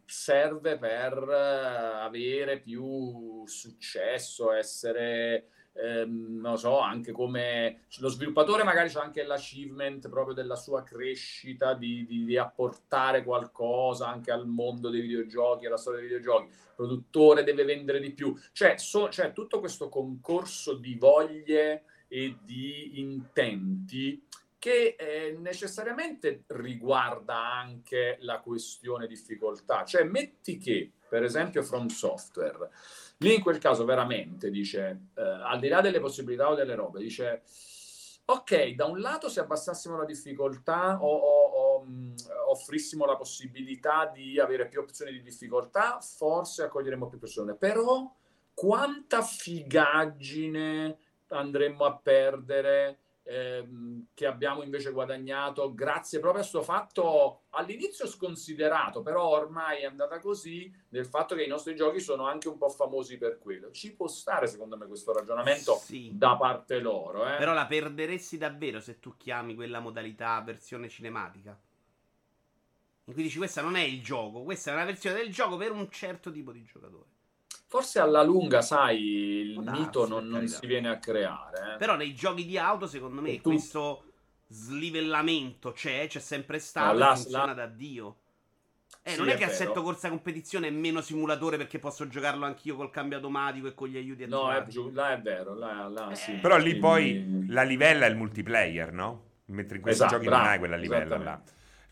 Speaker 1: serve per eh, avere più successo, essere, ehm, non so, anche come lo sviluppatore magari c'è anche l'achievement proprio della sua crescita, di, di, di, apportare qualcosa anche al mondo dei videogiochi, alla storia dei videogiochi. Il produttore deve vendere di più. Cioè, so, cioè tutto questo concorso di voglie e di intenti che eh, necessariamente riguarda anche la questione difficoltà. Cioè, metti che, per esempio, From Software, lì in quel caso veramente dice, eh, al di là delle possibilità o delle robe, dice, ok, da un lato se abbassassimo la difficoltà o, o, o mh, offrissimo la possibilità di avere più opzioni di difficoltà, forse accoglieremo più persone, però quanta figaggine andremmo a perdere ehm, che abbiamo invece guadagnato grazie proprio a questo fatto all'inizio sconsiderato, però ormai è andata così, del fatto che i nostri giochi sono anche un po' famosi per quello. Ci può stare secondo me questo ragionamento sì. da parte loro. Eh?
Speaker 2: Però la perderesti davvero se tu chiami quella modalità versione cinematica. In cui dici questa non è il gioco, questa è una versione del gioco per un certo tipo di giocatore.
Speaker 1: Forse alla lunga, sai, il darsi, mito non, non si viene a creare. Eh.
Speaker 2: Però nei giochi di auto, secondo me, tu... questo slivellamento c'è, c'è sempre stato, no, la, funziona la... da Dio. Eh, sì, non è, è che vero. assetto corsa competizione è meno simulatore perché posso giocarlo anch'io col cambio automatico e con gli aiuti
Speaker 1: No, è giù, là è vero, là, là, eh. sì.
Speaker 3: Però lì poi la livella è il multiplayer, no? mentre in questi
Speaker 1: Esatto,
Speaker 3: giochi
Speaker 1: bravo,
Speaker 3: non hai quella livello là.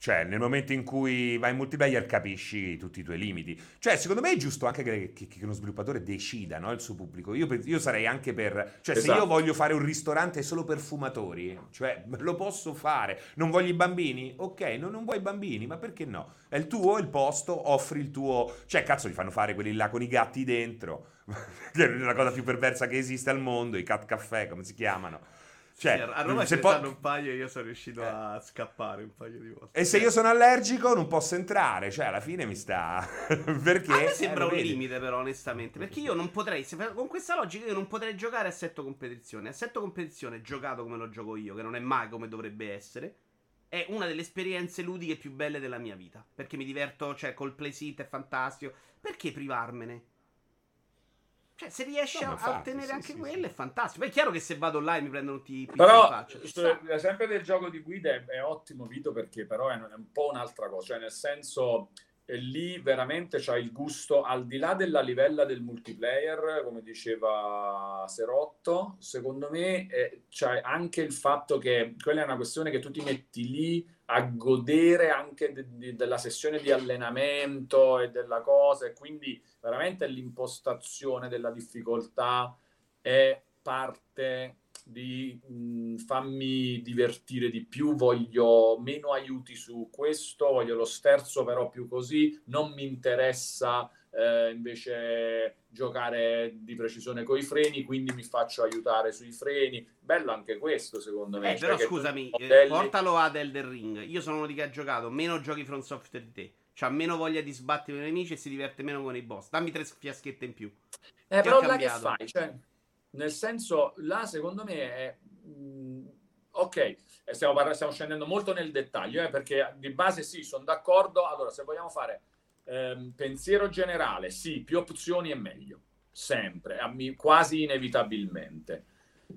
Speaker 3: Cioè, nel momento in cui vai in multiplayer capisci tutti i tuoi limiti. Cioè, secondo me è giusto anche che, che- che uno sviluppatore decida, no, il suo pubblico. Io, io sarei anche per... Cioè, se io
Speaker 1: Esatto.
Speaker 3: voglio fare un ristorante solo per fumatori, cioè, lo posso fare. Non voglio i bambini? Ok, no, non vuoi i bambini, ma perché no? È il tuo, il posto, offri il tuo... Cioè, cazzo, li fanno fare quelli là con i gatti dentro. che è la cosa più perversa che esiste al mondo, i cat caffè, come si chiamano. Cioè,
Speaker 2: Sì, a Roma
Speaker 3: se
Speaker 2: ce
Speaker 3: po-
Speaker 2: un paio e io sono riuscito
Speaker 3: Eh.
Speaker 2: a scappare un paio di volte.
Speaker 3: E se io sono allergico non posso entrare, cioè alla fine mi sta... Perché?
Speaker 2: A me
Speaker 3: Eh,
Speaker 2: sembra
Speaker 3: lo
Speaker 2: un
Speaker 3: vedi?
Speaker 2: limite, però, onestamente. Perché io non potrei, se- con questa logica, io non potrei giocare assetto competizione. Assetto competizione, giocato come lo gioco io, che non è mai come dovrebbe essere, è una delle esperienze ludiche più belle della mia vita. Perché mi diverto, cioè, col playsit è fantastico. Perché privarmene? Cioè, se riesci
Speaker 3: No,
Speaker 2: a-
Speaker 3: infatti,
Speaker 2: ottenere
Speaker 3: sì,
Speaker 2: anche
Speaker 3: sì,
Speaker 2: quello,
Speaker 3: sì.
Speaker 2: è fantastico. Poi è chiaro che se vado online mi prendono tutti i pizzi in
Speaker 1: Però l'esempio del gioco di guida è, è ottimo, Vito, perché però è, è un po' un'altra cosa, cioè nel senso e lì veramente c'hai il gusto, al di là della livella del multiplayer, come diceva Serotto, secondo me eh, c'è anche il fatto che quella è una questione che tu ti metti lì a godere anche de- de- della sessione di allenamento e della cosa, e quindi veramente l'impostazione della difficoltà è parte di mh, fammi divertire di più, voglio meno aiuti su questo, voglio lo sterzo però più così, non mi interessa eh, invece giocare di precisione coi freni, quindi mi faccio aiutare sui freni. Bello anche questo secondo me.
Speaker 2: Eh,
Speaker 1: cioè
Speaker 2: però scusami, eh,
Speaker 1: modelli-
Speaker 2: portalo ad Elden Ring. Io sono uno di che ha giocato meno giochi from software di te. C'ha meno voglia di sbattere i nemici e si diverte meno con i boss. Dammi tre fiaschette in più.
Speaker 1: Eh, però là che fai? Cioè, nel senso, là secondo me è... mh, ok, eh, stiamo, parla- stiamo scendendo molto nel dettaglio, eh, perché di base sì, sono d'accordo. Allora, se vogliamo fare ehm, pensiero generale, sì, più opzioni è meglio, sempre, quasi inevitabilmente.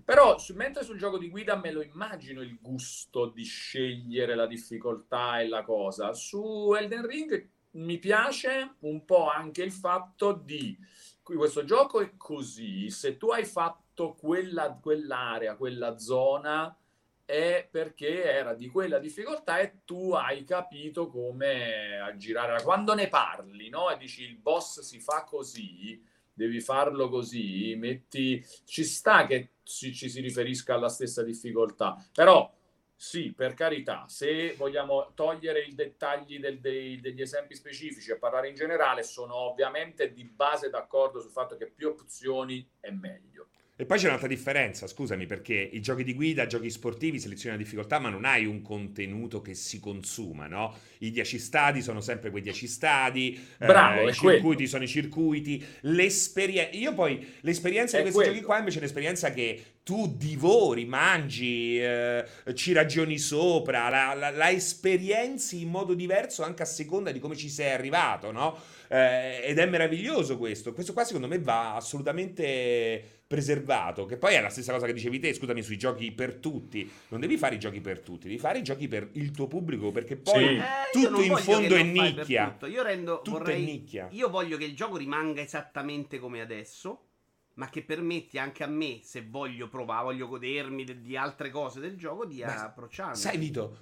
Speaker 1: Però mentre sul gioco di guida me lo immagino il gusto di scegliere la difficoltà e la cosa. Su Elden Ring mi piace un po' anche il fatto di questo gioco è così, se tu hai fatto quella, quell'area, quella zona è perché era di quella difficoltà e tu hai capito come aggirare. Quando ne parli, no? E dici il boss si fa così, devi farlo così, metti... Ci sta che ci, ci si riferisca alla stessa difficoltà, però sì, per carità, se vogliamo togliere i dettagli del- dei- degli esempi specifici e parlare in generale, sono ovviamente di base d'accordo sul fatto che più opzioni è meglio.
Speaker 3: E poi c'è un'altra differenza, scusami, perché i giochi di guida, giochi sportivi, selezioni la difficoltà, ma non hai un contenuto che si consuma, no? I 10 stadi sono sempre quei 10 stadi, eh,
Speaker 1: Bravo,
Speaker 3: i
Speaker 1: è
Speaker 3: circuiti
Speaker 1: quello.
Speaker 3: sono i circuiti, l'esperienza... Io poi, l'esperienza
Speaker 1: È
Speaker 3: di questi
Speaker 1: quello.
Speaker 3: giochi qua invece è un'esperienza che tu divori, mangi, eh, ci ragioni sopra, la, la, la esperienzi in modo diverso anche a seconda di come ci sei arrivato, no? Eh, ed è meraviglioso questo. Questo qua secondo me va assolutamente preservato. Che poi è la stessa cosa che dicevi te, scusami, sui giochi per tutti. Non devi fare i giochi per tutti, devi fare i giochi per il tuo pubblico, perché poi
Speaker 1: Sì.
Speaker 2: Eh,
Speaker 3: tutto
Speaker 2: non
Speaker 3: in fondo è nicchia.
Speaker 2: Io rendo,
Speaker 3: Tutto
Speaker 2: vorrei...
Speaker 3: è nicchia.
Speaker 2: Io voglio che il gioco rimanga esattamente come adesso, ma che permetti anche a me, se voglio provare, voglio godermi de- di altre cose del gioco, di
Speaker 3: Ma
Speaker 2: approcciarmi.
Speaker 3: Sai Vito,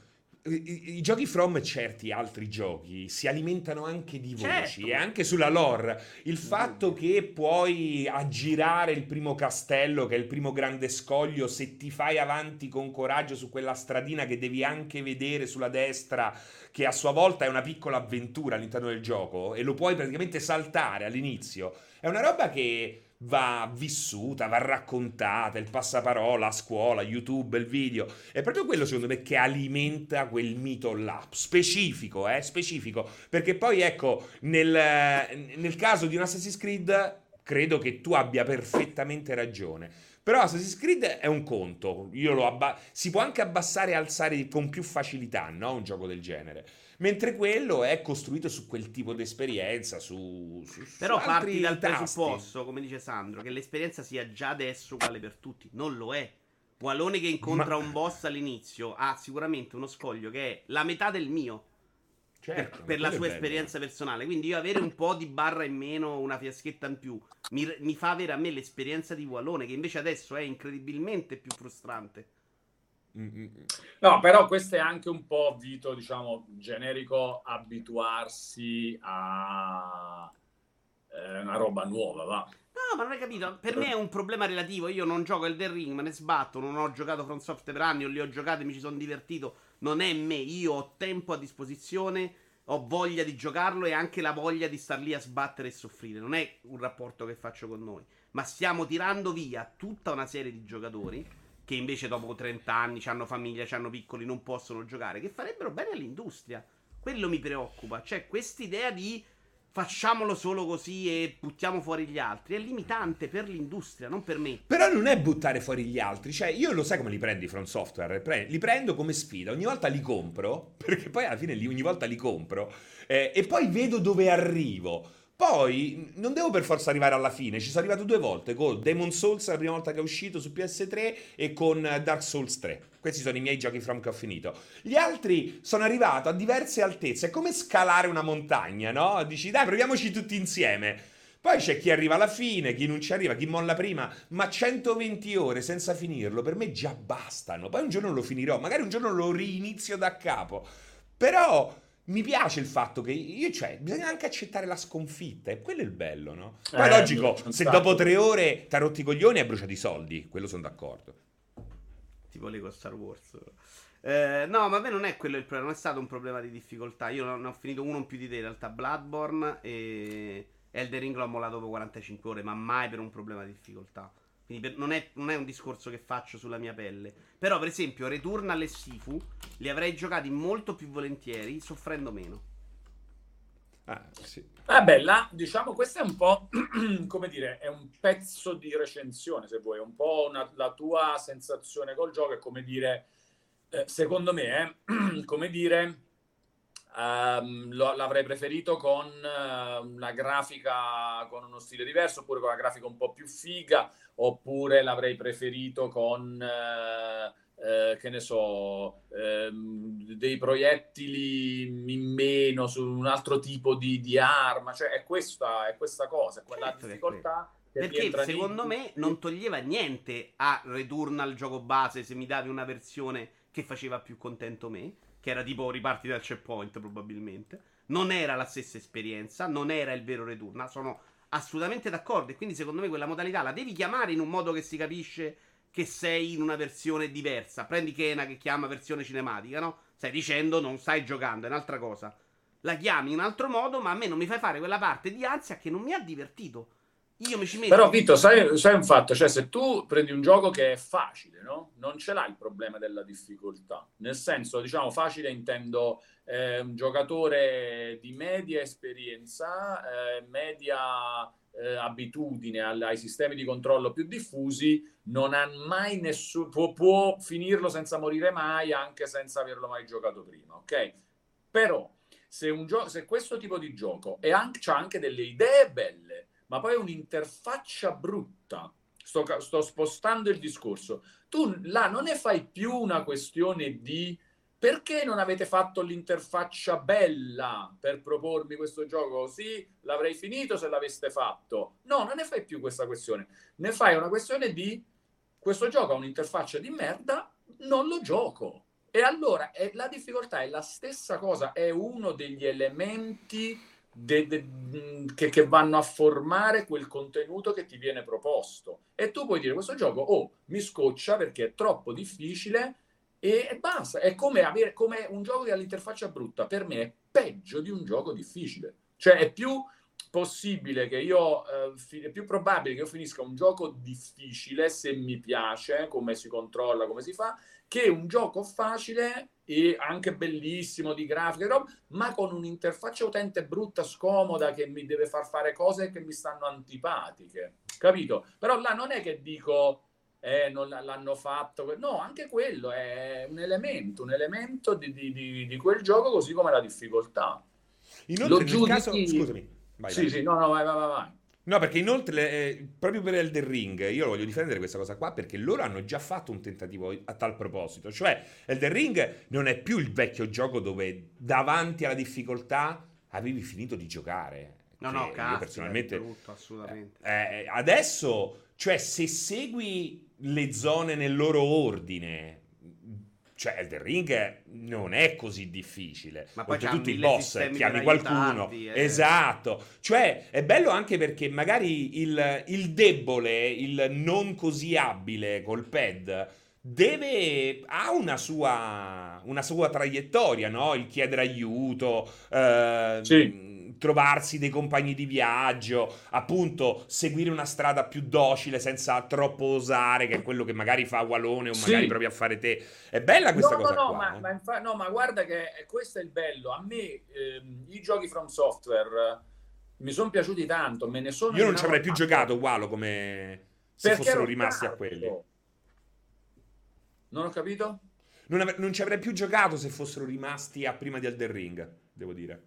Speaker 3: i, i- giochi from certi altri giochi si alimentano anche di voci
Speaker 2: Certo.
Speaker 3: e anche sulla lore. Il fatto che puoi aggirare il primo castello, che è il primo grande scoglio, se ti fai avanti con coraggio su quella stradina che devi anche vedere sulla destra, che a sua volta è una piccola avventura all'interno del gioco, e lo puoi praticamente saltare all'inizio, è una roba che va vissuta, va raccontata, il passaparola, a scuola, YouTube, il video. È proprio quello, secondo me, che alimenta quel mito là. Specifico, eh? Specifico. Perché poi, ecco, nel, nel caso di un Assassin's Creed, credo che tu abbia perfettamente ragione. Però Assassin's Creed è un conto. Abba- si può anche abbassare e alzare con più facilità, no? Un gioco del genere. Mentre quello è costruito su quel tipo di esperienza, su, su- su
Speaker 2: Però parti
Speaker 3: altri
Speaker 2: dal
Speaker 3: tasti.
Speaker 2: presupposto, come dice Sandro, che l'esperienza sia già adesso uguale per tutti. Non lo è. Walone che incontra
Speaker 3: Ma-
Speaker 2: un boss all'inizio ha sicuramente uno scoglio che è la metà del mio.
Speaker 3: Certo,
Speaker 2: per, per la sua esperienza personale. Quindi io avere un po' di barra in meno, una fiaschetta in più, mi, mi fa avere a me l'esperienza di Wallone, che invece adesso è incredibilmente più frustrante.
Speaker 1: No, però questo è anche un po', Vito, diciamo, generico, abituarsi a eh, una roba nuova, va.
Speaker 2: No, ma non hai capito. Per me è un problema relativo. Io non gioco Elden Ring, me ne sbatto. Non ho giocato From Software per anni, o li ho giocati e mi ci sono divertito. Non è me. Io ho tempo a disposizione, ho voglia di giocarlo e anche la voglia di star lì a sbattere e soffrire. Non è un rapporto che faccio con noi. Ma stiamo tirando via tutta una serie di giocatori che invece dopo 30 anni hanno famiglia, hanno piccoli, non possono giocare, che farebbero bene all'industria. Quello mi preoccupa. Cioè, quest'idea di facciamolo solo così e buttiamo fuori gli altri. È limitante per l'industria, non per me.
Speaker 3: Però non è buttare fuori gli altri. Cioè, io lo sai come li prendi Front Software? Li prendo come sfida. Ogni volta li compro, perché poi alla fine ogni volta li compro. Eh, e poi vedo dove arrivo. Poi non devo per forza arrivare alla fine, ci sono arrivato due volte con Demon Souls la prima volta che è uscito su PS3 e con Dark Souls 3. Questi sono i miei giochi from che ho finito. Gli altri sono arrivato a diverse altezze, è come scalare una montagna, no? Dici dai, proviamoci tutti insieme. Poi c'è chi arriva alla fine, chi non ci arriva, chi molla prima, ma 120 ore senza finirlo per me già bastano. Poi un giorno lo finirò, magari un giorno lo rinizio da capo. Però mi piace il fatto che io, cioè, bisogna anche accettare la sconfitta, e quello è il bello, no? Poi
Speaker 1: Eh,
Speaker 3: logico, se dopo tre ore ti ha rotti i coglioni hai bruciato i soldi, quello sono d'accordo.
Speaker 2: Tipo Lego Star Wars. Eh, no, ma a me non è quello il problema. Non è stato un problema di difficoltà. Io ne ho finito uno in più di te, in realtà. Bloodborne e Elden Ring l'ho mollato dopo 45 ore, ma mai per un problema di difficoltà. Quindi per- non, è, non è un discorso che faccio sulla mia pelle. Però, per esempio, Returnal e Sifu li avrei giocati molto più volentieri, soffrendo meno.
Speaker 3: Ah, sì.
Speaker 1: Vabbè, là, diciamo, questo è un po', come dire, è un pezzo di recensione, se vuoi, un po' una- la tua sensazione col gioco, è come dire, eh, secondo me, eh, come dire, ehm, lo- l'avrei preferito con eh, una grafica, con uno stile diverso, oppure con una grafica un po' più figa, oppure l'avrei preferito con... eh, eh, che ne so, ehm, dei proiettili in meno su un altro tipo di, di arma, cioè è questa, è questa cosa, è quella
Speaker 2: Certo
Speaker 1: difficoltà
Speaker 2: Perché secondo
Speaker 1: nei-
Speaker 2: me non toglieva niente a Returnal gioco base se mi davi una versione che faceva più contento me, che era tipo riparti dal checkpoint probabilmente. Non era la stessa esperienza, non era il vero Returnal, sono assolutamente d'accordo e quindi secondo me quella modalità la devi chiamare in un modo che si capisce che sei in una versione diversa. Prendi Kena che chiama versione cinematica, no? Stai dicendo non stai giocando, è un'altra cosa. La chiami in un altro modo, ma a me non mi fai fare quella parte di ansia che non mi ha divertito. Io mi ci metto.
Speaker 1: Però Vito, sai, sai un fatto, cioè se tu prendi un gioco che è facile, no? Non ce l'ha il problema della difficoltà. Nel senso, diciamo, facile intendo eh, un giocatore di media esperienza, eh, media eh, abitudine al- ai sistemi di controllo più diffusi, non ha mai nessuno, può, può finirlo senza morire mai, anche senza averlo mai giocato prima, ok? Però se, un gio- se questo tipo di gioco anche, c'ha anche delle idee belle, ma poi un'interfaccia brutta, sto, sto spostando il discorso, tu là non ne fai più una questione di perché non avete fatto l'interfaccia bella per propormi questo gioco? Sì, l'avrei finito se l'aveste fatto. No, non ne fai più questa questione. Ne fai una questione di questo gioco ha un'interfaccia di merda, non lo gioco. E allora è- la difficoltà è la stessa cosa, è uno degli elementi de- de- mh, che, che vanno a formare quel contenuto che ti viene proposto. E tu puoi dire questo gioco, oh, mi scoccia perché è troppo difficile e, e basta. È come, avere, come un gioco che ha l'interfaccia brutta. Per me è peggio di un gioco difficile. Cioè è più possibile che io, eh, fi- è più probabile che io finisca un gioco difficile se mi piace come si controlla, come si fa, che un gioco facile e anche bellissimo di grafica, e roba, ma con un'interfaccia utente brutta, scomoda, che mi deve far fare cose che mi stanno antipatiche. Capito? Però là non è che dico eh, non l'hanno fatto. No, anche quello è un elemento, un elemento di, di- di- di quel gioco, così come la difficoltà.
Speaker 3: Inoltre,
Speaker 1: Lo giudichi-
Speaker 3: caso... Scusami. Vai,
Speaker 1: sì,
Speaker 3: vai.
Speaker 1: sì, no, no, vai, vai, vai. vai.
Speaker 3: No, perché inoltre, eh, proprio per Elden Ring, io voglio difendere questa cosa qua perché loro hanno già fatto un tentativo a tal proposito. Cioè, Elden Ring non è più il vecchio gioco dove davanti alla difficoltà avevi finito di giocare.
Speaker 2: No,
Speaker 3: Che
Speaker 2: no,
Speaker 3: io
Speaker 2: caspita,
Speaker 3: personalmente...
Speaker 2: è brutto, assolutamente.
Speaker 3: Eh, adesso, cioè, se segui le zone nel loro ordine, cioè, Elden Ring non è così difficile.
Speaker 2: Ma poi
Speaker 3: Oltretutto i boss chiami qualcuno.
Speaker 2: aiutarti, eh.
Speaker 3: Esatto. Cioè, è bello anche perché magari il, il debole, il non così abile col pad, deve. ha una sua, una sua traiettoria, no? Il chiedere aiuto. eh,
Speaker 1: Sì.
Speaker 3: Trovarsi dei compagni di viaggio, appunto, seguire una strada più docile senza troppo osare, che è quello che magari fa Walone o
Speaker 1: Sì.
Speaker 3: magari provi a fare te. È bella questa
Speaker 1: no,
Speaker 3: cosa
Speaker 1: no, no,
Speaker 3: qua.
Speaker 1: ma,
Speaker 3: eh.
Speaker 1: ma infa- no, ma guarda che questo è il bello. A me ehm, i giochi from software eh, mi sono piaciuti tanto, me ne sono
Speaker 3: Io non ci avrei più giocato Walo come se
Speaker 1: Perché
Speaker 3: fossero
Speaker 1: ero
Speaker 3: rimasti a
Speaker 1: scarso.
Speaker 3: quelli.
Speaker 1: Non ho capito?
Speaker 3: Non, ave- non ci avrei più giocato se fossero rimasti a prima di Elden Ring, devo dire.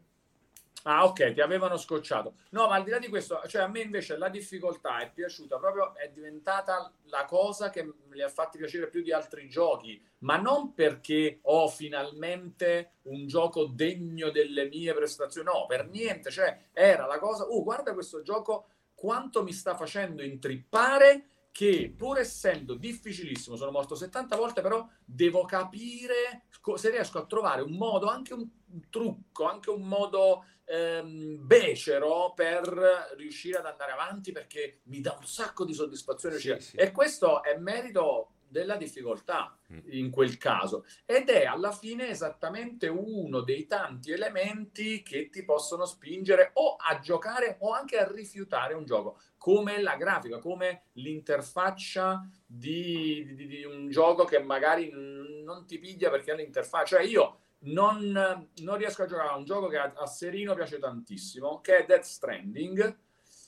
Speaker 1: Ah, ok, ti avevano scocciato. No, ma al di là di questo, cioè a me invece la difficoltà è piaciuta proprio, è diventata la cosa che mi ha fatti piacere più di altri giochi, ma non perché ho finalmente un gioco degno delle mie prestazioni, no, per niente, cioè era la cosa, oh, guarda questo gioco quanto mi sta facendo intrippare che pur essendo difficilissimo, sono morto 70 volte, però devo capire se riesco a trovare un modo, anche un trucco, anche un modo ehm, becero per riuscire ad andare avanti perché mi dà un sacco di soddisfazione.
Speaker 3: Sì, sì.
Speaker 1: E questo è merito della difficoltà
Speaker 3: Mm.
Speaker 1: in quel caso ed è alla fine esattamente uno dei tanti elementi che ti possono spingere o a giocare o anche a rifiutare un gioco come la grafica, come l'interfaccia di, di- di un gioco che magari non ti piglia perché ha l'interfaccia. Cioè io non, non riesco a giocare a un gioco che a, a Serino piace tantissimo, che è Death Stranding,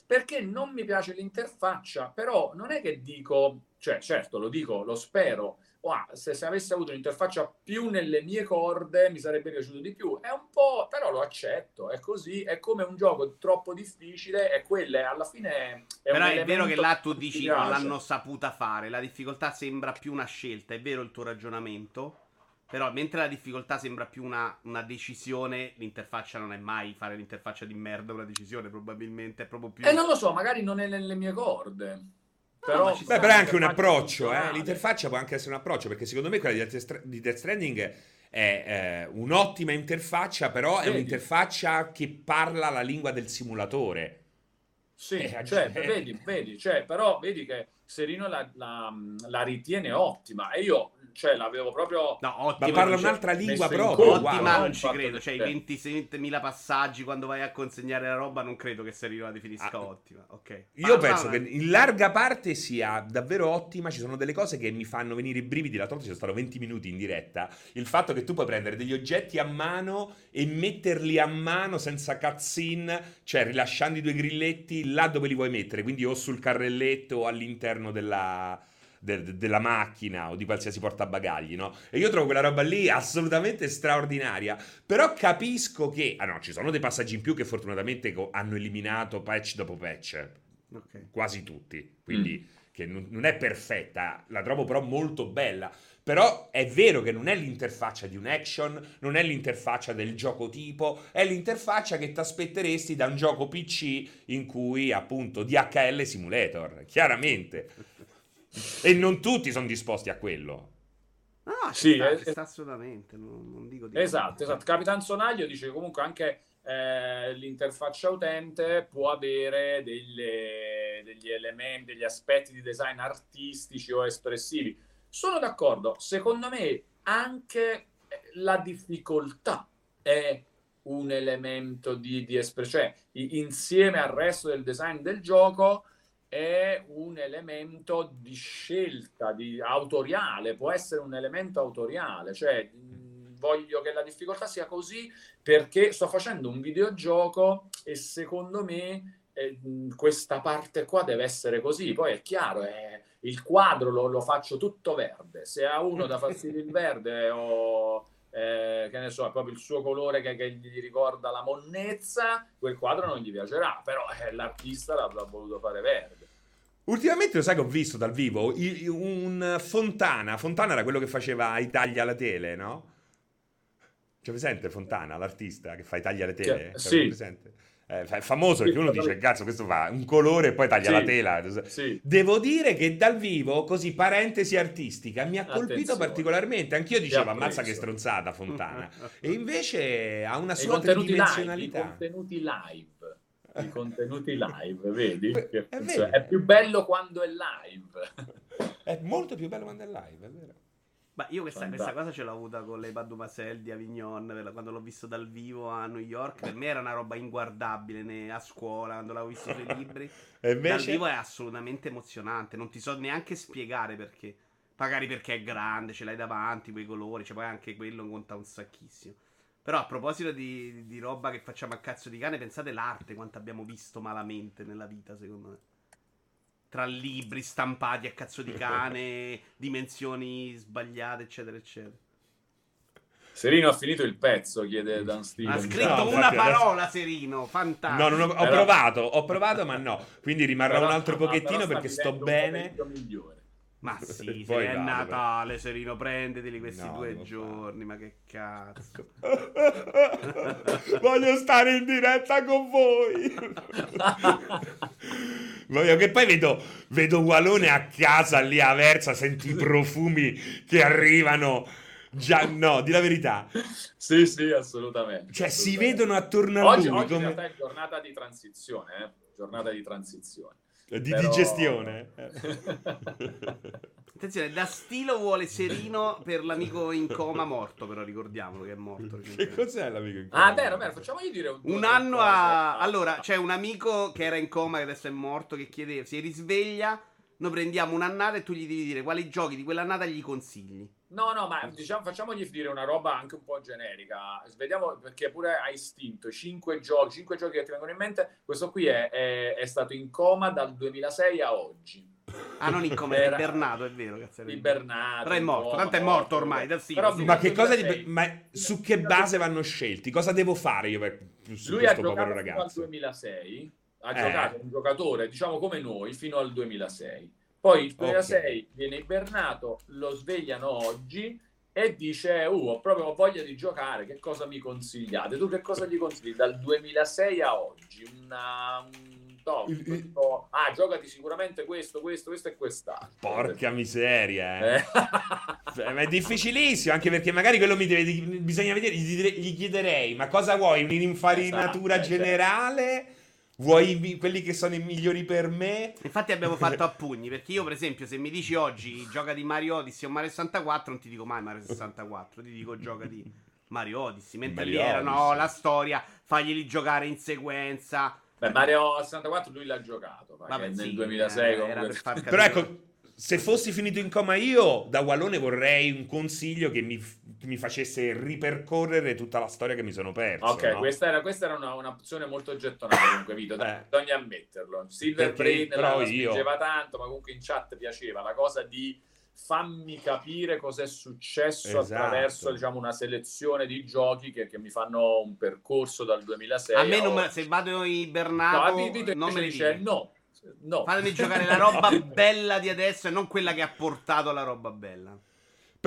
Speaker 1: perché non mi piace l'interfaccia, però non è che dico, cioè certo lo dico, lo spero, "Wow, se, se avessi avuto un'interfaccia più nelle mie corde mi sarebbe piaciuto di più. È un po', però lo accetto, è così, è come un gioco troppo difficile e quello è- alla fine è
Speaker 2: Però
Speaker 1: un
Speaker 2: è vero che là tu dici non l'hanno saputa fare, la difficoltà sembra più una scelta, è vero il tuo ragionamento, però mentre la difficoltà sembra più una, una decisione, l'interfaccia non è mai fare l'interfaccia di merda una decisione, probabilmente è proprio più...
Speaker 1: E non lo so, magari non è nelle mie corde. Però,
Speaker 2: ma ci
Speaker 3: Beh, però è anche un approccio, eh. L'interfaccia può anche essere un approccio, perché secondo me quella di Death Stra- di Death Stranding è eh, un'ottima interfaccia, però è
Speaker 1: Vedi?
Speaker 3: un'interfaccia che parla la lingua del simulatore.
Speaker 1: Sì,
Speaker 3: Eh,
Speaker 1: cioè,
Speaker 3: eh.
Speaker 1: vedi, vedi, cioè, però vedi che Serino la, la- la ritiene ottima e io cioè, l'avevo proprio...
Speaker 2: No,
Speaker 3: Ma
Speaker 2: ottima,
Speaker 3: parla
Speaker 2: non ci-
Speaker 3: un'altra lingua proprio.
Speaker 2: ottima
Speaker 3: wow.
Speaker 2: non ci credo, cioè i 26.000 passaggi quando vai a consegnare la roba non credo che Serino la definisca
Speaker 3: Ah.
Speaker 2: ottima, ok.
Speaker 3: Io
Speaker 2: Ma-
Speaker 3: penso
Speaker 2: ma-
Speaker 3: che in larga parte sia davvero ottima. Ci sono delle cose che mi fanno venire i brividi. L'altra volta ci sono stato 20 minuti in diretta. Il fatto che tu puoi prendere degli oggetti a mano e metterli a mano senza cutscene, cioè rilasciando i due grilletti là dove li vuoi mettere, quindi o sul carrelletto o all'interno della. de- de- della macchina o di qualsiasi portabagagli, no? E io trovo quella roba lì assolutamente straordinaria. Però capisco che. Ah no, ci sono dei passaggi in più che fortunatamente hanno eliminato patch dopo patch
Speaker 2: ok.
Speaker 3: quasi tutti, quindi che non, non è perfetta, la trovo però molto bella. Però è vero che non è l'interfaccia di un action, non è l'interfaccia del gioco tipo, è l'interfaccia che ti aspetteresti da un gioco PC in cui appunto DHL Simulator, chiaramente. E non tutti sono disposti a quello.
Speaker 2: Ci
Speaker 1: Sì,
Speaker 2: sta,
Speaker 1: eh,
Speaker 2: sta assolutamente, non, non dico di.
Speaker 1: Esatto, esatto. Capitan Sonaglio dice comunque anche eh, l'interfaccia utente può avere delle- degli elementi, degli aspetti di design artistici o espressivi. Sono d'accordo, secondo me anche la difficoltà è un elemento di, di espressione, cioè insieme al resto del design del gioco è un elemento di scelta, di autoriale, può essere un elemento autoriale, cioè voglio che la difficoltà sia così perché sto facendo un videogioco e secondo me eh, questa parte qua deve essere così, poi è chiaro, eh, il quadro lo, lo faccio tutto verde, se a uno dà fastidio il verde o eh, che ne so, è proprio il suo colore che, che gli ricorda la monnezza, quel quadro non gli piacerà, però eh, l'artista l'avrà voluto fare verde.
Speaker 3: Ultimamente lo sai che ho visto dal vivo un Fontana. Fontana era quello che faceva Italia alla tele, no? C'è presente Fontana, l'artista che fa i taglia le tele?
Speaker 1: Sì.
Speaker 3: presente? Eh, è famoso perché uno dice, cazzo, questo fa un colore e poi taglia
Speaker 1: Sì.
Speaker 3: la tela.
Speaker 1: Sì.
Speaker 3: Devo dire che dal vivo, così parentesi artistica, mi ha colpito
Speaker 1: Attenzione.
Speaker 3: particolarmente. Anch'io dicevo, ammazza che stronzata Fontana. e invece ha una sua
Speaker 1: contenuti live, i
Speaker 3: tridimensionalità.
Speaker 1: contenuti live. I contenuti live, vedi?
Speaker 3: È.
Speaker 1: È più bello quando è live.
Speaker 3: È molto più bello quando è live, è vero.
Speaker 2: Ma io questa, questa cosa ce l'ho avuta con le Mademoiselle di Avignon quando l'ho visto dal vivo a New York. Per me era una roba inguardabile ne- a scuola quando l'avevo visto sui libri.
Speaker 3: E
Speaker 2: Dal
Speaker 3: invece...
Speaker 2: vivo è assolutamente emozionante. Non ti so neanche spiegare perché. Magari perché è grande, ce l'hai davanti, quei colori. Cioè, poi anche quello conta un sacchissimo. Però a proposito di, di roba che facciamo a cazzo di cane, pensate l'arte quanto abbiamo visto malamente nella vita, secondo me. Tra libri stampati a cazzo di cane, dimensioni sbagliate, eccetera, eccetera.
Speaker 1: Serino ha finito il pezzo, chiede Dan Stevens.
Speaker 2: Ha scritto
Speaker 3: No,
Speaker 2: una parola, Serino. Fantastico.
Speaker 3: No, non ho, ho
Speaker 1: Però-
Speaker 3: provato, ho provato, ma no. Quindi rimarrà
Speaker 1: Però-
Speaker 3: un altro pochettino perché sto bene.
Speaker 2: Ma sì, se è Natale, Serino, prendeteli questi
Speaker 3: No,
Speaker 2: due giorni. Ma che cazzo.
Speaker 3: Voglio stare in diretta con voi. Voglio che poi vedo, vedo Walone a casa lì a Versa, senti i profumi che arrivano. Già, no, di la verità.
Speaker 1: Sì, sì, assolutamente.
Speaker 3: Cioè, si
Speaker 1: assolutamente.
Speaker 3: vedono attorno a
Speaker 1: Oggi,
Speaker 3: lui
Speaker 1: oggi in
Speaker 3: come...
Speaker 1: realtà è giornata di transizione, eh? giornata di transizione.
Speaker 3: Di
Speaker 1: Però-
Speaker 3: digestione.
Speaker 2: Attenzione, da stilo vuole Serino per l'amico in coma morto, però ricordiamolo che è morto.
Speaker 3: che cos'è l'amico in
Speaker 1: ah,
Speaker 3: coma?
Speaker 1: vero, vero, facciamogli dire un,
Speaker 2: Un anno a... Allora, c'è un amico che era in coma, che adesso è morto, che chiedeva, si risveglia, noi prendiamo un'annata e tu gli devi dire quali giochi di quell'annata gli consigli.
Speaker 1: No, no, ma diciamo, facciamogli dire una roba anche un po' generica. Vediamo perché pure hai istinto. Cinque giochi, cinque giochi che ti vengono in mente. Questo qui è, è- è stato in coma dal 2006 a oggi.
Speaker 2: Ah, non in coma, è
Speaker 1: Era-
Speaker 2: ibernato, è vero, cazzo.
Speaker 1: Ibernato.
Speaker 2: Però è morto,
Speaker 1: coma,
Speaker 2: tanto è morto ormai, da sì,
Speaker 1: Però
Speaker 2: sì.
Speaker 3: Ma che cosa di...
Speaker 1: 2006
Speaker 3: Ma su che base vanno scelti? Cosa devo fare io per su
Speaker 1: Lui ha
Speaker 3: questo
Speaker 1: giocato
Speaker 3: povero
Speaker 1: fino al
Speaker 3: ragazzo?
Speaker 1: 2006, ha
Speaker 3: Eh.
Speaker 1: giocato un giocatore, diciamo come noi, fino al 2006. Poi il 2006
Speaker 3: Ok.
Speaker 1: viene ibernato, lo svegliano oggi e dice, uh, ho proprio voglia di giocare, che cosa mi consigliate? Tu che cosa gli consigli dal 2006 a oggi? Una, un top,
Speaker 3: Il- il-
Speaker 1: tipo, ah, giocati sicuramente questo, questo, questo e quest'altro.
Speaker 3: Porca miseria, eh.
Speaker 1: Eh,
Speaker 3: Ma è difficilissimo, anche perché magari quello mi deve, bisogna vedere, gli, chiederei, ma cosa vuoi? Un'infarinatura
Speaker 1: Esatto, eh,
Speaker 3: generale? Vuoi i mi- quelli che sono i migliori per me?
Speaker 2: Infatti abbiamo fatto a pugni, perché io per esempio se mi dici oggi gioca di Mario Odyssey o Mario 64 non ti dico mai Mario 64, ti dico gioca di Mario Odyssey, mentre
Speaker 3: Mario
Speaker 2: lì era no,
Speaker 3: Odyssey.
Speaker 2: la storia, faglieli giocare in sequenza.
Speaker 1: Beh, Mario 64 lui l'ha giocato, perché
Speaker 2: Vabbè,
Speaker 1: nel
Speaker 2: sì,
Speaker 1: 2006
Speaker 2: eh,
Speaker 1: comunque-
Speaker 2: era per far capire.
Speaker 3: Però ecco, se fossi finito in coma io, da Wallone vorrei un consiglio che mi, mi facesse ripercorrere tutta la storia che mi sono perso.
Speaker 1: Ok,
Speaker 3: no?
Speaker 1: questa era, questa era una, un'opzione molto gettonata comunque, Vito,
Speaker 3: Eh.
Speaker 1: bisogna ammetterlo. Silver
Speaker 3: Perché
Speaker 1: Brain
Speaker 3: però
Speaker 1: la, la
Speaker 3: io-
Speaker 1: spingeva tanto, ma comunque in chat piaceva la cosa di fammi capire cos'è successo
Speaker 3: Esatto.
Speaker 1: attraverso diciamo, una selezione di giochi che, che mi fanno un percorso dal 2006
Speaker 2: A me non me-
Speaker 1: oggi.
Speaker 2: se vado
Speaker 1: No,
Speaker 2: ibernato
Speaker 1: Vito
Speaker 2: non me
Speaker 1: invece
Speaker 2: ne
Speaker 1: dice
Speaker 2: dice.
Speaker 1: no, no.
Speaker 2: Fatemi giocare la roba bella di adesso e non quella che ha portato la roba bella.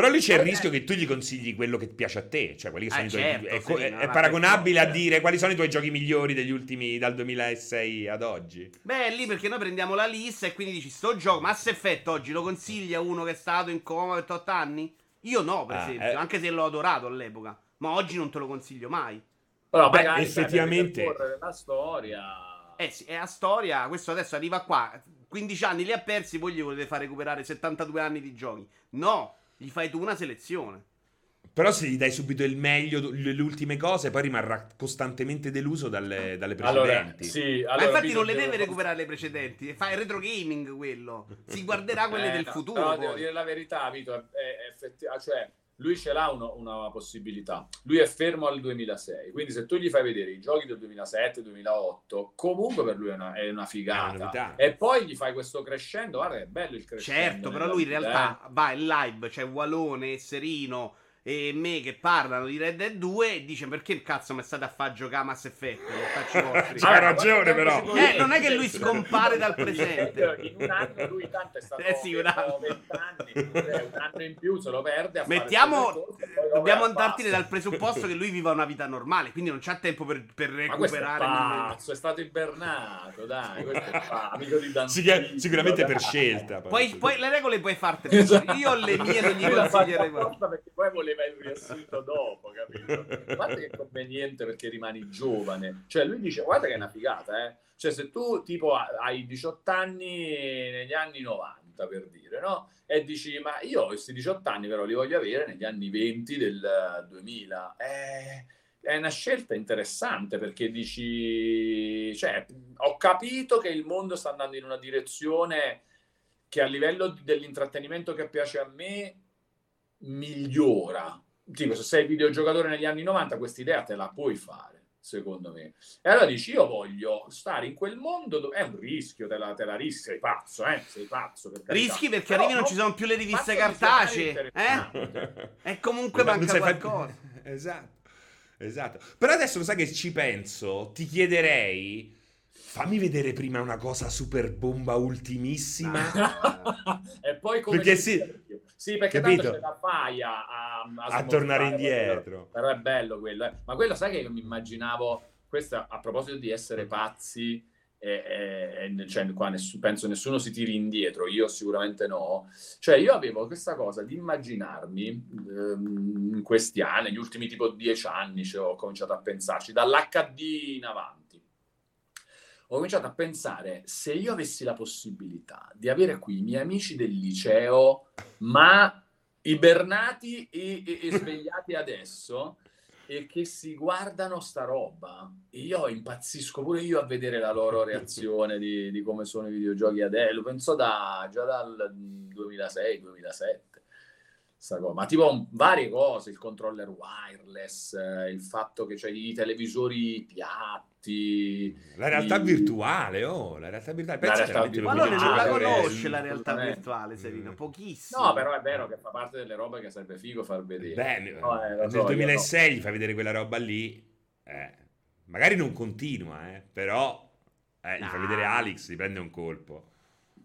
Speaker 3: Però lì c'è il
Speaker 1: Eh.
Speaker 3: rischio che tu gli consigli quello che piace a te, cioè quelli che sono
Speaker 2: Eh,
Speaker 3: i tuoi
Speaker 2: certo,
Speaker 3: è, co-
Speaker 2: sì,
Speaker 3: è- paragonabile a dire quali sono i tuoi giochi migliori degli ultimi dal 2006 ad oggi.
Speaker 2: Beh, è lì perché noi prendiamo la lista e quindi dici sto gioco Mass Effect oggi lo consiglia uno che è stato in coma per 8 anni? Io no, per
Speaker 3: Ah,
Speaker 2: esempio,
Speaker 3: eh.
Speaker 2: anche se l'ho adorato all'epoca, ma oggi non te lo consiglio mai.
Speaker 1: Però
Speaker 3: Beh,
Speaker 1: magari,
Speaker 3: effettivamente-
Speaker 1: la storia
Speaker 2: Eh sì, è a storia, questo adesso arriva qua, 15 anni li ha persi, poi gli volete far recuperare 72 anni di giochi. No, gli fai tu una selezione.
Speaker 3: Però se gli dai subito il meglio, le ultime cose, poi rimarrà costantemente deluso dalle, dalle
Speaker 1: allora,
Speaker 3: precedenti.
Speaker 1: sì,
Speaker 2: ma
Speaker 1: allora,
Speaker 2: infatti
Speaker 1: Vito,
Speaker 2: non le
Speaker 1: devo-
Speaker 2: deve recuperare le precedenti, fa il retro gaming quello. Si guarderà quelle
Speaker 1: Eh,
Speaker 2: del
Speaker 1: no,
Speaker 2: futuro.
Speaker 1: Però
Speaker 2: poi.
Speaker 1: devo dire la verità, Vito, è, è effetti- cioè, lui ce l'ha uno- una possibilità. Lui è fermo al 2006, quindi se tu gli fai vedere i giochi del 2007-2008, comunque per lui è una, è una
Speaker 3: È
Speaker 1: figata.
Speaker 3: novità.
Speaker 1: e poi gli fai questo crescendo, guarda, è bello il crescendo.
Speaker 2: Certo, però lui in realtà
Speaker 1: eh.
Speaker 2: va in live, c'è Walone, Serino, e me che parlano di Red Dead 2 e dice perché cazzo mi state a fare giocare Mass Effect? Facci vostri.
Speaker 3: C'ha ragione, però.
Speaker 2: Eh, non è che lui scompare dal presente.
Speaker 1: In un anno lui tanto è stato
Speaker 2: Eh sì, un anno.
Speaker 1: 20 anni, un anno in più se lo perde.
Speaker 2: Mettiamo,
Speaker 1: dopo
Speaker 2: dobbiamo
Speaker 1: è
Speaker 2: andartene dal presupposto che lui viva una vita normale, quindi non c'ha tempo per, per
Speaker 1: Ma questo è
Speaker 2: recuperare.
Speaker 1: pazzo, è stato ibernato, dai, è amico di Dantino,
Speaker 3: Sic- sicuramente per scelta.
Speaker 2: Poi, poi le regole puoi fartene.
Speaker 1: Esatto.
Speaker 2: Io ho le mie, non gli consiglierei
Speaker 1: perché poi voleva il riassunto dopo, capito? A parte che è conveniente perché rimani giovane. Cioè, lui dice, guarda che è una figata, eh. Cioè, se tu, tipo, hai 18 anni negli anni 90, per dire, no? E dici, ma io questi 18 anni però li voglio avere negli anni 20 del 2000. Eh, è una scelta interessante perché dici, cioè, ho capito che il mondo sta andando in una direzione che a livello dell'intrattenimento che piace a me migliora. Tipo, se sei videogiocatore negli anni 90, questa idea te la puoi fare, secondo me. E allora dici, io voglio stare in quel mondo dove è un rischio, te la, te la rischi, sei pazzo, eh? Sei pazzo, per carità.
Speaker 2: Rischi perché arrivi non
Speaker 1: no,
Speaker 2: ci sono più le riviste
Speaker 1: fatto
Speaker 2: cartacee. Eh? E comunque
Speaker 3: Non
Speaker 2: manca qualcosa.
Speaker 3: Esatto. Esatto. Però adesso lo sai che ci penso, ti chiederei fammi vedere prima una cosa super bomba ultimissima.
Speaker 1: e poi come
Speaker 3: Perché sì.
Speaker 1: rischio? Sì perché
Speaker 3: Capito?
Speaker 1: tanto ce la fai a, a,
Speaker 3: A tornare indietro.
Speaker 1: però è bello quello eh. ma quello sai che io mi immaginavo questo a proposito di essere pazzi e- e- cioè, qua ness- penso nessuno si tiri indietro io sicuramente no cioè io avevo questa cosa di immaginarmi ehm, in questi anni negli ultimi tipo dieci anni cioè, ho cominciato a pensarci dall'HD in avanti ho cominciato a pensare se io avessi la possibilità di avere qui i miei amici del liceo, ma ibernati e, e- e svegliati adesso e che si guardano sta roba, io impazzisco pure io a vedere la loro reazione di, di come sono i videogiochi adesso. Lo penso da, già dal 2006-2007. Ma tipo varie cose, il controller wireless, eh, il fatto che c'hai i televisori piatti,
Speaker 3: La realtà
Speaker 1: i-
Speaker 3: virtuale, oh, la realtà virtuale. Pensa
Speaker 1: realtà
Speaker 3: veramente
Speaker 2: Ma
Speaker 1: Ah,
Speaker 2: non la conosce la realtà virtuale, Serino. Pochissimo.
Speaker 1: No, però è vero che fa parte delle robe che sarebbe figo far vedere.
Speaker 3: Bene,
Speaker 1: No, eh,
Speaker 3: nel
Speaker 1: so, io
Speaker 3: 2006 gli fai vedere quella roba lì, eh, magari non continua, eh, però eh, gli fai
Speaker 2: No.
Speaker 3: vedere Alex, gli prende un colpo.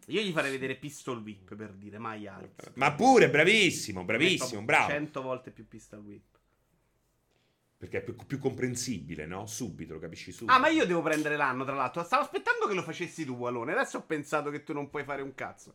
Speaker 2: Io gli farei vedere Pistol Whip per dire mai Alex.
Speaker 3: Ma pure, bravissimo, bravissimo, bravo.
Speaker 2: 100 volte più Pistol Whip.
Speaker 3: Perché è più, più comprensibile, no? Subito, lo capisci subito.
Speaker 2: Ah, ma io devo prendere l'anno, tra l'altro. Stavo aspettando che lo facessi tu, Alone. Adesso ho pensato che tu non puoi fare un cazzo.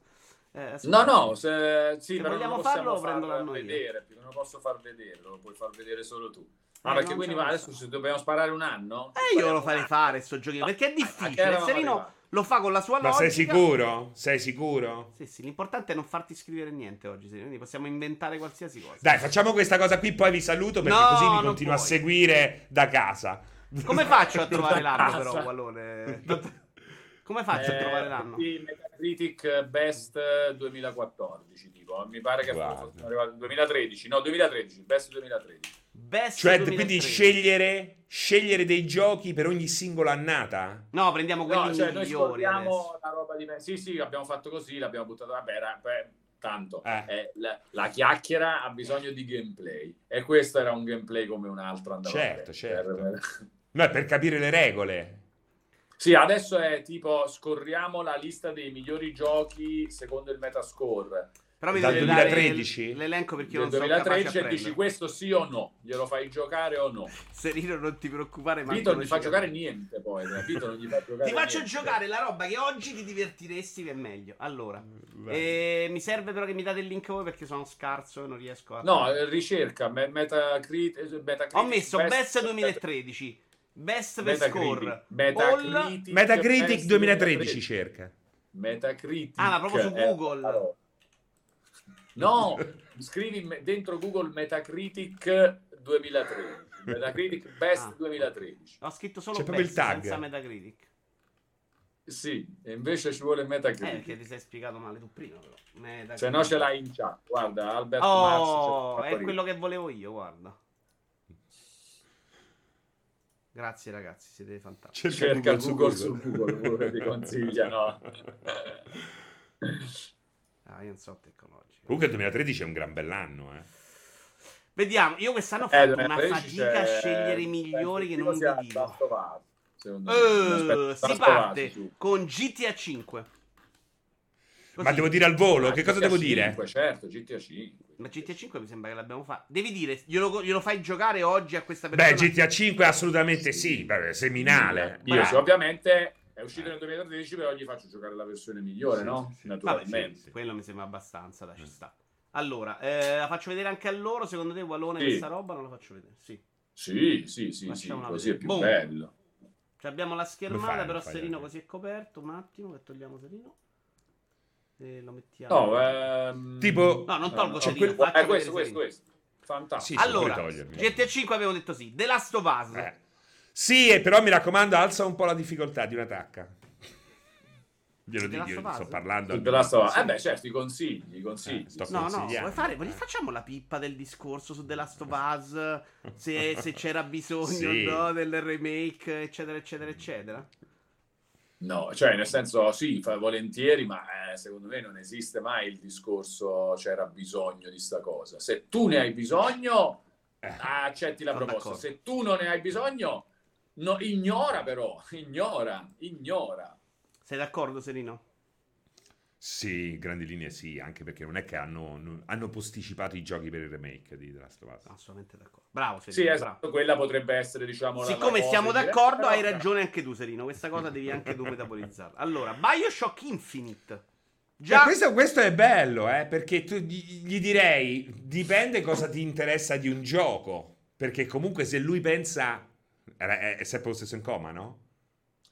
Speaker 2: Eh,
Speaker 1: No, no, se, sì,
Speaker 2: Se
Speaker 1: però
Speaker 2: vogliamo
Speaker 1: non lo possiamo
Speaker 2: farlo, lo prendo
Speaker 1: far
Speaker 2: l'anno io.
Speaker 1: vedere, non lo posso far vedere, lo puoi far vedere solo tu. Ah,
Speaker 2: Eh,
Speaker 1: perché
Speaker 2: non
Speaker 1: quindi
Speaker 2: ce
Speaker 1: ma
Speaker 2: la
Speaker 1: adesso
Speaker 2: so.
Speaker 1: se dobbiamo sparare un anno?
Speaker 2: Eh, io lo farei fare sto giochino. Perché è
Speaker 1: Ah,
Speaker 2: difficile. Serino
Speaker 1: arrivati?
Speaker 2: Lo fa con la sua
Speaker 3: Ma
Speaker 2: logica.
Speaker 3: sei sicuro? Sei sicuro?
Speaker 2: Sì, sì, l'importante è non farti scrivere niente oggi, Serino, quindi possiamo inventare qualsiasi cosa.
Speaker 3: Dai, facciamo questa cosa qui, poi vi saluto perché
Speaker 2: No,
Speaker 3: così mi continuo a
Speaker 2: puoi.
Speaker 3: seguire da casa.
Speaker 2: Come faccio a trovare l'anno, però, Wallone? Come faccio a
Speaker 1: Eh,
Speaker 2: trovare l'anno?
Speaker 1: sì, Metacritic Best 2014, tipo. Mi pare che fosse arrivato 2013, no, 2013, Best 2013.
Speaker 2: Best
Speaker 3: Cioè,
Speaker 2: 2013.
Speaker 3: quindi scegliere, scegliere dei giochi per ogni singola annata?
Speaker 2: No, prendiamo quelli
Speaker 1: No, cioè noi
Speaker 2: migliori adesso.
Speaker 1: scorriamo la roba di Sì, sì, abbiamo fatto così, l'abbiamo buttato, vabbè, era, beh, tanto.
Speaker 3: Eh.
Speaker 1: Eh, la, la chiacchiera ha bisogno di gameplay e questo era un gameplay come un altro andava
Speaker 3: Certo, certo.
Speaker 1: Per-
Speaker 3: No, è per capire le regole.
Speaker 1: Sì, adesso è tipo scorriamo la lista dei migliori giochi secondo il Metascore
Speaker 2: Però mi
Speaker 3: Dal
Speaker 2: devi dare
Speaker 3: 2013?
Speaker 2: l- l'elenco perché io non sono capace a
Speaker 1: 2013 e dici questo sì o no, glielo fai giocare o no.
Speaker 2: Serino, non ti preoccupare, ma
Speaker 1: Vito non gli fa giocare niente poi, Vito non gli fa giocare
Speaker 2: Ti faccio
Speaker 1: niente.
Speaker 2: giocare la roba che oggi ti divertiresti che è meglio. Allora,
Speaker 3: Vai.
Speaker 2: eh, mi serve però che mi date il link voi perché sono scarso e non riesco a...
Speaker 1: No, eh, ricerca, me- Metacrit- eh, Metacritic
Speaker 2: Ho messo
Speaker 1: Best-
Speaker 2: Best 2013, Best per Score,
Speaker 1: Metacritic,
Speaker 2: All...
Speaker 1: Metacritic,
Speaker 3: Metacritic
Speaker 1: Best
Speaker 3: 2013 cerca.
Speaker 1: Metacritic.
Speaker 2: Ah, ma proprio su
Speaker 1: è la
Speaker 2: Google.
Speaker 1: No, scrivi me- dentro Google Metacritic 2013. Metacritic Best
Speaker 2: Ah.
Speaker 1: 2013.
Speaker 2: Ho scritto solo
Speaker 3: C'è
Speaker 2: Best
Speaker 3: il tag.
Speaker 2: senza Metacritic.
Speaker 1: Sì, e invece ci vuole
Speaker 2: Eh,
Speaker 1: Metacritic.
Speaker 2: perché ti sei spiegato male tu prima però. Metacritic.
Speaker 1: Se no ce l'hai in chat. Guarda, Albert Mars.
Speaker 2: Oh,
Speaker 1: c'è-
Speaker 2: è quello che volevo io, guarda. Grazie ragazzi, siete fantastici.
Speaker 1: Cerca
Speaker 3: su
Speaker 1: Google su Google, Google ti consiglia,
Speaker 2: Ah, io non so tecnologico.
Speaker 3: Comunque il 2013 è un gran bell'anno, eh.
Speaker 2: Vediamo, io quest'anno ho
Speaker 1: Eh,
Speaker 2: fatto una
Speaker 1: 2013
Speaker 2: fatica a scegliere i migliori che non vi dico.
Speaker 1: Of.
Speaker 2: Eh,
Speaker 1: Aspetta,
Speaker 2: si
Speaker 1: of
Speaker 2: parte
Speaker 1: su.
Speaker 2: con GTA 5. Così.
Speaker 3: Ma devo dire al volo,
Speaker 1: Ah,
Speaker 3: che cosa
Speaker 1: GTA
Speaker 3: devo
Speaker 1: 5,
Speaker 3: dire?
Speaker 1: Certo, GTA 5.
Speaker 2: Ma GTA 5 mi sembra che l'abbiamo fatto. Devi dire, glielo, glielo fai giocare oggi a questa persona?
Speaker 3: Beh, GTA 5 assolutamente sì, beh, seminale.
Speaker 1: Io sì, ovviamente è uscito nel 2013, però gli faccio giocare la versione migliore,
Speaker 3: Sì,
Speaker 1: no?
Speaker 3: sì, sì.
Speaker 2: Vabbè,
Speaker 1: Naturalmente.
Speaker 2: sì, quello mi sembra abbastanza, dai, ci sta. Allora, eh, la faccio vedere anche a loro. Secondo te, Walone,
Speaker 1: Sì.
Speaker 2: questa roba non la faccio vedere? Sì.
Speaker 1: Sì, sì, sì, sì, così è più
Speaker 2: Boom.
Speaker 1: bello.
Speaker 2: Cioè, abbiamo la schermata,
Speaker 3: fai,
Speaker 2: però
Speaker 3: fai,
Speaker 2: Serino così è coperto. Un attimo, che togliamo Serino. E lo mettiamo.
Speaker 1: No, ehm...
Speaker 3: Tipo-
Speaker 2: No, non tolgo
Speaker 1: eh,
Speaker 2: Serino,
Speaker 1: quel- eh, questo, questo, questo. Fantastico.
Speaker 3: Sì,
Speaker 2: allora. GTA 5 avevo detto sì. The Last of Us.
Speaker 3: Eh. Sì, e però mi raccomando, alza un po' la difficoltà di un'attacca. Glielo dico, io sto parlando.
Speaker 1: Sul The Last of Us.
Speaker 3: Sì.
Speaker 1: Eh beh, certo, i consigli, i consigli.
Speaker 3: Eh,
Speaker 2: No, no, vuoi fare? Vuoi- Facciamo la pippa del discorso su The Last of Us. Se, se c'era bisogno
Speaker 3: Sì.
Speaker 2: no, del remake, eccetera, eccetera, eccetera.
Speaker 1: No, cioè nel senso sì, fa volentieri, ma eh, secondo me non esiste mai il discorso c'era bisogno di sta cosa. Se tu ne hai bisogno,
Speaker 3: Eh.
Speaker 1: accetti la
Speaker 2: Sono
Speaker 1: proposta.
Speaker 2: d'accordo.
Speaker 1: Se tu non ne hai bisogno, no, ignora però, ignora, ignora.
Speaker 2: Sei d'accordo, Serino?
Speaker 3: Sì, grandi linee sì, anche perché non è che hanno, hanno posticipato i giochi per il remake di The Last of Us.
Speaker 2: Assolutamente d'accordo. Bravo,
Speaker 1: Sì,
Speaker 2: Serino.
Speaker 1: esatto, quella potrebbe essere, diciamo, la-
Speaker 2: Siccome siamo
Speaker 1: diretta,
Speaker 2: d'accordo, hai ragione anche tu, Serino. Questa cosa devi anche tu metabolizzarla. Allora, Bioshock Infinite.
Speaker 3: Già.
Speaker 2: Già,
Speaker 3: questo, questo è bello, eh, perché tu, gli, gli direi, dipende cosa ti interessa di un gioco, perché comunque se lui pensa, è, è sempre lo stesso in coma, no?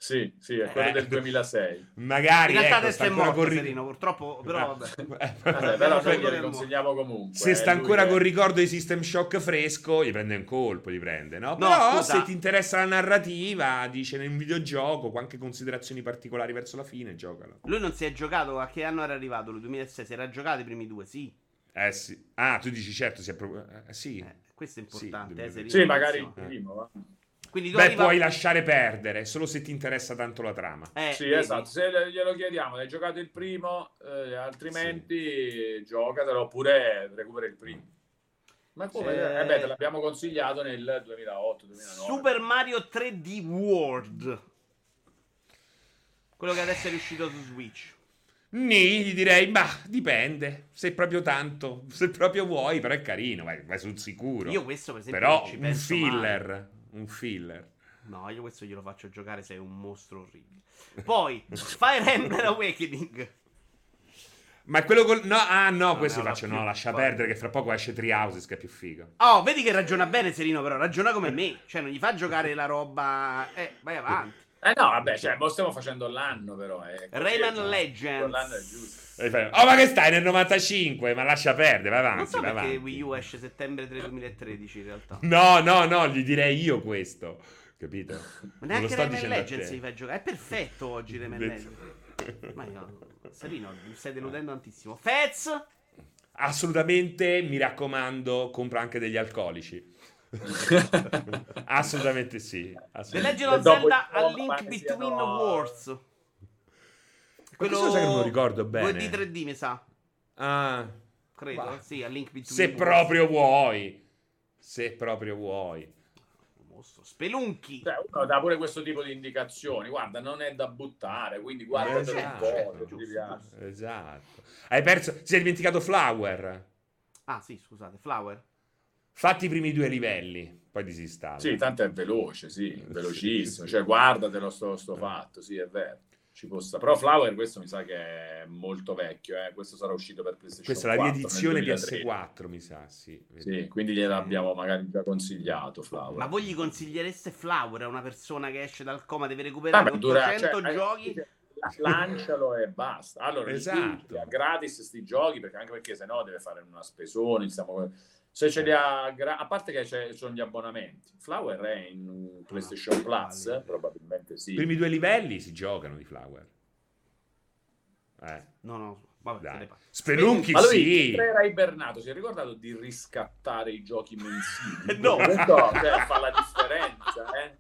Speaker 1: Sì, sì, è quello
Speaker 3: Eh.
Speaker 1: del 2006.
Speaker 3: Magari,
Speaker 2: in realtà
Speaker 3: ecco,
Speaker 2: adesso è morto,
Speaker 3: con ri-
Speaker 2: Serino. Purtroppo, però vabbè.
Speaker 3: Eh,
Speaker 1: Vabbè, però noi
Speaker 2: è
Speaker 1: consigliamo comunque.
Speaker 3: Se
Speaker 1: eh,
Speaker 3: sta ancora
Speaker 1: che-
Speaker 3: col ricordo di System Shock fresco, gli prende un colpo, gli prende, no?
Speaker 2: No,
Speaker 3: Però
Speaker 2: scusa.
Speaker 3: se ti interessa la narrativa, dice in un videogioco, con anche considerazioni particolari verso la fine, giocalo.
Speaker 2: Lui non si è giocato. A che anno era arrivato? Lui 2006. Si era giocato i primi due, sì.
Speaker 3: Eh sì. Ah, tu dici certo, si è proprio... eh, sì.
Speaker 2: Eh, questo è
Speaker 3: Sì,
Speaker 2: importante, eh,
Speaker 3: 2020.
Speaker 2: Serino.
Speaker 1: Sì, magari il primo, va.
Speaker 2: Quindi
Speaker 3: Beh,
Speaker 2: arriva-
Speaker 3: puoi lasciare perdere, solo se ti interessa tanto la trama.
Speaker 2: Eh,
Speaker 1: Sì,
Speaker 2: vedi.
Speaker 1: esatto. Se glielo chiediamo, hai giocato il primo, eh, altrimenti giocatelo oppure recupera il primo. Ma come?
Speaker 2: Eh,
Speaker 1: Eh beh, te l'abbiamo consigliato nel 2008-2009.
Speaker 2: Super Mario 3D World. Quello che adesso è uscito su Switch.
Speaker 3: Gli direi, bah, dipende. Se proprio tanto, se proprio vuoi, però è carino, vai, vai sul sicuro.
Speaker 2: Io questo per esempio
Speaker 3: però un filler, un filler.
Speaker 2: No, io questo glielo faccio giocare, sei un mostro orribile. Poi, Fire Emblem Awakening.
Speaker 3: Ma è quello col... No, ah no,
Speaker 2: Non
Speaker 3: questo faccio, no, lascia
Speaker 2: Vai.
Speaker 3: perdere che fra poco esce Treehouses che è più figo.
Speaker 2: Oh, vedi che ragiona bene Serino però, ragiona come me. Cioè, non gli fa giocare la roba... Eh, vai avanti.
Speaker 1: Eh no, vabbè, cioè, mo stiamo facendo l'anno però. Eh.
Speaker 2: Rayman
Speaker 1: Così,
Speaker 2: Legends.
Speaker 1: L'anno è giusto.
Speaker 3: Oh, ma che stai nel 95? Ma lascia perdere, vai
Speaker 2: Non
Speaker 3: avanti,
Speaker 2: so
Speaker 3: vai
Speaker 2: perché
Speaker 3: avanti.
Speaker 2: Wii U esce settembre 3 2013 in realtà.
Speaker 3: No, no, no, gli direi io questo. Capito?
Speaker 2: Ma
Speaker 3: Non lo
Speaker 2: neanche
Speaker 3: sto
Speaker 2: Rayman Legends gli fai giocare. È perfetto oggi Rayman Legends. Ma io, Serino, mi stai deludendo tantissimo. Fez?
Speaker 3: Assolutamente, mi raccomando, compra anche degli alcolici. Assolutamente sì.
Speaker 2: The. Legend of Zelda A Link Between
Speaker 1: siano-
Speaker 2: Worlds.
Speaker 3: questo sai che non lo ricordo bene.
Speaker 2: 2D 3D mi sa.
Speaker 3: Ah,
Speaker 2: Credo.
Speaker 3: Va.
Speaker 2: Sì, a Link Between
Speaker 3: se proprio vuoi. Se proprio vuoi.
Speaker 2: Spelunchi.
Speaker 1: Cioè, uno dà pure questo tipo di indicazioni. Guarda, non è da buttare, quindi guarda
Speaker 3: Esatto,
Speaker 1: un po',
Speaker 2: certo.
Speaker 3: Esatto. Hai perso. Si è dimenticato Flower.
Speaker 2: Ah, sì, scusate, Flower.
Speaker 3: Fatti i primi due livelli, poi disinstallo.
Speaker 1: Sì, tanto è veloce, sì, velocissimo. Cioè, guardatelo sto, sto fatto, sì, è vero. Ci può sta- Però Flower questo mi sa che è molto vecchio, eh. questo sarà uscito per PlayStation
Speaker 3: Questa è la
Speaker 1: 4 nel
Speaker 3: riedizione
Speaker 1: 2003.
Speaker 3: PS4, mi sa, sì.
Speaker 1: Sì, quindi gliel'abbiamo magari già consigliato Flower.
Speaker 2: Ma voi gli consigliereste Flower a una persona che esce dal coma, deve recuperare
Speaker 1: dura-
Speaker 2: 800
Speaker 1: cioè,
Speaker 2: giochi?
Speaker 1: eh, Lancialo e basta. Allora,
Speaker 3: Esatto.
Speaker 1: esatto. gratis sti giochi, perché anche perché sennò deve fare una spesone, insomma, se ce li ha gra- a parte che c'è- ci sono gli abbonamenti. Flower è in PlayStation Plus,
Speaker 2: vale.
Speaker 1: probabilmente sì.
Speaker 3: I primi due livelli si giocano di Flower. Eh,
Speaker 2: No, no, vabbè, se.
Speaker 3: Spelunchi
Speaker 1: Ma lui
Speaker 3: sì.
Speaker 1: era ibernato, si è ricordato di riscattare i giochi mensili?
Speaker 2: No.
Speaker 1: Questo cioè, fa la differenza, eh.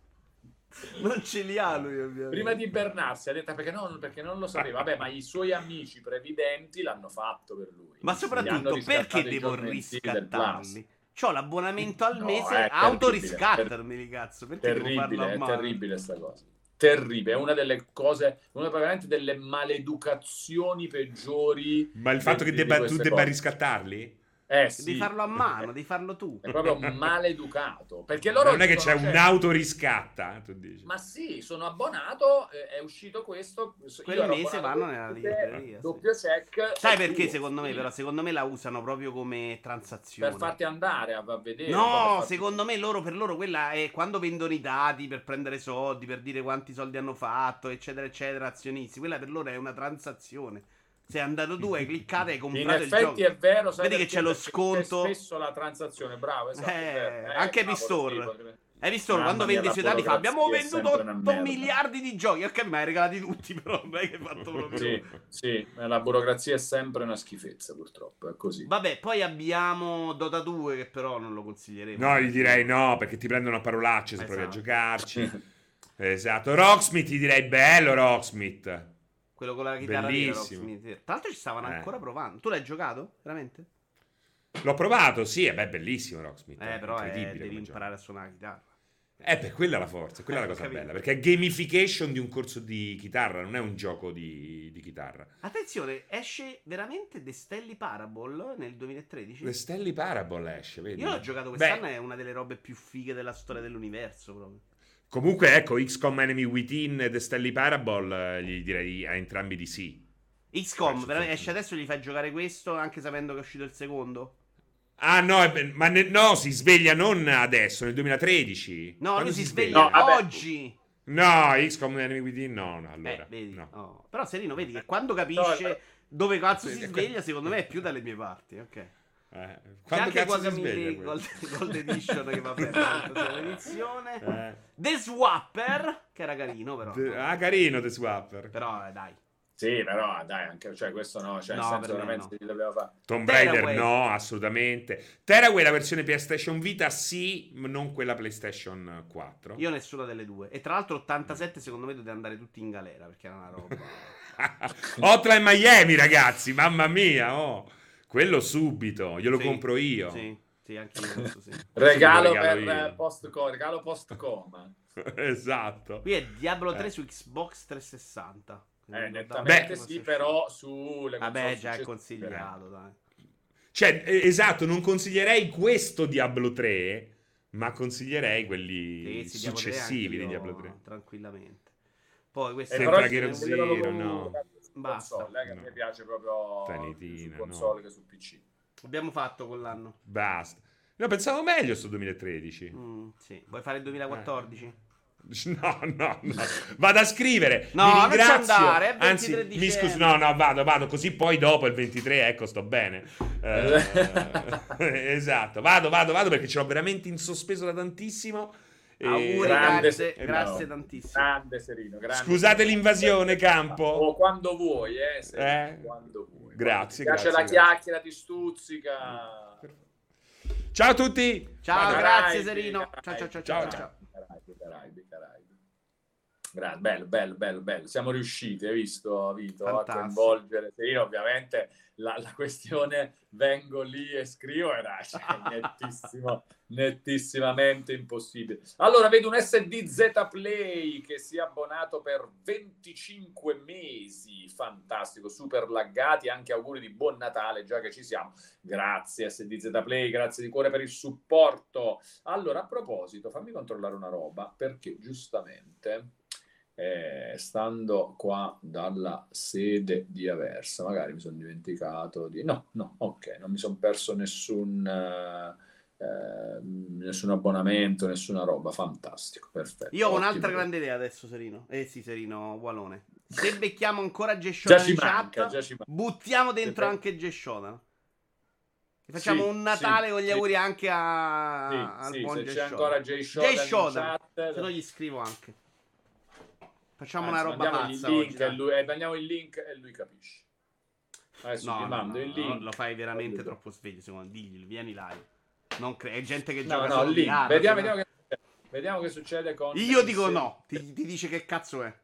Speaker 2: Non ce li ha lui, ovviamente.
Speaker 1: Prima di ibernarsi ha detto perché non, perché non lo sapeva. Vabbè, ma i suoi amici previdenti l'hanno fatto per lui.
Speaker 2: Ma soprattutto, perché devo riscattarli? C'ho l'abbonamento al
Speaker 1: No,
Speaker 2: mese, di cazzo. Perché devo farlo
Speaker 1: Terribile, è terribile sta cosa. Terribile, è una delle cose, una veramente delle maleducazioni peggiori.
Speaker 3: Ma il fatto che debba, tu debba
Speaker 1: cose.
Speaker 3: riscattarli?
Speaker 1: Eh sì.
Speaker 2: Devi farlo a mano, devi farlo tu.
Speaker 1: È proprio maleducato. Perché loro
Speaker 3: non è che c'è
Speaker 1: dicono, cioè,
Speaker 3: un'autoriscatta, tu dici.
Speaker 1: Ma sì, sono abbonato, eh, è uscito questo.
Speaker 2: Quel mese vanno nella libreria,
Speaker 1: Doppio check.
Speaker 2: Sai perché
Speaker 1: tu-
Speaker 2: secondo me,
Speaker 1: sì,
Speaker 2: però? Secondo me la usano proprio come transazione.
Speaker 1: Per farti andare a, vedere.
Speaker 2: No, secondo me loro, per loro quella è quando vendono i dati per prendere soldi, per dire quanti soldi hanno fatto, eccetera, eccetera, azionisti. Quella per loro è una transazione. Sei andato tu, hai cliccato e hai
Speaker 1: In
Speaker 2: comprato il
Speaker 1: effetti è vero, sai
Speaker 2: Vedi che c'è lo sconto.
Speaker 1: c'è spesso la transazione, bravo, esatto,
Speaker 2: Eh,
Speaker 1: è vero.
Speaker 2: anche
Speaker 1: potrebbe-
Speaker 2: Hai visto
Speaker 1: Mamma
Speaker 2: quando vendi i
Speaker 1: la
Speaker 2: suoi dati fa abbiamo venduto
Speaker 1: sempre una
Speaker 2: 8
Speaker 1: merda."
Speaker 2: miliardi di giochi. Ok, ma hai regalati tutti, però non è che hai fatto proprio.
Speaker 1: Sì, sì, la burocrazia è sempre una schifezza, purtroppo, è così.
Speaker 2: Vabbè, poi abbiamo Dota 2 che però non lo consiglieremo.
Speaker 3: No, gli direi no, perché ti prendono a parolacce se provi a
Speaker 2: Esatto.
Speaker 3: giocarci. esatto. Rocksmith, ti direi bello Rocksmith.
Speaker 2: Quello con la chitarra
Speaker 3: Bellissimo.
Speaker 2: Rocksmith. Tra l'altro ci stavano
Speaker 3: Eh.
Speaker 2: ancora provando. Tu l'hai giocato? Veramente?
Speaker 3: L'ho provato, sì, è beh, bellissimo Rocksmith.
Speaker 2: Eh, però è-
Speaker 3: incredibile
Speaker 2: devi imparare a suonare la chitarra.
Speaker 3: gioco. Eh, beh, quella è la forza, quella è
Speaker 2: Eh,
Speaker 3: la cosa
Speaker 2: capito.
Speaker 3: bella, perché è gamification di un corso di chitarra, non è un gioco di, di chitarra.
Speaker 2: Attenzione, esce veramente The Stelly Parable nel 2013?
Speaker 3: The Stelly Parable esce, vedi?
Speaker 2: Io l'ho giocato
Speaker 3: Beh,
Speaker 2: quest'anno, è una delle robe più fighe della storia dell'universo proprio.
Speaker 3: Comunque, ecco, XCOM Enemy Within e The Stelly Parable, eh, gli direi a entrambi di sì.
Speaker 2: XCOM, veramente, esce adesso e gli fai giocare questo anche sapendo che è uscito il secondo?
Speaker 3: Ah, no, è be- ma ne- no, si sveglia non adesso, nel 2013.
Speaker 2: No,
Speaker 3: Quando
Speaker 2: lui si,
Speaker 3: si
Speaker 2: sveglia
Speaker 1: No, vabbè.
Speaker 2: oggi.
Speaker 3: No, XCOM Enemy Within no, no, allora.
Speaker 2: eh, vedi.
Speaker 3: no.
Speaker 2: oh. Però Serino, vedi che quando capisce
Speaker 1: No, eh,
Speaker 2: dove cazzo si sveglia, secondo me è più dalle mie parti, ok.
Speaker 3: Eh,
Speaker 2: C'è
Speaker 3: quando
Speaker 2: anche
Speaker 3: cazzo si
Speaker 2: Guacamole
Speaker 3: sveglia
Speaker 2: Gold? Gold Edition che va bene, la prossima edizione.
Speaker 3: Eh.
Speaker 2: The Swapper, che era carino però.
Speaker 3: The- ah, carino The Swapper.
Speaker 2: Però eh, dai.
Speaker 1: Sì, però dai, anche cioè, questo no, cioè, nel
Speaker 2: No,
Speaker 1: senso
Speaker 2: per me
Speaker 1: veramente
Speaker 2: no.
Speaker 1: si doveva fare.
Speaker 3: Tomb Raider no, assolutamente. Tearaway la versione PlayStation Vita sì, ma non quella PlayStation 4.
Speaker 2: Io nessuna delle due. E tra l'altro 87 secondo me dovete andare tutti in galera perché era una roba.
Speaker 3: Hotline Miami, ragazzi, mamma mia, oh. Quello subito, glielo
Speaker 2: Sì,
Speaker 3: compro io.
Speaker 2: Sì, sì, anche io adesso sì.
Speaker 1: Regalo,
Speaker 3: regalo
Speaker 1: per eh, post regalo post coma.
Speaker 3: esatto.
Speaker 2: Qui è Diablo 3
Speaker 3: Eh.
Speaker 2: su Xbox 360.
Speaker 1: Eh, nettamente
Speaker 2: Beh,
Speaker 1: sì, però sulle
Speaker 2: Vabbè, già è consigliato, dai.
Speaker 3: Cioè, eh, esatto, non consiglierei questo Diablo 3, ma consiglierei quelli
Speaker 2: Sì, sì, Diablo 3
Speaker 3: successivi di Diablo 3.
Speaker 2: Tranquillamente. Poi questo
Speaker 1: Eh,
Speaker 3: Hero
Speaker 1: non
Speaker 3: Zero, no.
Speaker 1: su
Speaker 2: Basta.
Speaker 1: console, eh, che a
Speaker 3: No.
Speaker 1: me piace proprio
Speaker 3: Tanitina,
Speaker 1: su console che su PC.
Speaker 2: abbiamo fatto quell'anno.
Speaker 3: Basta. No, pensavo meglio sto 2013.
Speaker 2: Mm, sì. Vuoi fare il 2014?
Speaker 3: No, no, no. Vado a scrivere.
Speaker 2: No,
Speaker 3: Mi ringrazio.
Speaker 2: andare, è il 23
Speaker 3: Anzi, mi
Speaker 2: dicembre.
Speaker 3: scuso. No, no, vado, vado. Così poi dopo il 23, ecco, sto bene. Eh, esatto. Vado, vado, vado perché ce l'ho veramente in sospeso da tantissimo. E-
Speaker 2: Auguri,
Speaker 1: grande
Speaker 2: grazie,
Speaker 1: se-
Speaker 2: grazie
Speaker 1: no.
Speaker 2: tantissimo.
Speaker 1: Grande Serino, grande.
Speaker 3: Scusate l'invasione, campo.
Speaker 1: O quando vuoi, eh, Serino,
Speaker 3: Eh?
Speaker 1: quando vuoi.
Speaker 3: Grazie,
Speaker 1: Quando piace
Speaker 3: grazie,
Speaker 1: la
Speaker 3: grazie.
Speaker 1: chiacchiera, ti stuzzica.
Speaker 3: Ciao a tutti.
Speaker 2: Ciao,
Speaker 1: Caraibi,
Speaker 2: grazie Serino. Ciao, ciao, ciao,
Speaker 3: Ciao,
Speaker 2: ciao.
Speaker 3: ciao.
Speaker 2: ciao.
Speaker 1: Caraibi, Caraibi, Caraibi. Gra- bello, bello, bello, bello. Siamo riusciti, hai visto, Vito, a
Speaker 2: Fantastico.
Speaker 1: coinvolgere. Serino, ovviamente la, la questione vengo lì e scrivo era cioè, nettissimo, nettissimamente impossibile. Allora, vedo un SDZ Play che si è abbonato per 25 mesi, fantastico, super laggati, anche auguri di buon Natale, già che ci siamo. Grazie SDZ Play, grazie di cuore per il supporto. Allora, a proposito, fammi controllare una roba, perché giustamente, eh, stando qua dalla sede di Aversa, magari mi sono dimenticato di... No, no, ok, non mi sono perso nessun... eh, eh, nessun abbonamento, nessuna roba, fantastico, perfetto.
Speaker 2: Io ho
Speaker 1: ottimo.
Speaker 2: un'altra grande idea adesso, Serino. Eh sì, Serino, Walone. Se becchiamo ancora
Speaker 1: ci
Speaker 2: in
Speaker 1: manca,
Speaker 2: chat, buttiamo dentro
Speaker 1: Sì.
Speaker 2: anche Geshoda. E facciamo
Speaker 1: Sì,
Speaker 2: un Natale
Speaker 1: sì,
Speaker 2: con gli
Speaker 1: sì.
Speaker 2: auguri anche a...
Speaker 1: Sì,
Speaker 2: al
Speaker 1: sì,
Speaker 2: buon
Speaker 1: se c'è
Speaker 2: Geshoda.
Speaker 1: ancora Jay in chat,
Speaker 2: Se no gli scrivo anche. Facciamo
Speaker 1: anzi,
Speaker 2: una roba pazza
Speaker 1: il link, e lui, eh, mandiamo il link e lui capisce. Adesso
Speaker 2: No, no,
Speaker 1: mando
Speaker 2: no,
Speaker 1: il
Speaker 2: no,
Speaker 1: link.
Speaker 2: lo fai veramente troppo sveglio, secondo me. Digli, vieni live. Non cre- è gente che
Speaker 1: No,
Speaker 2: gioca
Speaker 1: no,
Speaker 2: solo. Halo,
Speaker 1: Vediamo,
Speaker 2: no-
Speaker 1: vediamo, che, vediamo che succede con...
Speaker 2: Io dico
Speaker 1: se-
Speaker 2: no, ti, ti dice che cazzo è.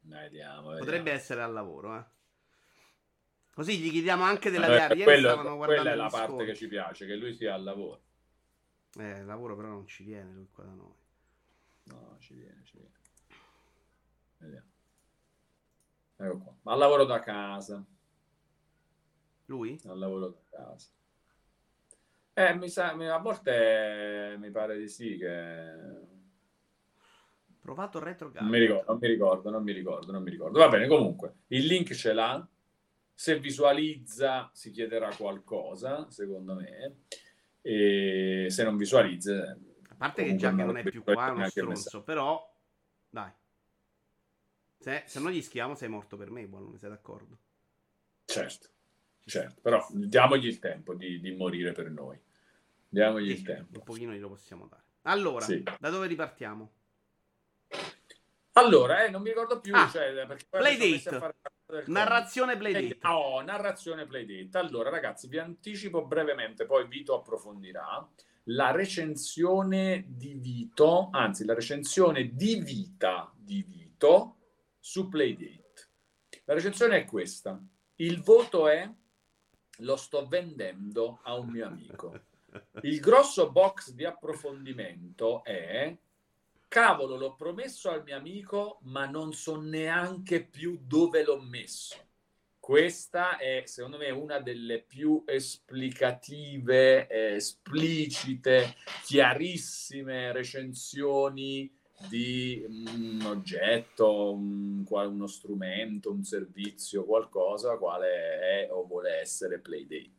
Speaker 1: Vediamo, vediamo.
Speaker 2: Potrebbe essere al lavoro, eh. Così gli chiediamo anche della
Speaker 1: Eh, quello-
Speaker 2: stavano guardando
Speaker 1: quella è la parte
Speaker 2: scontri.
Speaker 1: che ci piace, che lui sia al lavoro.
Speaker 2: Eh, il lavoro però non ci viene lui qua da noi.
Speaker 1: No, ci viene, ci viene. Vediamo. Ecco qua. Ma al lavoro da casa.
Speaker 2: Lui?
Speaker 1: Al lavoro da casa. Eh, mi sa, a volte mi pare di sì che...
Speaker 2: Provato retro
Speaker 1: Non mi ricordo, non mi ricordo, non mi ricordo, non mi ricordo. Va bene, comunque, il link ce l'ha. Se visualizza si chiederà qualcosa, secondo me. E se non visualizza...
Speaker 2: A parte che già che
Speaker 1: non
Speaker 2: è più qua, è uno stronzo, però. Se, se non gli schiamo sei morto per me, buono, sei d'accordo?
Speaker 1: Certo, certo, però diamogli il tempo di, di morire per noi. Diamogli il
Speaker 2: Sì,
Speaker 1: tempo.
Speaker 2: Un pochino glielo possiamo dare. Allora,
Speaker 1: Sì.
Speaker 2: da dove ripartiamo?
Speaker 1: Allora, eh, non mi ricordo più,
Speaker 2: Ah,
Speaker 1: cioè,
Speaker 2: Playdate. Narrazione Playdate.
Speaker 1: Oh, narrazione Playdate. Allora, ragazzi, vi anticipo brevemente, poi Vito approfondirà la recensione di Vito, anzi, la recensione di vita di Vito su Playdate. La recensione è questa. Il voto è lo sto vendendo a un mio amico. Il grosso box di approfondimento è cavolo, l'ho promesso al mio amico, ma non so neanche più dove l'ho messo. Questa è, secondo me, una delle più esplicative, eh, esplicite, chiarissime recensioni di un oggetto, un- uno strumento, un servizio, qualcosa, quale è o vuole essere Playdate.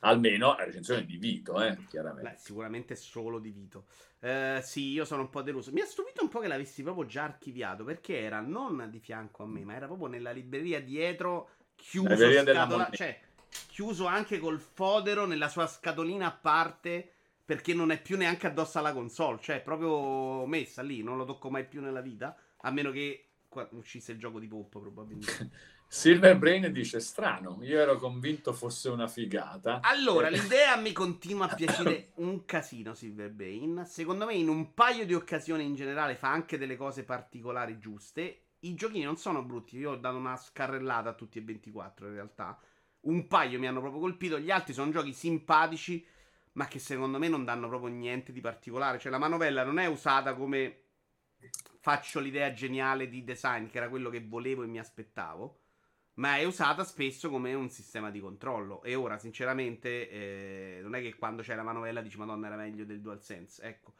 Speaker 1: Almeno la recensione di Vito, eh, chiaramente.
Speaker 2: Beh, sicuramente solo di Vito. Eh, sì, io sono un po' deluso. Mi ha stupito un po' che l'avessi proprio già archiviato perché era non di fianco a me, ma era proprio nella libreria dietro, chiuso, scatola- cioè chiuso anche col fodero nella sua scatolina a parte perché non è più neanche addosso alla console, cioè è proprio messa lì, non lo tocco mai più nella vita, a meno che uscisse il gioco di Poppo probabilmente.
Speaker 1: Silver Brain dice strano, io ero convinto fosse una figata.
Speaker 2: Allora,
Speaker 1: Eh,
Speaker 2: l'idea mi continua a piacere un casino Silverbane. Secondo me in un paio di occasioni in generale fa anche delle cose particolari giuste. I giochini non sono brutti, io ho dato una scarrellata a tutti e 24 in realtà. Un paio mi hanno proprio colpito, gli altri sono giochi simpatici, ma che secondo me non danno proprio niente di particolare. Cioè la manovella non è usata come faccio l'idea geniale di design, che era quello che volevo e mi aspettavo ma è usata spesso come un sistema di controllo. E ora, sinceramente, eh, non è che quando c'è la manovella dici Madonna era meglio del DualSense. Ecco.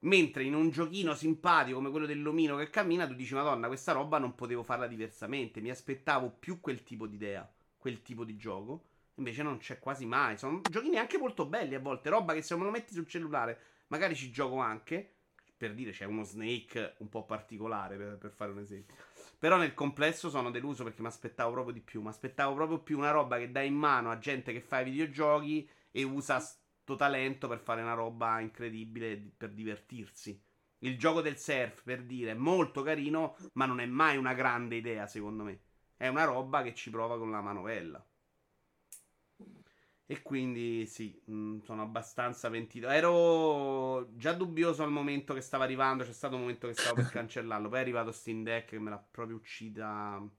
Speaker 2: Mentre in un giochino simpatico come quello dell'omino che cammina, tu dici Madonna, questa roba non potevo farla diversamente. Mi aspettavo più quel tipo di idea, quel tipo di gioco. Invece non c'è quasi mai. Sono giochini anche molto belli a volte. Roba che se me lo metti sul cellulare, magari ci gioco anche. Per dire c'è uno Snake un po' particolare, per, per fare un esempio. Però nel complesso sono deluso perché mi aspettavo proprio di più. Mi aspettavo proprio più una roba che dà in mano a gente che fa i videogiochi e usa sto talento per fare una roba incredibile di- per divertirsi. Il gioco del surf, per dire, è molto carino, ma non è mai una grande idea, secondo me. È una roba che ci prova con la manovella. E quindi sì, mh, sono abbastanza pentito. Ero già dubbioso al momento che stava arrivando. C'è stato un momento che stavo per cancellarlo. Poi è arrivato Steam Deck che me l'ha proprio uccisa. Mi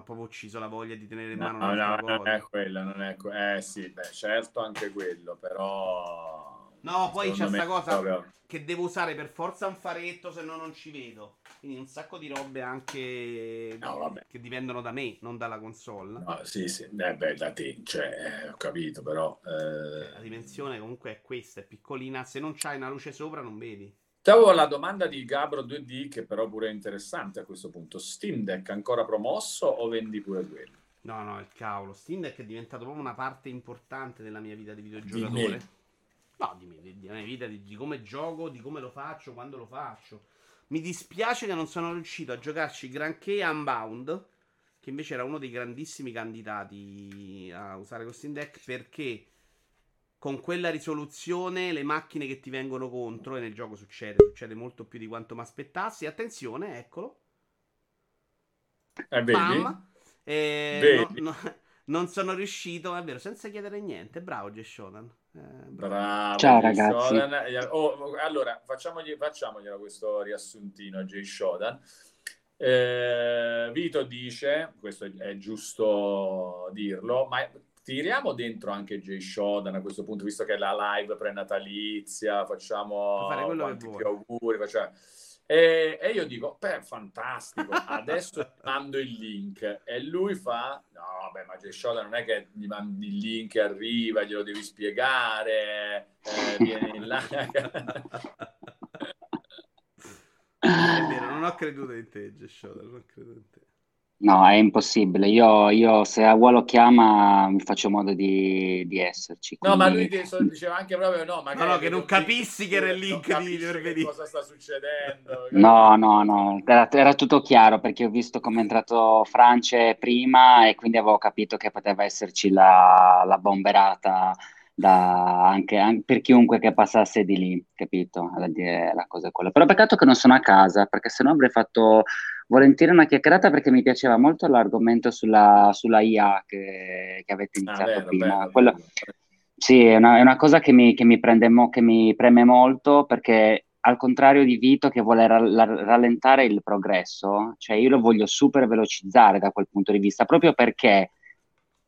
Speaker 2: ha proprio ucciso la voglia di tenere in
Speaker 1: No,
Speaker 2: mano
Speaker 1: no, non
Speaker 2: cosa.
Speaker 1: è quello, non è que- Eh sì, beh, certo anche quello, però...
Speaker 2: No, poi c'è
Speaker 1: secondo
Speaker 2: sta
Speaker 1: me
Speaker 2: cosa
Speaker 1: proprio-
Speaker 2: che devo usare per forza un faretto, se no non ci vedo. Quindi un sacco di robe anche
Speaker 1: No,
Speaker 2: che dipendono da me, non dalla console.
Speaker 1: No, sì, sì, eh, beh, da te, cioè, eh, ho capito, però... eh,
Speaker 2: La dimensione comunque è questa, è piccolina. Se non c'hai una luce sopra non vedi.
Speaker 1: Ti avevo la domanda di Gabro 2D, che però pure è interessante a questo punto. Steam Deck ancora promosso o vendi pure quello?
Speaker 2: No, no, il cavolo. Steam Deck è diventato proprio una parte importante della mia vita di
Speaker 1: Di
Speaker 2: videogiocatore.
Speaker 1: me.
Speaker 2: No, di me, di- mia vita, di, di come gioco, di come lo faccio, quando lo faccio. Mi dispiace che non sono riuscito a giocarci granché Unbound, che invece era uno dei grandissimi candidati a usare con Steam Deck, perché con quella risoluzione le macchine che ti vengono contro, e nel gioco succede, succede molto più di quanto mi aspettassi. Attenzione, eccolo.
Speaker 1: Eh?
Speaker 2: Pam. Eh, no- no- non sono riuscito, è vero, senza chiedere niente. Bravo, Geshodan. Eh, bravo.
Speaker 4: Ciao, ragazzi.
Speaker 1: Shodan. Oh, allora, facciamogli, facciamoglielo questo riassuntino a Jay Shodan. Eh, Vito dice, questo è, è, giusto dirlo, ma tiriamo dentro anche Jay Shodan a questo punto, visto che è la live prenatalizia, facciamo tanti più auguri, facciamo... E, e, io dico, beh, fantastico, adesso mando il link e lui fa, no, vabbè, ma Shodan non è che gli mandi il link e arriva, glielo devi spiegare, eh, vieni là.
Speaker 2: È vero, non ho creduto in te, Geshoda, non ho creduto in te.
Speaker 4: No, è impossibile. Io, io se Agua lo chiama mi faccio modo di, di esserci.
Speaker 1: No, ma lui diceva anche proprio no,
Speaker 2: no, no che non capissi che era il link di.
Speaker 1: Cosa sta succedendo?
Speaker 4: No, no, no, era, era, tutto chiaro perché ho visto come è entrato France prima e quindi avevo capito che poteva esserci la, la bomberata da, anche, anche, per chiunque che passasse di lì, capito? La, la cosa è quella. Però peccato che non sono a casa, perché sennò avrei fatto volentieri una chiacchierata perché mi piaceva molto l'argomento sulla, sulla IA che, che avete ah, iniziato ah, vero, prima. Bello, Quello, sì, è una, è una, cosa che mi, che, mi prende mo, che mi preme molto perché al contrario di Vito che vuole ra- rallentare il progresso, cioè io lo voglio super velocizzare da quel punto di vista, proprio perché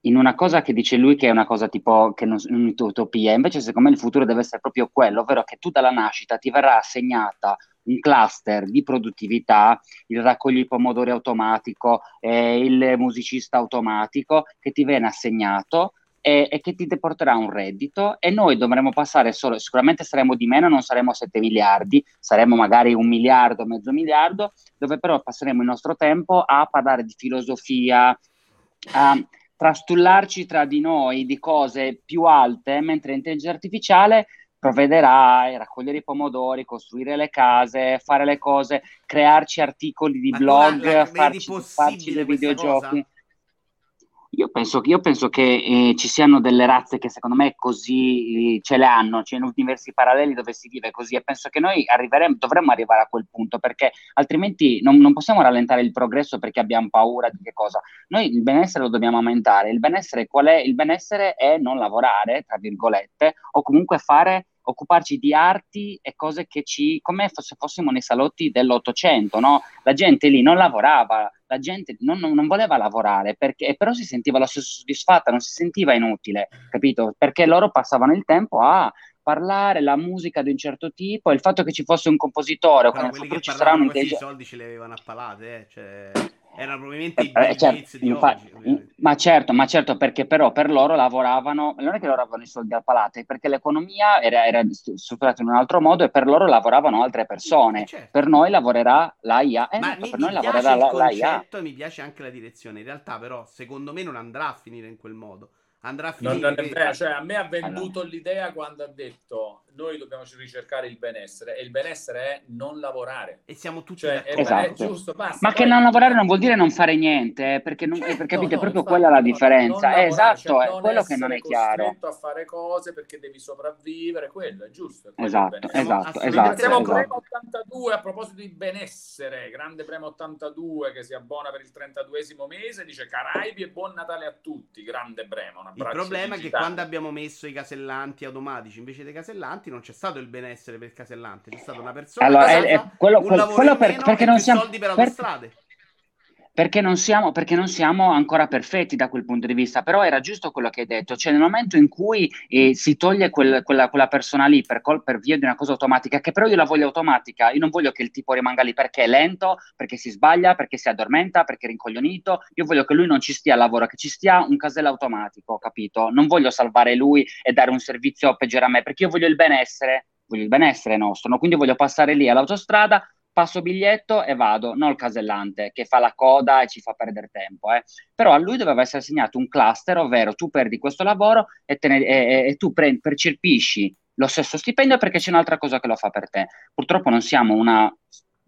Speaker 4: in una cosa che dice lui che è una cosa tipo che non, un'utopia, invece secondo me il futuro deve essere proprio quello, ovvero che tu dalla nascita ti verrà assegnata cluster di produttività, il raccogli pomodori automatico, eh, il musicista automatico che ti viene assegnato e, e, che ti deporterà un reddito e noi dovremo passare solo, sicuramente saremo di meno, non saremo 7 miliardi, saremo magari un miliardo, mezzo miliardo, dove però passeremo il nostro tempo a parlare di filosofia, a trastullarci tra di noi di cose più alte, mentre l'intelligenza artificiale provvederà a raccogliere i pomodori, costruire le case, fare le cose, crearci articoli di Ma blog, la, la, farci, farci dei videogiochi. Cosa? Io penso, io penso che eh, ci siano delle razze che secondo me così eh, ce le hanno, c'è in universi paralleli dove si vive così e penso che noi dovremmo arrivare a quel punto perché altrimenti non, non, possiamo rallentare il progresso perché abbiamo paura di che cosa. Noi il benessere lo dobbiamo aumentare, il benessere qual è? Il benessere è non lavorare, tra virgolette, o comunque fare occuparci di arti e cose che ci, come se fossimo nei salotti dell'Ottocento, no? La gente lì non lavorava, la gente non, non, non voleva lavorare, perché, però si sentiva stesso soddisfatta, non si sentiva inutile, capito? Perché loro passavano il tempo a parlare la musica di un certo tipo il fatto che ci fosse un compositore o che ci
Speaker 2: intelligenza... I soldi ce li avevano a palate, eh? cioè erano probabilmente i eh, certo, di
Speaker 4: infa- oggi. Ma certo, ma certo, perché però per loro lavoravano, non è che loro avevano i soldi al palate, perché l'economia era, era strutturata in un altro modo e per loro lavoravano altre persone. Eh, certo. Per noi lavorerà l'AIA. Eh,
Speaker 2: ma mi, per noi lavorerà il l'AIA. mi piace anche la direzione, in realtà però secondo me non andrà a finire in quel modo andrà a finire.
Speaker 1: Non, non è vero, cioè, a me ha venduto allora. l'idea quando ha detto noi dobbiamo ricercare il benessere e il benessere è non lavorare.
Speaker 2: E siamo tutti
Speaker 4: cioè, è, esatto. è giusto, basta. Ma Poi, che non lavorare non vuol dire non fare niente, eh, perché, non, certo, perché capite, no, proprio quella la differenza. È esatto, cioè, è quello che non è chiaro.
Speaker 1: a fare cose perché devi sopravvivere, quello è giusto. È
Speaker 4: esatto, esatto, esatto.
Speaker 1: Siamo
Speaker 4: esatto.
Speaker 1: Premo 82 a proposito di benessere, grande Premo 82 che si abbona per il 32esimo mese, dice Caraibi e buon Natale a tutti, grande Bremo.
Speaker 2: Il problema è che quando abbiamo messo i casellanti automatici invece dei casellanti non c'è stato il benessere per il casellante, c'è stata una persona
Speaker 4: allora, è, è, quello, quello, quello per, perché non siamo
Speaker 2: soldi per autostrade. Per
Speaker 4: perché non, siamo, perché non, siamo, ancora perfetti da quel punto di vista, però era giusto quello che hai detto, cioè nel momento in cui eh, si toglie quel, quella, quella, persona lì per, col, per, via di una cosa automatica, che però io la voglio automatica, io non voglio che il tipo rimanga lì perché è lento, perché si sbaglia, perché si addormenta, perché è rincoglionito, io voglio che lui non ci stia al lavoro, che ci stia un casello automatico, capito? Non voglio salvare lui e dare un servizio peggiore a me, perché io voglio il benessere, voglio il benessere nostro, no? quindi voglio passare lì all'autostrada passo biglietto e vado, non il casellante che fa la coda e ci fa perdere tempo. Eh. Però a lui doveva essere assegnato un cluster, ovvero tu perdi questo lavoro e, ne, e, e tu pre- percepisci lo stesso stipendio perché c'è un'altra cosa che lo fa per te. Purtroppo non siamo una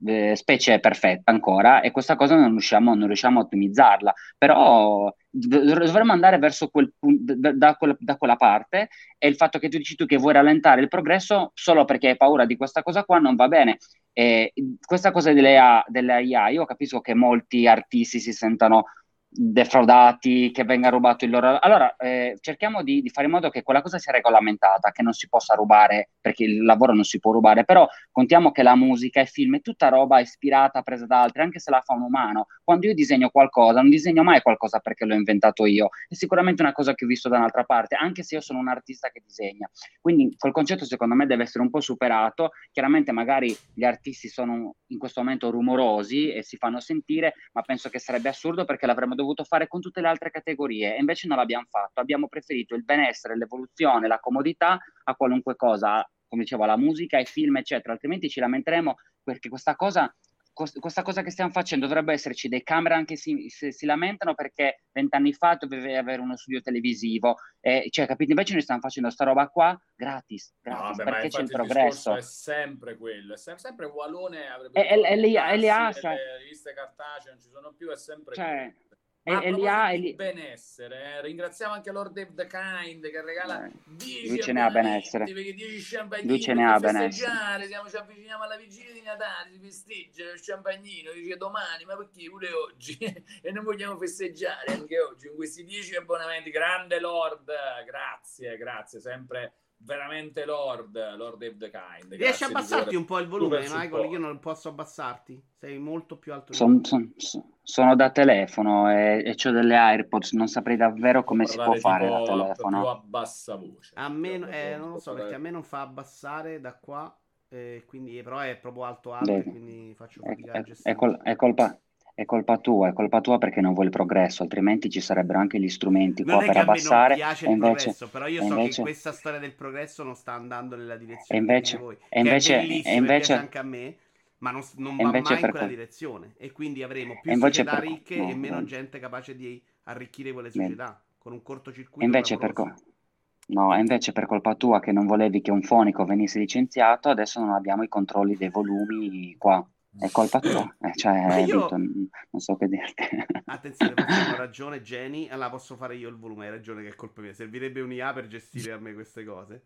Speaker 4: eh, specie perfetta ancora e questa cosa non riusciamo, non riusciamo a ottimizzarla, però dovremmo andare verso quel punto, da, quella, da, quella, parte e il fatto che tu dici tu che vuoi rallentare il progresso solo perché hai paura di questa cosa qua non va bene. E questa cosa delle, delle IA, io capisco che molti artisti si sentano defraudati, che venga rubato il loro... Allora, eh, cerchiamo di, di, fare in modo che quella cosa sia regolamentata, che non si possa rubare, perché il lavoro non si può rubare, però contiamo che la musica, i film è tutta roba ispirata, presa da altri, anche se la fa un umano. Quando io disegno qualcosa, non disegno mai qualcosa perché l'ho inventato io, è sicuramente una cosa che ho visto da un'altra parte, anche se io sono un artista che disegna. Quindi quel concetto secondo me deve essere un po' superato, chiaramente magari gli artisti sono in questo momento rumorosi e si fanno sentire, ma penso che sarebbe assurdo perché l'avremmo dovuto fare con tutte le altre categorie e invece non l'abbiamo fatto. Abbiamo preferito il benessere, l'evoluzione, la comodità a qualunque cosa, come dicevo, la musica, i film, eccetera. Altrimenti ci lamenteremo perché questa cosa questa cosa che stiamo facendo dovrebbe esserci dei camere anche si, se si lamentano perché vent'anni fa dovevi avere uno studio televisivo eh, cioè capite invece noi stiamo facendo sta roba qua gratis, gratis
Speaker 1: no, vabbè,
Speaker 4: perché c'è il
Speaker 1: progresso è sempre quello è sempre, Walone
Speaker 4: avrebbe e, e, e, le, e le
Speaker 1: le riviste cartacee non ci sono più è sempre
Speaker 4: cioè,
Speaker 1: quello
Speaker 4: ma e, li ha,
Speaker 1: e benessere, eh. ringraziamo anche Lord Dave the Kind che regala
Speaker 4: eh, 10 lui ce ne ha benessere. Lui ce ne ha benessere.
Speaker 1: Siamo, ci avviciniamo alla vigilia di Natale, si festeggia il champagnino, dice domani, ma perché pure oggi? e non vogliamo festeggiare anche oggi con questi 10 abbonamenti. Grande Lord, grazie, grazie, sempre veramente Lord, Lord Dave the Kind.
Speaker 2: Riesci a abbassarti un po' il volume, Michael? Io non posso abbassarti. Sei molto più alto.
Speaker 4: Son, son, sono da telefono e, e ho delle AirPods. Non saprei davvero come si può fare da telefono.
Speaker 1: Più a bassa voce.
Speaker 2: A me, eh, non lo so, perché a me non fa abbassare da qua. Eh, quindi, però è proprio alto alto. Beh, quindi faccio fatica
Speaker 4: è, a gestire. È, col, è colpa è colpa tua, è colpa tua perché non vuoi il progresso, altrimenti ci sarebbero anche gli strumenti non qua per abbassare.
Speaker 2: Non piace il invece, progresso, però io so invece, che questa storia del progresso non sta andando nella direzione
Speaker 4: e invece,
Speaker 2: voi.
Speaker 4: E invece,
Speaker 2: e
Speaker 4: invece
Speaker 2: anche a me, ma non, non va mai in quella quel... direzione. E quindi avremo più società per... ricche no, e meno no. gente capace di arricchire quelle società no. con un cortocircuito.
Speaker 4: Invece per, co- no, invece per colpa tua che non volevi che un fonico venisse licenziato, adesso non abbiamo i controlli dei volumi qua. È colpa tua, eh, cioè, io... Vito, non so che dirti.
Speaker 2: Attenzione, ho ragione, Jenny. Allora posso fare io il volume, hai ragione che è colpa mia. Servirebbe un'IA per gestire a me queste cose.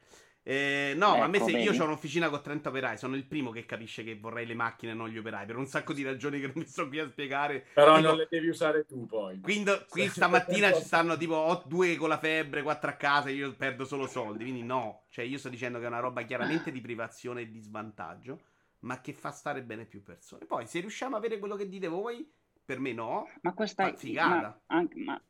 Speaker 2: Eh, no, ecco, ma a me ecco, se vedi. io ho un'officina con 30 operai, sono il primo che capisce che vorrei le macchine e non gli operai, per un sacco di ragioni che non mi sto qui a spiegare.
Speaker 1: Però tipo, non le devi usare tu poi.
Speaker 2: Quindi qui stamattina ci stanno tipo due con la febbre, quattro a casa, io perdo solo soldi, quindi no. Cioè io sto dicendo che è una roba chiaramente di privazione e di svantaggio ma che fa stare bene più persone. Poi, se riusciamo a avere quello che dite voi, per me no.
Speaker 4: Ma questa è figata. Ma, anche, ma,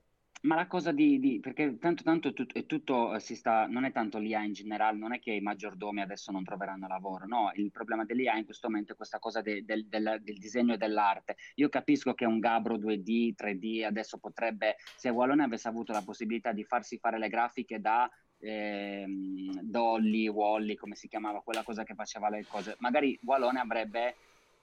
Speaker 4: ma, la cosa di, di, perché tanto tanto è tutto, è tutto, si sta, non è tanto l'IA in generale, non è che i maggiordomi adesso non troveranno lavoro, no, il problema dell'IA in questo momento è questa cosa de, del, del, del, disegno e dell'arte. Io capisco che un Gabro 2D, 3D adesso potrebbe, se Wallone avesse avuto la possibilità di farsi fare le grafiche da ehm, Dolly, Wally, come si chiamava, quella cosa che faceva le cose. Magari Wallone avrebbe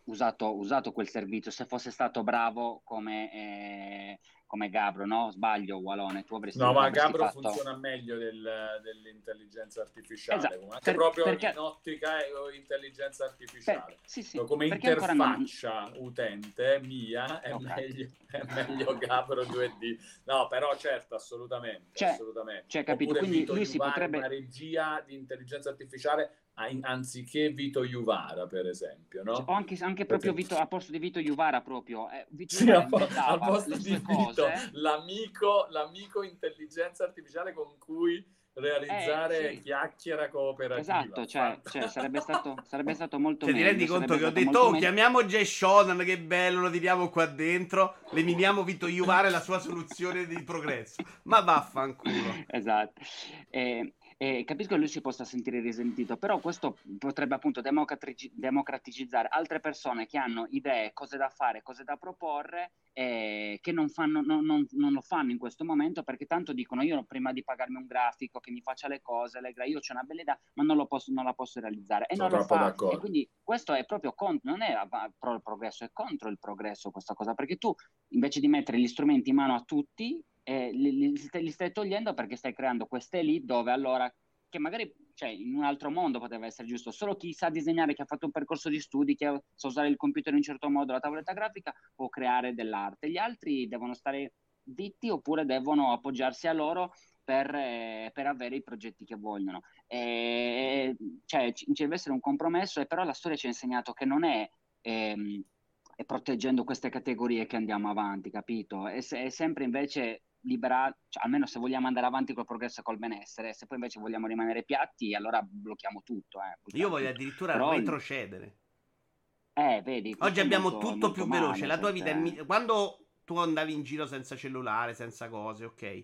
Speaker 4: usato, usato quel servizio se fosse stato bravo come, eh, come Gabro, no? Sbaglio, Walone, tu avresti
Speaker 1: No, ma Gabro fatto... funziona meglio del, dell'intelligenza artificiale, esatto. anche per, proprio perché... in ottica intelligenza artificiale. Per... Sì, sì. Come interfaccia non... utente mia è, okay. meglio, è meglio Gabro 2D. No, però certo, assolutamente,
Speaker 4: cioè,
Speaker 1: assolutamente.
Speaker 4: Cioè, capito, Oppure quindi lui si potrebbe
Speaker 1: una regia di intelligenza artificiale anziché Vito Juvara, per esempio, no?
Speaker 4: O anche, anche proprio Vito, a posto di Vito Juvara, proprio. Eh,
Speaker 1: Vito sì, Juvara al posto di Vito, l'amico, l'amico intelligenza artificiale con cui realizzare eh, sì. chiacchiera cooperativa.
Speaker 4: Esatto, cioè, cioè sarebbe, stato, sarebbe, stato, molto
Speaker 2: cioè,
Speaker 4: meglio.
Speaker 2: Ti rendi conto che ho detto, oh, chiamiamo Jay Shonan, che bello, lo tiriamo qua dentro, eliminiamo Vito Juvara e la sua soluzione di progresso. Ma vaffanculo.
Speaker 4: Esatto. Eh, eh, capisco che lui si possa sentire risentito, però questo potrebbe appunto democratici- democraticizzare altre persone che hanno idee, cose da fare, cose da proporre, eh, che non, fanno, non, non, non, lo fanno in questo momento perché tanto dicono io prima di pagarmi un grafico che mi faccia le cose, le gra- io ho una bella idea, ma non, posso, non la posso realizzare. E Sono non lo fa. D'accordo. E quindi questo è proprio contro, non è pro il progresso, è contro il progresso questa cosa, perché tu invece di mettere gli strumenti in mano a tutti, eh, li, li, li, stai togliendo perché stai creando queste elite dove allora, che magari cioè, in un altro mondo poteva essere giusto, solo chi sa disegnare, che ha fatto un percorso di studi, che sa usare il computer in un certo modo, la tavoletta grafica, può creare dell'arte. Gli altri devono stare zitti oppure devono appoggiarsi a loro per, eh, per, avere i progetti che vogliono. E, cioè, ci, deve essere un compromesso, e però la storia ci ha insegnato che non è ehm, e proteggendo queste categorie che andiamo avanti, capito? Se, è sempre invece liberare, cioè, almeno se vogliamo andare avanti col progresso e col benessere, se poi invece vogliamo rimanere piatti, allora blocchiamo tutto. Eh,
Speaker 2: Io voglio addirittura Però... retrocedere.
Speaker 4: Eh, vedi.
Speaker 2: Oggi abbiamo molto, tutto molto più male, veloce. La tua vita è. Mi... Quando tu andavi in giro senza cellulare, senza cose, ok.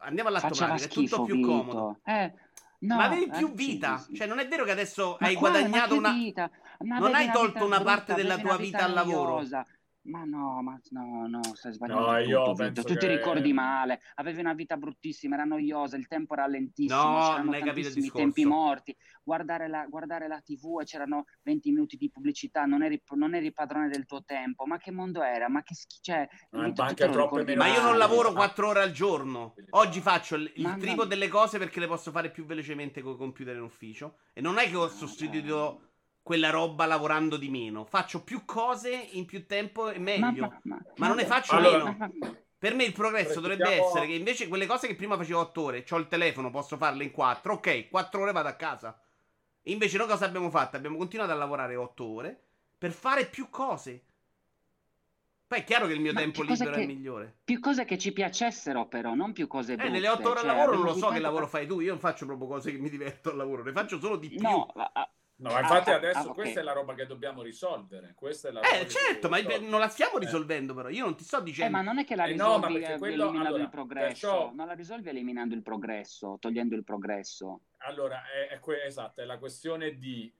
Speaker 2: Andiamo all'atto pratico, è tutto più
Speaker 4: Vito.
Speaker 2: comodo.
Speaker 4: Eh, no,
Speaker 2: ma avevi più vita. Sì, sì. Cioè, non è vero che adesso ma hai guadagnato una. Vita? non hai tolto una parte della tua vita al lavoro.
Speaker 4: Ma no, ma no, no, stai sbagliando. No, io penso tu che... ti ricordi male. Avevi una vita bruttissima, era noiosa, il tempo era lentissimo,
Speaker 2: no,
Speaker 4: c'erano
Speaker 2: non hai capito il discorso.
Speaker 4: tempi morti. Guardare la, guardare la TV e c'erano 20 minuti di pubblicità, non eri, non eri padrone del tuo tempo. Ma che mondo era? Ma che schifo. Cioè,
Speaker 2: ma, ma io non lavoro 4 ore al giorno. Oggi faccio il, il triplo delle cose perché le posso fare più velocemente con il computer in ufficio. E non è che ho sostituito quella roba lavorando di meno. Faccio più cose in più tempo e meglio. Ma, ma, ma, ma non ne faccio allora, meno. Per me il progresso dovrebbe essere che invece quelle cose che prima facevo 8 ore, ho il telefono, posso farle in 4. Ok, 4 ore vado a casa. Invece noi cosa abbiamo fatto? Abbiamo continuato a lavorare 8 ore per fare più cose. Poi è chiaro che il mio tempo libero che, è migliore.
Speaker 4: Più cose che ci piacessero, però, non più cose brutte.
Speaker 2: Eh, nelle 8 ore cioè, al lavoro non lo so che lavoro fai tu. Io non faccio proprio cose che mi diverto al lavoro, ne faccio solo di più.
Speaker 1: No, No, ma infatti ah, adesso ah, okay. questa è la roba che dobbiamo risolvere. Questa è la
Speaker 2: eh, certo, ma risolvere. non la stiamo eh. risolvendo, però. Io non ti sto dicendo.
Speaker 4: Eh, ma non è che la risolvi eh, no, quello, eliminando allora, il progresso. Perciò... Non la risolvi eliminando il progresso, togliendo il progresso.
Speaker 1: Allora, è, è que- esatto, è la questione di,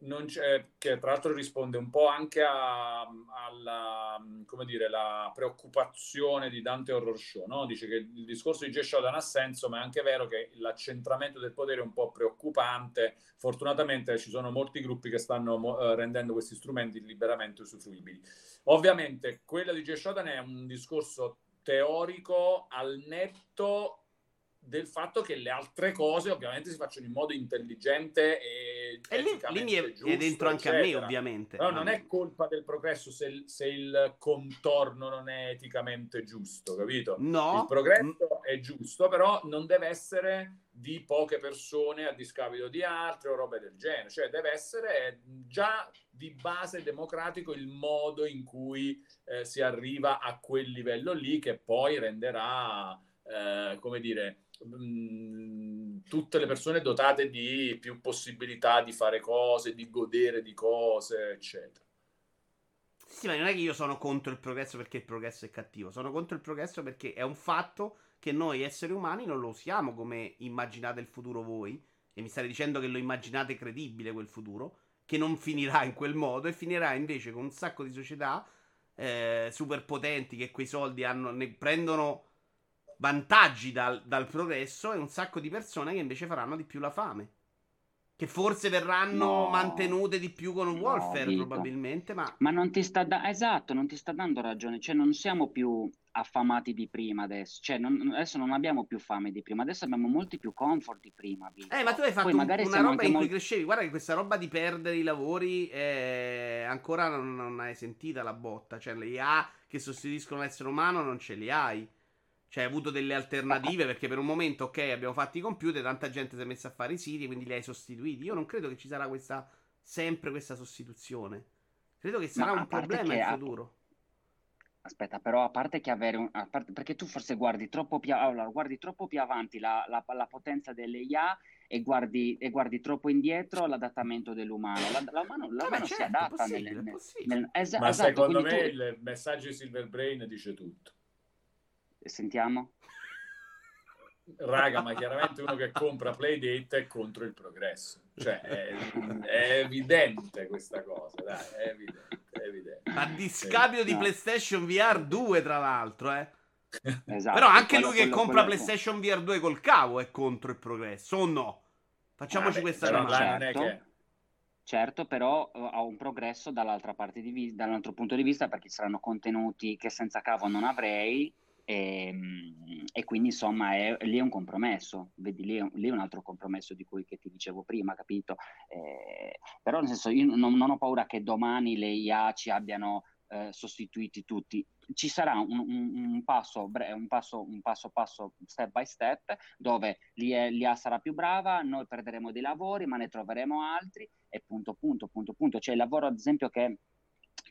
Speaker 1: che tra l'altro risponde un po' anche a, alla, come dire, la preoccupazione di Dante Horror Show, no? Dice che il discorso di Jay Shodan ha senso, ma è anche vero che l'accentramento del potere è un po' preoccupante. Fortunatamente ci sono molti gruppi che stanno uh, rendendo questi strumenti liberamente usufruibili. Ovviamente, quella di Jay Shodan è un discorso teorico al netto del fatto che le altre cose ovviamente si facciano in modo intelligente e,
Speaker 2: e lì, lì mi è, giusto, è dentro anche eccetera. a me ovviamente
Speaker 1: però non è colpa del progresso se, se, il contorno non è eticamente giusto capito?
Speaker 2: no
Speaker 1: il progresso mm. è giusto però non deve essere di poche persone a discapito di altre o robe del genere cioè deve essere già di base democratico il modo in cui eh, si arriva a quel livello lì che poi renderà eh, come dire Mm, tutte le persone dotate di più possibilità di fare cose, di godere di cose, eccetera.
Speaker 2: Sì, ma non è che io sono contro il progresso perché il progresso è cattivo, sono contro il progresso perché è un fatto che noi esseri umani non lo usiamo come immaginate il futuro voi, e mi state dicendo che lo immaginate credibile quel futuro, che non finirà in quel modo e finirà invece con un sacco di società eh, super potenti che quei soldi hanno, ne prendono vantaggi dal, dal, progresso e un sacco di persone che invece faranno di più la fame. Che forse verranno no, mantenute di più con un no, welfare, Vito. probabilmente, ma...
Speaker 4: Ma non ti sta dando... Esatto, non ti sta dando ragione. Cioè, non siamo più affamati di prima adesso. Cioè, non, adesso non abbiamo più fame di prima. Adesso abbiamo molti più comfort di prima, Vito.
Speaker 2: Eh, ma tu hai fatto un, una roba in cui molti... crescevi. Guarda che questa roba di perdere i lavori eh, ancora non, non hai sentita la botta. Cioè, le IA che sostituiscono l'essere umano non ce li hai. Cioè, hai avuto delle alternative perché per un momento, ok, abbiamo fatto i computer, tanta gente si è messa a fare i siti, quindi li hai sostituiti. Io non credo che ci sarà questa, sempre questa sostituzione. Credo che sarà un problema in futuro.
Speaker 4: Aspetta, però a parte che avere un... Parte, perché tu forse guardi troppo più, allora, guardi troppo più avanti la, la, la potenza delle IA e guardi, e guardi, troppo indietro l'adattamento dell'umano. La, l'umano, l'umano certo, si adatta nel, nel, nel,
Speaker 1: es- Ma esatto, secondo me tu... il messaggio di Silver Brain dice tutto.
Speaker 4: Sentiamo.
Speaker 1: Raga, ma chiaramente uno che compra Playdate è contro il progresso. Cioè, è, è evidente questa cosa, dai, è evidente, è evidente.
Speaker 2: A discapito di PlayStation VR 2, tra l'altro, eh. Esatto, Però anche quello, lui che quello, compra quello, PlayStation VR 2 col cavo è contro il progresso, o no? Facciamoci Vabbè, questa
Speaker 4: domanda. Certo, che... certo, però uh, ha un progresso dall'altra parte di vi- dall'altro punto di vista perché saranno contenuti che senza cavo non avrei e, ehm, e, quindi insomma è, lì è un compromesso, vedi lì è, lì è un altro compromesso di cui ti dicevo prima, capito? Eh, però nel senso io non, non, ho paura che domani le IA ci abbiano eh, sostituiti tutti, ci sarà un, un, un, passo, un, passo, un passo passo step by step dove l'IA sarà più brava, noi perderemo dei lavori ma ne troveremo altri e punto punto punto punto, cioè il lavoro ad esempio che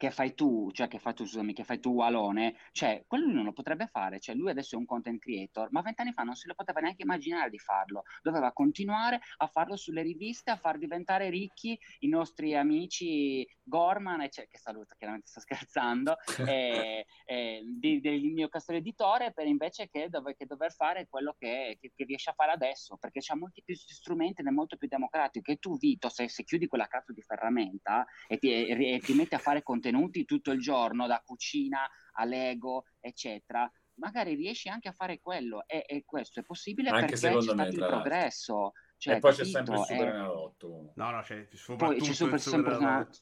Speaker 4: che fai tu, cioè che fai tu, scusami, che fai tu Alone, cioè quello lui non lo potrebbe fare, cioè lui adesso è un content creator, ma vent'anni fa non se lo poteva neanche immaginare di farlo, doveva continuare a farlo sulle riviste, a far diventare ricchi i nostri amici Gorman, cioè, che saluto, chiaramente sto scherzando, e, e, di, del mio castro editore, per invece che, dove, che dover fare quello che, che, che, riesce a fare adesso, perché c'ha molti più strumenti ed è molto più democratico, e tu Vito, se, se chiudi quella cazzo di ferramenta e ti, e, e ti metti a fare contenuti contenuti tutto il giorno, da cucina a Lego, eccetera, magari riesci anche a fare quello e, e questo è possibile anche perché c'è stato il progresso. Cioè,
Speaker 1: e poi capito? c'è sempre il Super Enalotto.
Speaker 3: No, no, c'è
Speaker 4: poi c'è super, il Super Enalotto.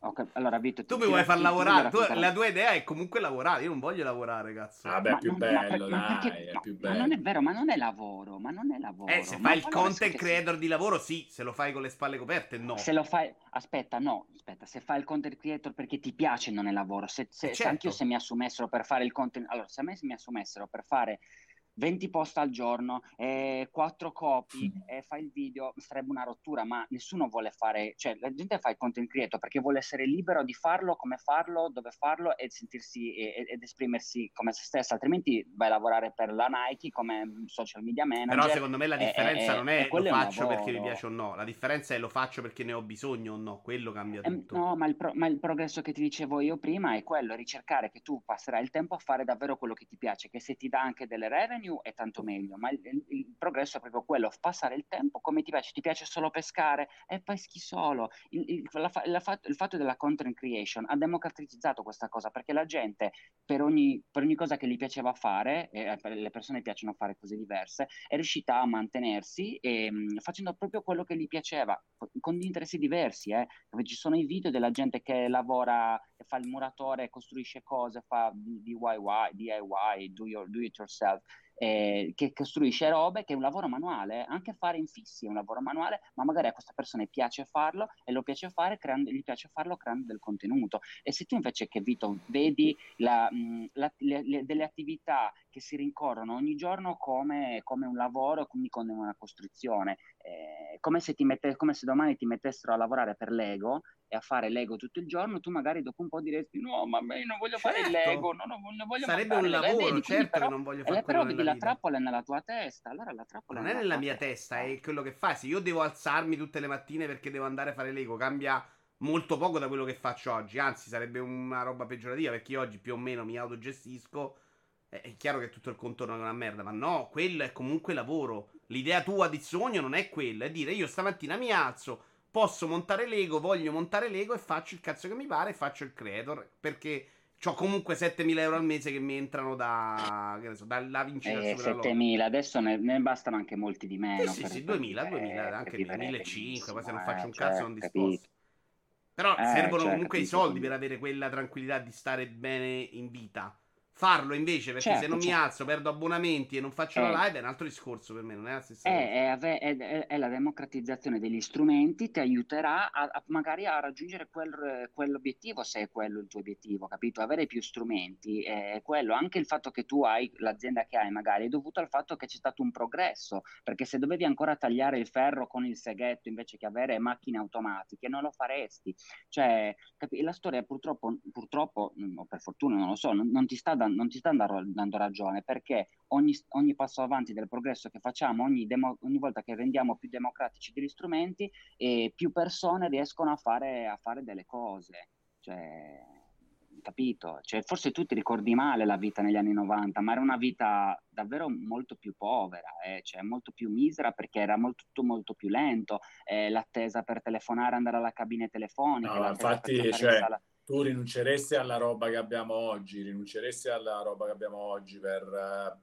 Speaker 4: Okay. Allora, Vito,
Speaker 2: tu mi vuoi far lavorare? Tu, la tua idea è comunque lavorare. Io non voglio lavorare, cazzo.
Speaker 1: Ah, beh, è più bello, ma, dai, perché, è più bello.
Speaker 4: Ma non è vero, ma non è lavoro. Ma non è lavoro.
Speaker 2: Eh, se fai il content creator si... di lavoro, sì. Se lo fai con le spalle coperte, no.
Speaker 4: Se lo fai, aspetta, no, aspetta. Se fai il content creator perché ti piace, non è lavoro. Se, se, certo. se anch'io se mi assumessero per fare il content, allora, se a me mi assumessero per fare 20 post al giorno, eh, 4 copy, eh, fai il video, sarebbe una rottura, ma nessuno vuole fare, cioè la gente fa il content creator perché vuole essere libero di farlo, come farlo, dove farlo e sentirsi e, ed esprimersi come se stessa, altrimenti vai a lavorare per la Nike come social media manager.
Speaker 2: Però secondo me la differenza e, non è lo faccio perché mi piace o no, la differenza è lo faccio perché ne ho bisogno o no, quello cambia ehm, tutto.
Speaker 4: Eh, no, ma il, pro- ma il progresso che ti dicevo io prima è quello, ricercare che tu passerai il tempo a fare davvero quello che ti piace, che se ti dà anche delle revenue revenue è tanto meglio, ma il, il, il, progresso è proprio quello, passare il tempo come ti piace, ti piace solo pescare e peschi solo. Il, la, la, il fatto della content creation ha democratizzato questa cosa perché la gente per ogni, per ogni cosa che gli piaceva fare, e le persone piacciono fare cose diverse, è riuscita a mantenersi e, mh, facendo proprio quello che gli piaceva, con interessi diversi, eh, ci sono i video della gente che lavora e fa il muratore, costruisce cose, fa DIY, DIY, do, your, do it yourself eh, che costruisce robe, che è un lavoro manuale, anche fare infissi è un lavoro manuale, ma magari a questa persona piace farlo e lo piace fare creando, gli piace farlo creando del contenuto. E se tu invece che Vito vedi la, mh, la, le, le, delle attività che si rincorrono ogni giorno come, come un lavoro, quindi come una costruzione, eh, come, se mette, come se domani ti mettessero a lavorare per Lego e a fare Lego tutto il giorno, tu magari dopo un po' diresti no, ma io non voglio certo. fare. Lego, no, non, non voglio
Speaker 2: Sarebbe un lavoro, vedi, certo però, che non voglio fare
Speaker 4: Però vedi la trappola è nella tua testa, allora la trappola
Speaker 2: non è nella mia testa, testa, è quello che fai. Se io devo alzarmi tutte le mattine perché devo andare a fare Lego, cambia molto poco da quello che faccio oggi, anzi sarebbe una roba peggiorativa perché io oggi più o meno mi autogestisco. È chiaro che tutto il contorno è una merda, ma no, quello è comunque lavoro. L'idea tua di sogno non è quella, è dire io stamattina mi alzo, posso montare Lego, voglio montare Lego e faccio il cazzo che mi pare e faccio il creator. Perché ho comunque 7.000 euro al mese che mi entrano da, che so, dalla vincita
Speaker 4: eh, 7.000, adesso ne, ne, bastano anche molti di meno.
Speaker 2: Eh sì, sì, 2.000, 2.000, anche 2.500, poi se non faccio un cazzo certo, non disposto. Però eh, servono cioè, comunque capito. i soldi per avere quella tranquillità di stare bene in vita. Farlo invece, perché certo, se non certo. mi alzo, perdo abbonamenti e non faccio eh, la live, è un altro discorso per me, non è la stessa
Speaker 4: è, cosa. È, è, è la democratizzazione degli strumenti, ti aiuterà a, a magari a raggiungere quel, quell'obiettivo, se è quello il tuo obiettivo, capito? Avere più strumenti è quello. Anche il fatto che tu hai, l'azienda che hai magari, è dovuto al fatto che c'è stato un progresso, perché se dovevi ancora tagliare il ferro con il seghetto invece che avere macchine automatiche, non lo faresti. Cioè, capi- la storia purtroppo, purtroppo, o per fortuna non lo so, non, non ti sta dando non ti sta dando ragione perché ogni, ogni, passo avanti del progresso che facciamo, ogni, demo, ogni volta che rendiamo più democratici degli strumenti, eh, più persone riescono a fare, a fare delle cose. Cioè, capito? Cioè, forse tu ti ricordi male la vita negli anni 90, ma era una vita davvero molto più povera, eh? cioè molto più misera perché era molto, tutto molto più lento, eh, l'attesa per telefonare, andare alla cabina telefonica.
Speaker 1: No, infatti, cioè, sala tu rinunceresti alla roba che abbiamo oggi, rinunceresti alla roba che abbiamo oggi per...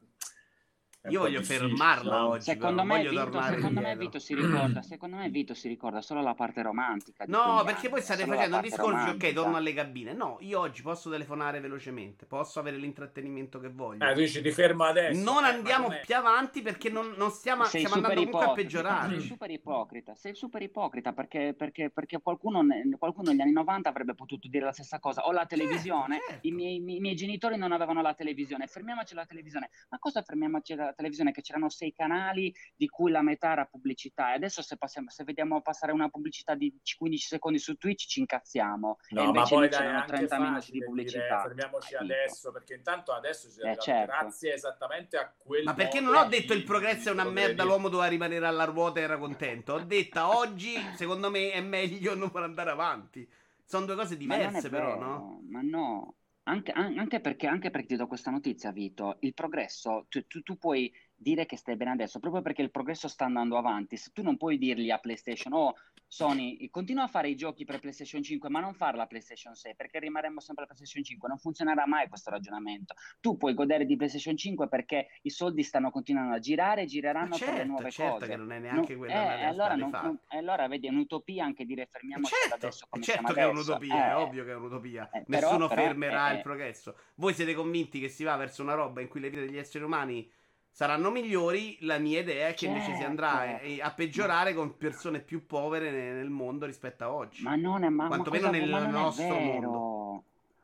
Speaker 2: Io voglio fermarla no? oggi.
Speaker 4: Secondo, me Vito, secondo me, Vito, si ricorda, secondo me Vito si ricorda solo la parte romantica.
Speaker 2: No, perché poi state facendo un discorso, ok, torno alle cabine. No, io oggi posso telefonare velocemente, posso avere l'intrattenimento che voglio.
Speaker 1: Eh, tu dici ti fermo adesso.
Speaker 2: Non eh, andiamo più avanti perché non, non stiamo, sei stiamo andando comunque a peggiorare.
Speaker 4: Sei super ipocrita, sei super ipocrita perché, perché, perché qualcuno, qualcuno, negli anni 90 avrebbe potuto dire la stessa cosa. Ho la televisione, certo, certo. I, miei, i, miei, genitori non avevano la televisione, fermiamoci la televisione. Ma cosa fermiamoci la televisione che c'erano sei canali di cui la metà era pubblicità e adesso se, passiamo, se vediamo passare una pubblicità di 15 secondi su Twitch ci incazziamo.
Speaker 1: No, ma poi dai, c'erano 30 minuti di pubblicità. Dire, fermiamoci Capito. adesso perché intanto adesso si eh, certo. grazie esattamente a quel
Speaker 2: Ma perché non ho detto il progresso è una merda, l'uomo doveva rimanere alla ruota e era contento. Ho detto oggi secondo me è meglio non andare avanti. Sono due cose diverse però, no?
Speaker 4: Ma no. Anche, anche, perché, anche, perché, ti do questa notizia, Vito, il progresso, tu, tu, tu, puoi dire che stai bene adesso, proprio perché il progresso sta andando avanti. Se tu non puoi dirgli a PlayStation, oh Sony, continua a fare i giochi per PlayStation 5, ma non farla PlayStation 6, perché rimarremo sempre a PlayStation 5. Non funzionerà mai questo ragionamento. Tu puoi godere di PlayStation 5 perché i soldi stanno continuando a girare e gireranno
Speaker 2: certo,
Speaker 4: per le nuove
Speaker 2: certo
Speaker 4: cose.
Speaker 2: che non è neanche
Speaker 4: non,
Speaker 2: quella
Speaker 4: eh, allora, non, non, allora, vedi, è un'utopia anche dire fermiamoci
Speaker 2: certo,
Speaker 4: adesso come
Speaker 2: certo che
Speaker 4: è
Speaker 2: un'utopia,
Speaker 4: eh,
Speaker 2: è ovvio che è un'utopia.
Speaker 4: Eh,
Speaker 2: Nessuno
Speaker 4: però,
Speaker 2: fermerà
Speaker 4: però,
Speaker 2: il progresso. Voi siete convinti che si va verso una roba in cui le vite degli esseri umani saranno migliori, la mia idea è che certo. invece si andrà certo. a peggiorare con persone più povere nel mondo rispetto a oggi.
Speaker 4: Ma non è ma,
Speaker 2: quantomeno
Speaker 4: ma
Speaker 2: nel
Speaker 4: ma
Speaker 2: nostro mondo.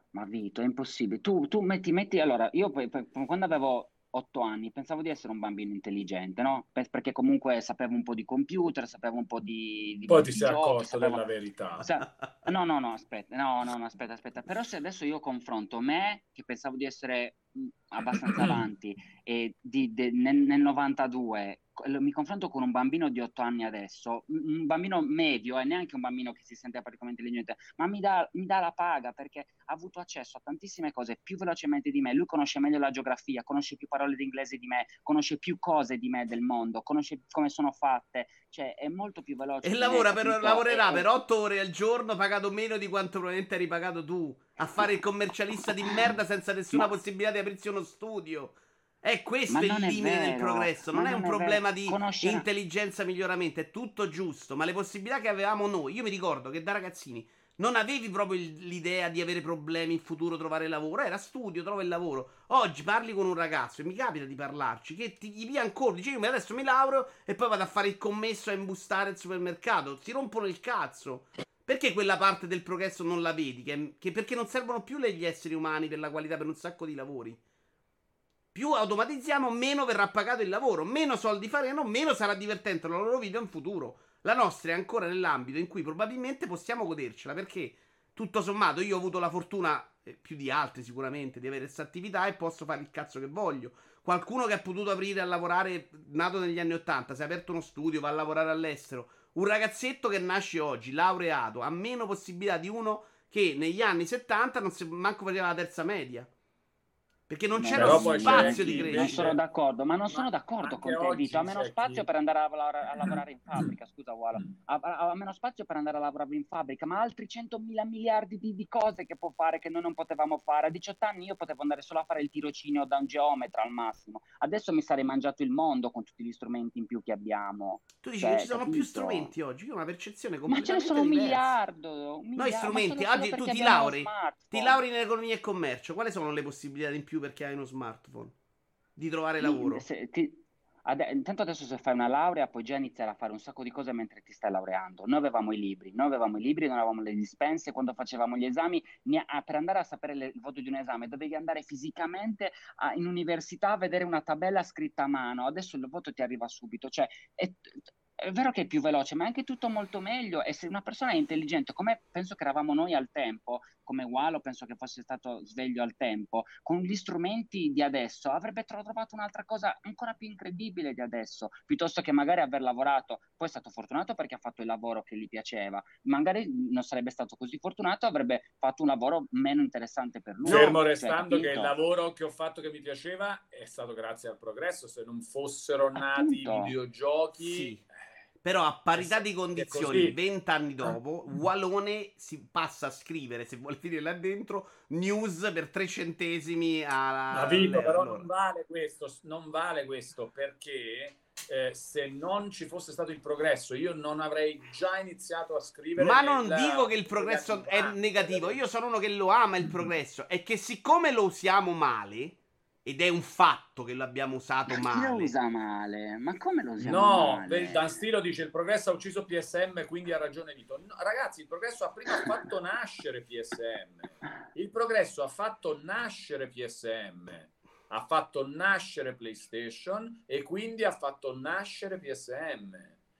Speaker 4: Ma Vito, è impossibile. Tu, tu metti, metti, allora, io poi, poi, quando avevo otto anni pensavo di essere un bambino intelligente, no? Perché comunque sapevo un po' di computer, sapevo un po' di... di
Speaker 1: poi ti sei accorto sapevo... della verità.
Speaker 4: No, no, no, aspetta, no, no, no, aspetta, aspetta. Però se adesso io confronto me, che pensavo di essere abbastanza avanti, e di, de, nel, nel 92 mi confronto con un bambino di 8 anni adesso, un bambino medio e eh, neanche un bambino che si sente praticamente intelligente, ma mi dà, mi dà, la paga perché ha avuto accesso a tantissime cose più velocemente di me. Lui conosce meglio la geografia, conosce più parole d'inglese di me, conosce più cose di me del mondo, conosce come sono fatte, cioè è molto più veloce.
Speaker 2: E lavora per, lavorerà e, per 8 ore al giorno pagato meno di quanto probabilmente hai ripagato tu a fare il commercialista di merda senza nessuna ma... possibilità di aprirsi uno studio. È questo il limite del progresso, non, è un problema di Conoscere... intelligenza miglioramento, è tutto giusto, ma le possibilità che avevamo noi, io mi ricordo che da ragazzini non avevi proprio l'idea di avere problemi in futuro, trovare lavoro, era studio, trova il lavoro. Oggi parli con un ragazzo e mi capita di parlarci che ti gli via ancora, dice io adesso mi lauro e poi vado a fare il commesso a imbustare il supermercato, ti rompono il cazzo. Perché quella parte del progresso non la vedi? Che, che perché non servono più gli esseri umani per la qualità per un sacco di lavori più automatizziamo, meno verrà pagato il lavoro, meno soldi faremo, meno sarà divertente la loro vita in futuro. La nostra è ancora nell'ambito in cui probabilmente possiamo godercela, perché tutto sommato io ho avuto la fortuna, eh, più di altri sicuramente, di avere questa attività e posso fare il cazzo che voglio. Qualcuno che ha potuto aprire a lavorare, nato negli anni 80, si è aperto uno studio, va a lavorare all'estero. Un ragazzetto che nasce oggi, laureato, ha meno possibilità di uno che negli anni 70 non si manco faceva la terza media. Perché non c'era spazio di crescita.
Speaker 4: Non sono d'accordo, ma non ma sono d'accordo con te, Vito. Ha meno spazio chi... per andare a, lavorare, a lavorare in fabbrica, scusa, Wala. Ha, ha, meno spazio per andare a lavorare in fabbrica, ma altri 100 mila miliardi di, di, cose che può fare che noi non potevamo fare. A 18 anni io potevo andare solo a fare il tirocinio da un geometra al massimo. Adesso mi sarei mangiato il mondo con tutti gli strumenti in più che abbiamo.
Speaker 2: Tu dici cioè, che ci sono capito? più strumenti oggi? Io ho una percezione completamente
Speaker 4: Ma ce ne sono
Speaker 2: un
Speaker 4: miliardo, un miliardo.
Speaker 2: Noi strumenti, oggi tu ti lauri, ti lauri in economia e commercio. Quali sono le possibilità in più perché hai uno smart? smartphone di trovare lavoro.
Speaker 4: Se, ti, ad, intanto adesso se fai una laurea puoi già iniziare a fare un sacco di cose mentre ti stai laureando. Noi avevamo i libri, noi avevamo i libri, non avevamo le dispense, quando facevamo gli esami, ah, per andare a sapere le, il voto di un esame dovevi andare fisicamente a, in università a vedere una tabella scritta a mano, adesso il voto ti arriva subito, cioè è, è vero che è più veloce, ma è anche tutto molto meglio. E se una persona è intelligente, come penso che eravamo noi al tempo, come Walo penso che fosse stato sveglio al tempo, con gli strumenti di adesso avrebbe trovato un'altra cosa ancora più incredibile di adesso, piuttosto che magari aver lavorato. Poi è stato fortunato perché ha fatto il lavoro che gli piaceva, magari non sarebbe stato così fortunato, avrebbe fatto un lavoro meno interessante per lui.
Speaker 1: Fermo cioè, restando cioè, che il lavoro che ho fatto che mi piaceva è stato grazie al progresso. Se non fossero nati i videogiochi. Sì
Speaker 2: però a parità di condizioni, vent'anni dopo, Walone si passa a scrivere, se vuole finire là dentro, news per tre centesimi a...
Speaker 1: Ma Vito, però non vale questo, non vale questo, perché eh, se non ci fosse stato il progresso, io non avrei già iniziato a scrivere.
Speaker 2: Ma non nel... dico che il progresso è negativo, io sono uno che lo ama il progresso, è che siccome lo usiamo male ed è un fatto che l'abbiamo usato
Speaker 4: ma
Speaker 2: male.
Speaker 4: Chi lo usa male? Ma come lo usiamo
Speaker 1: no,
Speaker 4: male?
Speaker 1: No, Dan Stilo dice il progresso ha ucciso PSM, quindi ha ragione Vito. No, ragazzi, il progresso ha prima fatto nascere PSM. Il progresso ha fatto nascere PSM. ha fatto nascere PlayStation e quindi ha fatto nascere PSM.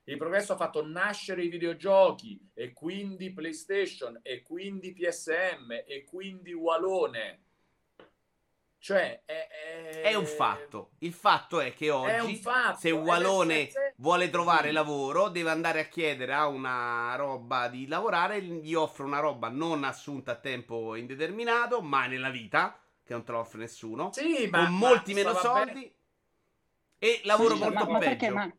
Speaker 1: Il progresso ha fatto nascere i videogiochi e quindi PlayStation e quindi PSM e quindi Walone. Cioè, è,
Speaker 2: è... è un fatto. Il fatto è che oggi,
Speaker 1: fatto.
Speaker 2: se un Walone vuole trovare sì. lavoro, deve andare a chiedere a una roba di lavorare, gli offre una roba non assunta a tempo indeterminato, mai nella vita, che non te lo offre nessuno,
Speaker 1: sì, ma,
Speaker 2: con molti meno soldi bene. e lavoro sì, molto
Speaker 4: ma, ma
Speaker 2: peggio.
Speaker 4: Perché, ma,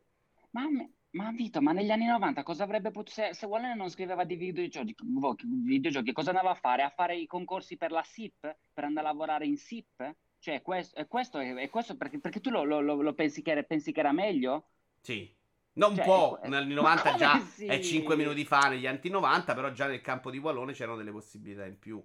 Speaker 4: ma, ma Vito, ma negli anni 90 cosa avrebbe potuto... Se, se Wallen non scriveva di videogiochi, videogiochi, cosa andava a fare? A fare i concorsi per la SIP? Per andare a lavorare in SIP? Cioè, questo, è questo, è questo perché, perché tu lo, lo, lo pensi, che era, pensi che era meglio?
Speaker 2: Sì. Non cioè, può, negli anni 90 già sì? è 5 minuti fa negli anni 90, però già nel campo di Wallone c'erano delle possibilità in più.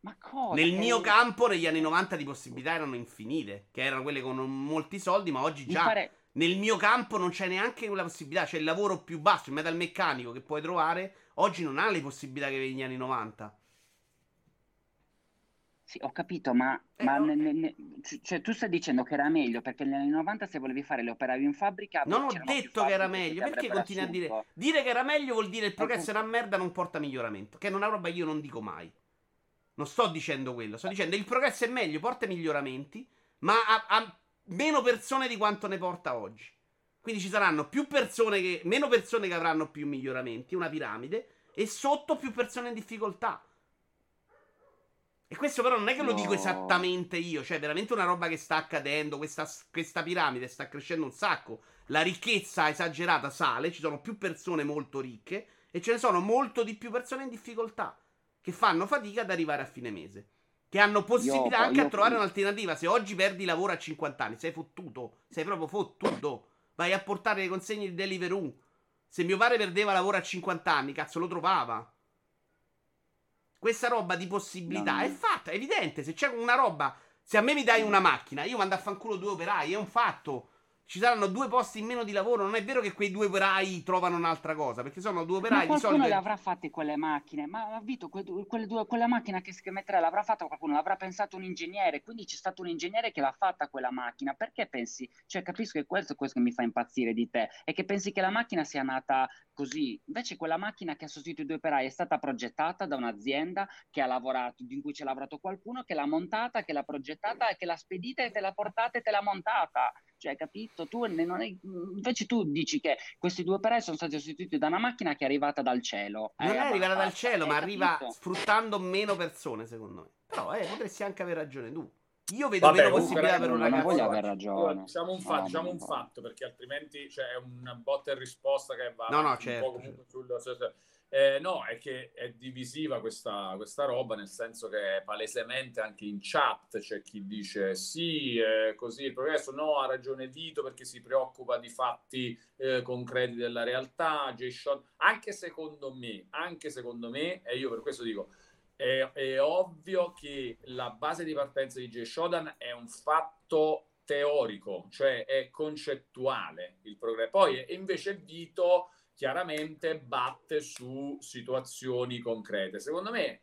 Speaker 4: Ma cosa?
Speaker 2: Nel mio campo negli anni 90 di possibilità erano infinite, che erano quelle con molti soldi, ma oggi già pare... Nel mio campo non c'è neanche quella possibilità. C'è il lavoro più basso, il metalmeccanico che puoi trovare. Oggi non ha le possibilità che negli anni 90.
Speaker 4: Sì, ho capito, ma, eh, ma ne, ne, cioè, tu stai dicendo che era meglio perché negli anni 90 se volevi fare le operaio in fabbrica...
Speaker 2: Non ho detto che era meglio, perché continui a dire... Dire che era meglio vuol dire il progresso è una merda, non porta miglioramento. Che è una roba che io non dico mai. Non sto dicendo quello, sto dicendo il progresso è meglio, porta miglioramenti, ma ha, ha meno persone di quanto ne porta oggi. Quindi ci saranno più persone che, meno persone che avranno più miglioramenti, una piramide, e sotto più persone in difficoltà. E questo però non è che lo dico esattamente io, cioè è veramente una roba che sta accadendo, questa, questa piramide sta crescendo un sacco, la ricchezza esagerata sale, ci sono più persone molto ricche e ce ne sono molto di più persone in difficoltà che fanno fatica ad arrivare a fine mese. Che hanno possibilità io, anche io, a trovare io... un'alternativa. Se oggi perdi lavoro a 50 anni, sei fottuto. Sei proprio fottuto. Vai a portare le consegne di Deliveroo. Se mio padre perdeva lavoro a 50 anni, cazzo, lo trovava. Questa roba di possibilità no, no. è fatta, è evidente. Se c'è una roba, se a me mi dai una macchina, io mando a fanculo due operai, è un fatto ci saranno due posti in meno di lavoro. Non è vero che quei due operai trovano un'altra cosa, perché sono due operai
Speaker 4: ma
Speaker 2: di solito.
Speaker 4: Qualcuno le avrà fatte quelle macchine. Ma Vito, que- quelle due, quella macchina che si metterà l'avrà fatta qualcuno, l'avrà pensato un ingegnere. Quindi c'è stato un ingegnere che l'ha fatta quella macchina. Perché pensi? Cioè, capisco che questo è questo che mi fa impazzire di te. È che pensi che la macchina sia nata così. Invece quella macchina che ha sostituito i due operai è stata progettata da un'azienda che ha lavorato, in cui ci ha lavorato qualcuno, che l'ha montata, che l'ha progettata, che l'ha spedita e te l'ha portata e te l'ha montata. Cioè, capito? Tu non è... Invece tu dici che questi due operai sono stati sostituiti da una macchina che è arrivata dal cielo.
Speaker 2: Non è arrivata dal cielo, ma arriva capito? sfruttando meno persone, secondo me. Però eh, potresti anche aver ragione tu. Io vedo Vabbè, meno possibilità per un ragazzo.
Speaker 4: Non voglio aver ragione.
Speaker 1: Diciamo un, fatto, no, diciamo un fatto, perché altrimenti c'è cioè, una botta e risposta che va
Speaker 2: no, no, certo, certo.
Speaker 1: sul eh, no, è che è divisiva questa, questa, roba, nel senso che palesemente anche in chat c'è chi dice sì, eh, così il progresso, no, ha ragione Vito perché si preoccupa di fatti eh, concreti della realtà, J-Shot, anche secondo me, anche secondo me, e io per questo dico, è, è ovvio che la base di partenza di J. Shodan è un fatto teorico, cioè è concettuale il progresso. Poi invece Vito chiaramente batte su situazioni concrete. Secondo me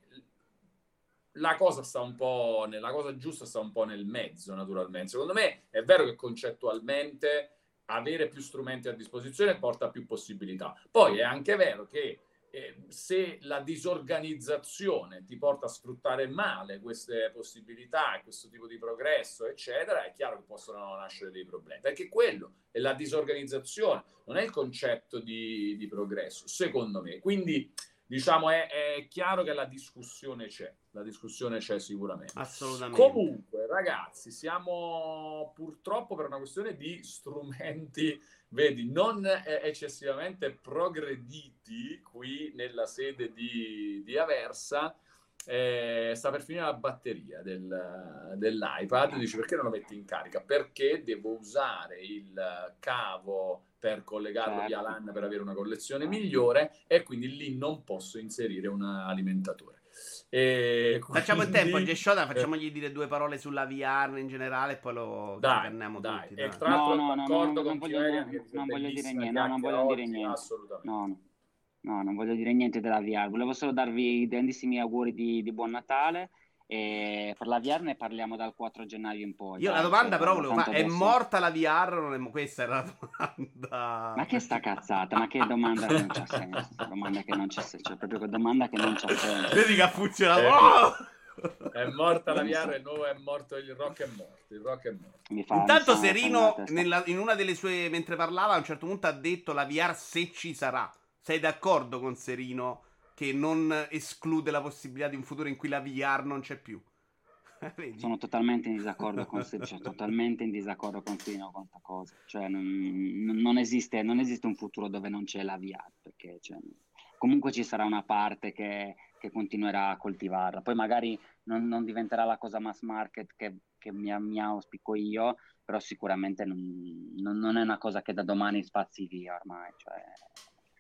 Speaker 1: la cosa sta un po' nella cosa giusta sta un po' nel mezzo, naturalmente. Secondo me è vero che concettualmente avere più strumenti a disposizione porta più possibilità. Poi è anche vero che eh, se la disorganizzazione ti porta a sfruttare male queste possibilità, questo tipo di progresso, eccetera, è chiaro che possono nascere dei problemi, perché quello è la disorganizzazione, non è il concetto di, di progresso, secondo me. Quindi, diciamo, è, è, chiaro che la discussione c'è, la discussione c'è sicuramente.
Speaker 2: Assolutamente.
Speaker 1: Comunque, ragazzi, siamo purtroppo per una questione di strumenti vedi, non eccessivamente progrediti qui nella sede di, di Aversa, eh, sta per finire la batteria del, dell'iPad. Dici perché non lo metti in carica? Perché devo usare il cavo per collegarlo certo. via LAN per avere una collezione migliore e quindi lì non posso inserire un alimentatore.
Speaker 2: E facciamo il tempo, Geshoda, facciamogli dire due parole sulla VR in generale e poi lo dai.
Speaker 1: tutti. E tra l'altro
Speaker 4: no, no, no, no, non voglio, non voglio dire niente, no, non voglio dire niente.
Speaker 1: Assolutamente.
Speaker 4: No, no. No, non voglio dire niente della VR. Volevo solo darvi i grandissimi auguri di, di buon Natale E per la VR ne parliamo dal 4 gennaio in poi.
Speaker 2: Io la domanda però volevo fare, è
Speaker 4: adesso-
Speaker 2: morta la VR? Non è... Questa era la domanda.
Speaker 4: Ma che sta cazzata? Ma che domanda che non c'ha senso? Domanda che non c'ha senso, cioè proprio che domanda che non c'ha senso.
Speaker 2: Vedi che ha funzionato.
Speaker 1: Eh,
Speaker 2: Oh!
Speaker 1: È morta la VR, il nuovo è morto, il rock è morto, il rock è morto.
Speaker 4: Mi fa- mi
Speaker 2: Intanto Serino, nella- in una delle sue, mentre parlava, a un certo punto ha detto la VR se ci sarà. Sei d'accordo con Serino che non esclude la possibilità di un futuro in cui la VR non c'è più?
Speaker 4: Sono totalmente in disaccordo con Serino, cioè, totalmente in disaccordo con Serino con questa cosa. Cioè, non, non- esiste, non esiste un futuro dove non c'è la VR, perché cioè, comunque ci sarà una parte che, che continuerà a coltivarla. Poi magari non, non diventerà la cosa mass market che, che mi, mi auspico io, però sicuramente non, non- è una cosa che da domani spazi via ormai, cioè,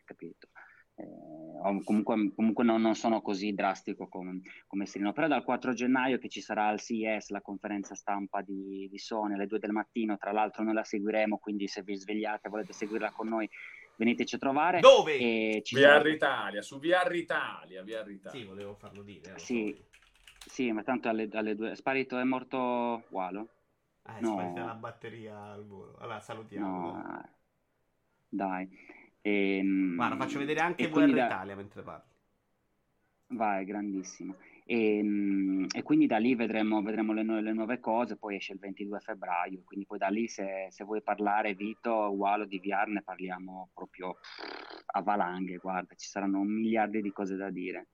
Speaker 4: capito? Eh, comunque comunque non, non sono così drastico come, come Serino, però dal 4 gennaio che ci sarà al CES la conferenza stampa di, di Sony alle 2 del mattino, tra l'altro noi la seguiremo, quindi se vi svegliate e volete seguirla con noi veniteci a trovare.
Speaker 2: Dove?
Speaker 4: E ci
Speaker 1: VR
Speaker 4: sarà-
Speaker 1: Italia, su VR Italia, VR Italia.
Speaker 2: Sì, volevo farlo dire.
Speaker 4: Sì. Sì, ma tanto alle, alle due... È sparito, è morto Walo?
Speaker 2: Ah, è
Speaker 4: No.
Speaker 2: sparita la batteria al volo. Allora, salutiamo.
Speaker 4: No, dai. Ehm,
Speaker 2: Guarda, faccio vedere anche
Speaker 4: e
Speaker 2: VR
Speaker 4: da-
Speaker 2: Italia mentre parli.
Speaker 4: Vai, grandissimo. E, mm, e quindi da lì vedremo, vedremo le, nu- le nuove cose, poi esce il 22 febbraio, quindi poi da lì se, se vuoi parlare Vito, Walo di VR ne parliamo proprio a valanghe, guarda, ci saranno un miliardo di cose da dire.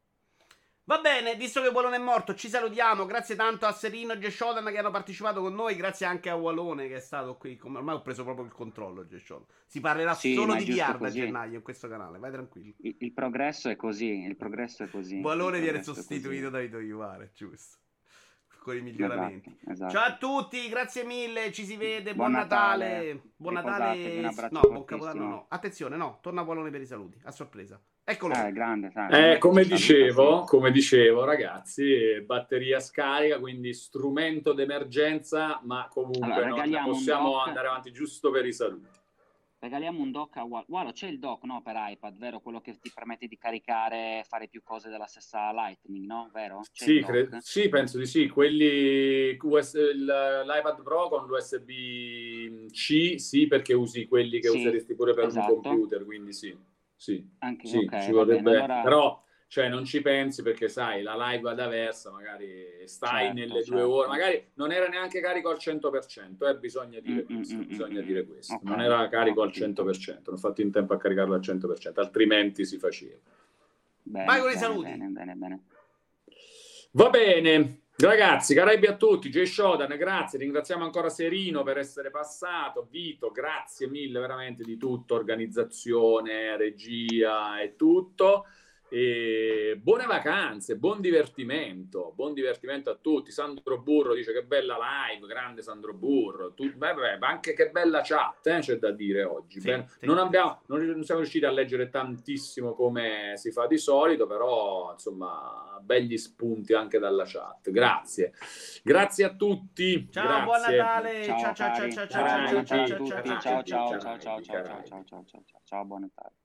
Speaker 2: Va bene, visto che Wallone è morto, ci salutiamo. Grazie tanto a Serino e Geshodan che hanno partecipato con noi. Grazie anche a Wallone che è stato qui. Ormai ho preso proprio il controllo. Geshodan. Si parlerà
Speaker 4: Sì,
Speaker 2: solo di
Speaker 4: giusto
Speaker 2: VR da
Speaker 4: così.
Speaker 2: gennaio in questo canale. Vai tranquillo.
Speaker 4: Il, il progresso è così, il progresso è così.
Speaker 2: Wallone viene sostituito da Vito Iuvare, giusto. Con i miglioramenti.
Speaker 4: Esatto, esatto.
Speaker 2: Ciao a tutti, grazie mille, ci si vede, buon,
Speaker 4: Buon
Speaker 2: Natale.
Speaker 4: Natale.
Speaker 2: Buon Natale. No, buon. Capodanno no. Attenzione, no, torna Wallone per i saluti, a sorpresa. Eccolo.
Speaker 4: Eh, grande,
Speaker 1: Eh, come dicevo, come dicevo, ragazzi, batteria scarica, quindi strumento d'emergenza, ma comunque
Speaker 4: Allora, un
Speaker 1: possiamo andare avanti giusto per i saluti.
Speaker 4: Regaliamo un dock a Walo. Walo, c'è il dock, no, per iPad, vero? Quello che ti permette di caricare e fare più cose della stessa Lightning, no? Vero? C'è
Speaker 1: Sì, cre- sì, penso di sì. Quelli US il- l'iPad Pro con l'USB-C, sì, perché usi quelli che
Speaker 4: Sì,
Speaker 1: useresti pure per
Speaker 4: esatto.
Speaker 1: un computer, quindi sì, sì,
Speaker 4: Anche,
Speaker 1: sì,
Speaker 4: ok,
Speaker 1: ci vorrebbe.
Speaker 4: bene, allora-
Speaker 1: Però, cioè, non ci pensi perché sai, la live ad aversa, magari stai
Speaker 4: Certo,
Speaker 1: nelle
Speaker 4: certo.
Speaker 1: due ore, magari non era neanche carico al 100%, eh, bisogna dire
Speaker 4: Mm, mm,
Speaker 1: questo,
Speaker 4: mm,
Speaker 1: bisogna
Speaker 4: mm,
Speaker 1: dire
Speaker 4: mm.
Speaker 1: questo.
Speaker 4: Ok,
Speaker 1: Non era carico al
Speaker 4: capito.
Speaker 1: 100%, non ho fatto in tempo a caricarlo al 100%, altrimenti si faceva.
Speaker 4: Bene,
Speaker 2: Vai con i saluti.
Speaker 4: Bene, bene, bene.
Speaker 1: Va bene, ragazzi, Caraibi a tutti, Jay Shodan, grazie, ringraziamo ancora Serino per essere passato, Vito, grazie mille veramente di tutto, organizzazione, regia e tutto. E buone vacanze, buon divertimento, buon divertimento a tutti. Sandro Burro dice che bella live, grande Sandro Burro. Tu, beh, beh, ma anche che bella chat, eh, c'è da dire oggi.
Speaker 2: Sì,
Speaker 1: Ben-
Speaker 2: sì.
Speaker 1: non, abbiamo, non, non siamo riusciti a leggere tantissimo come si fa di solito, però insomma, begli spunti anche dalla chat. Grazie, grazie a tutti.
Speaker 2: Ciao,
Speaker 1: grazie.
Speaker 2: buon Natale.
Speaker 4: Ciao,
Speaker 2: Ciao ciao ciao ciao ciao ciao
Speaker 4: a
Speaker 2: ciao
Speaker 4: tutti.
Speaker 2: ciao
Speaker 4: Ciao, ciao,
Speaker 2: ciao
Speaker 4: ciao, ciao, ciao, ciao, ciao, ciao, ciao, ciao, buon Natale.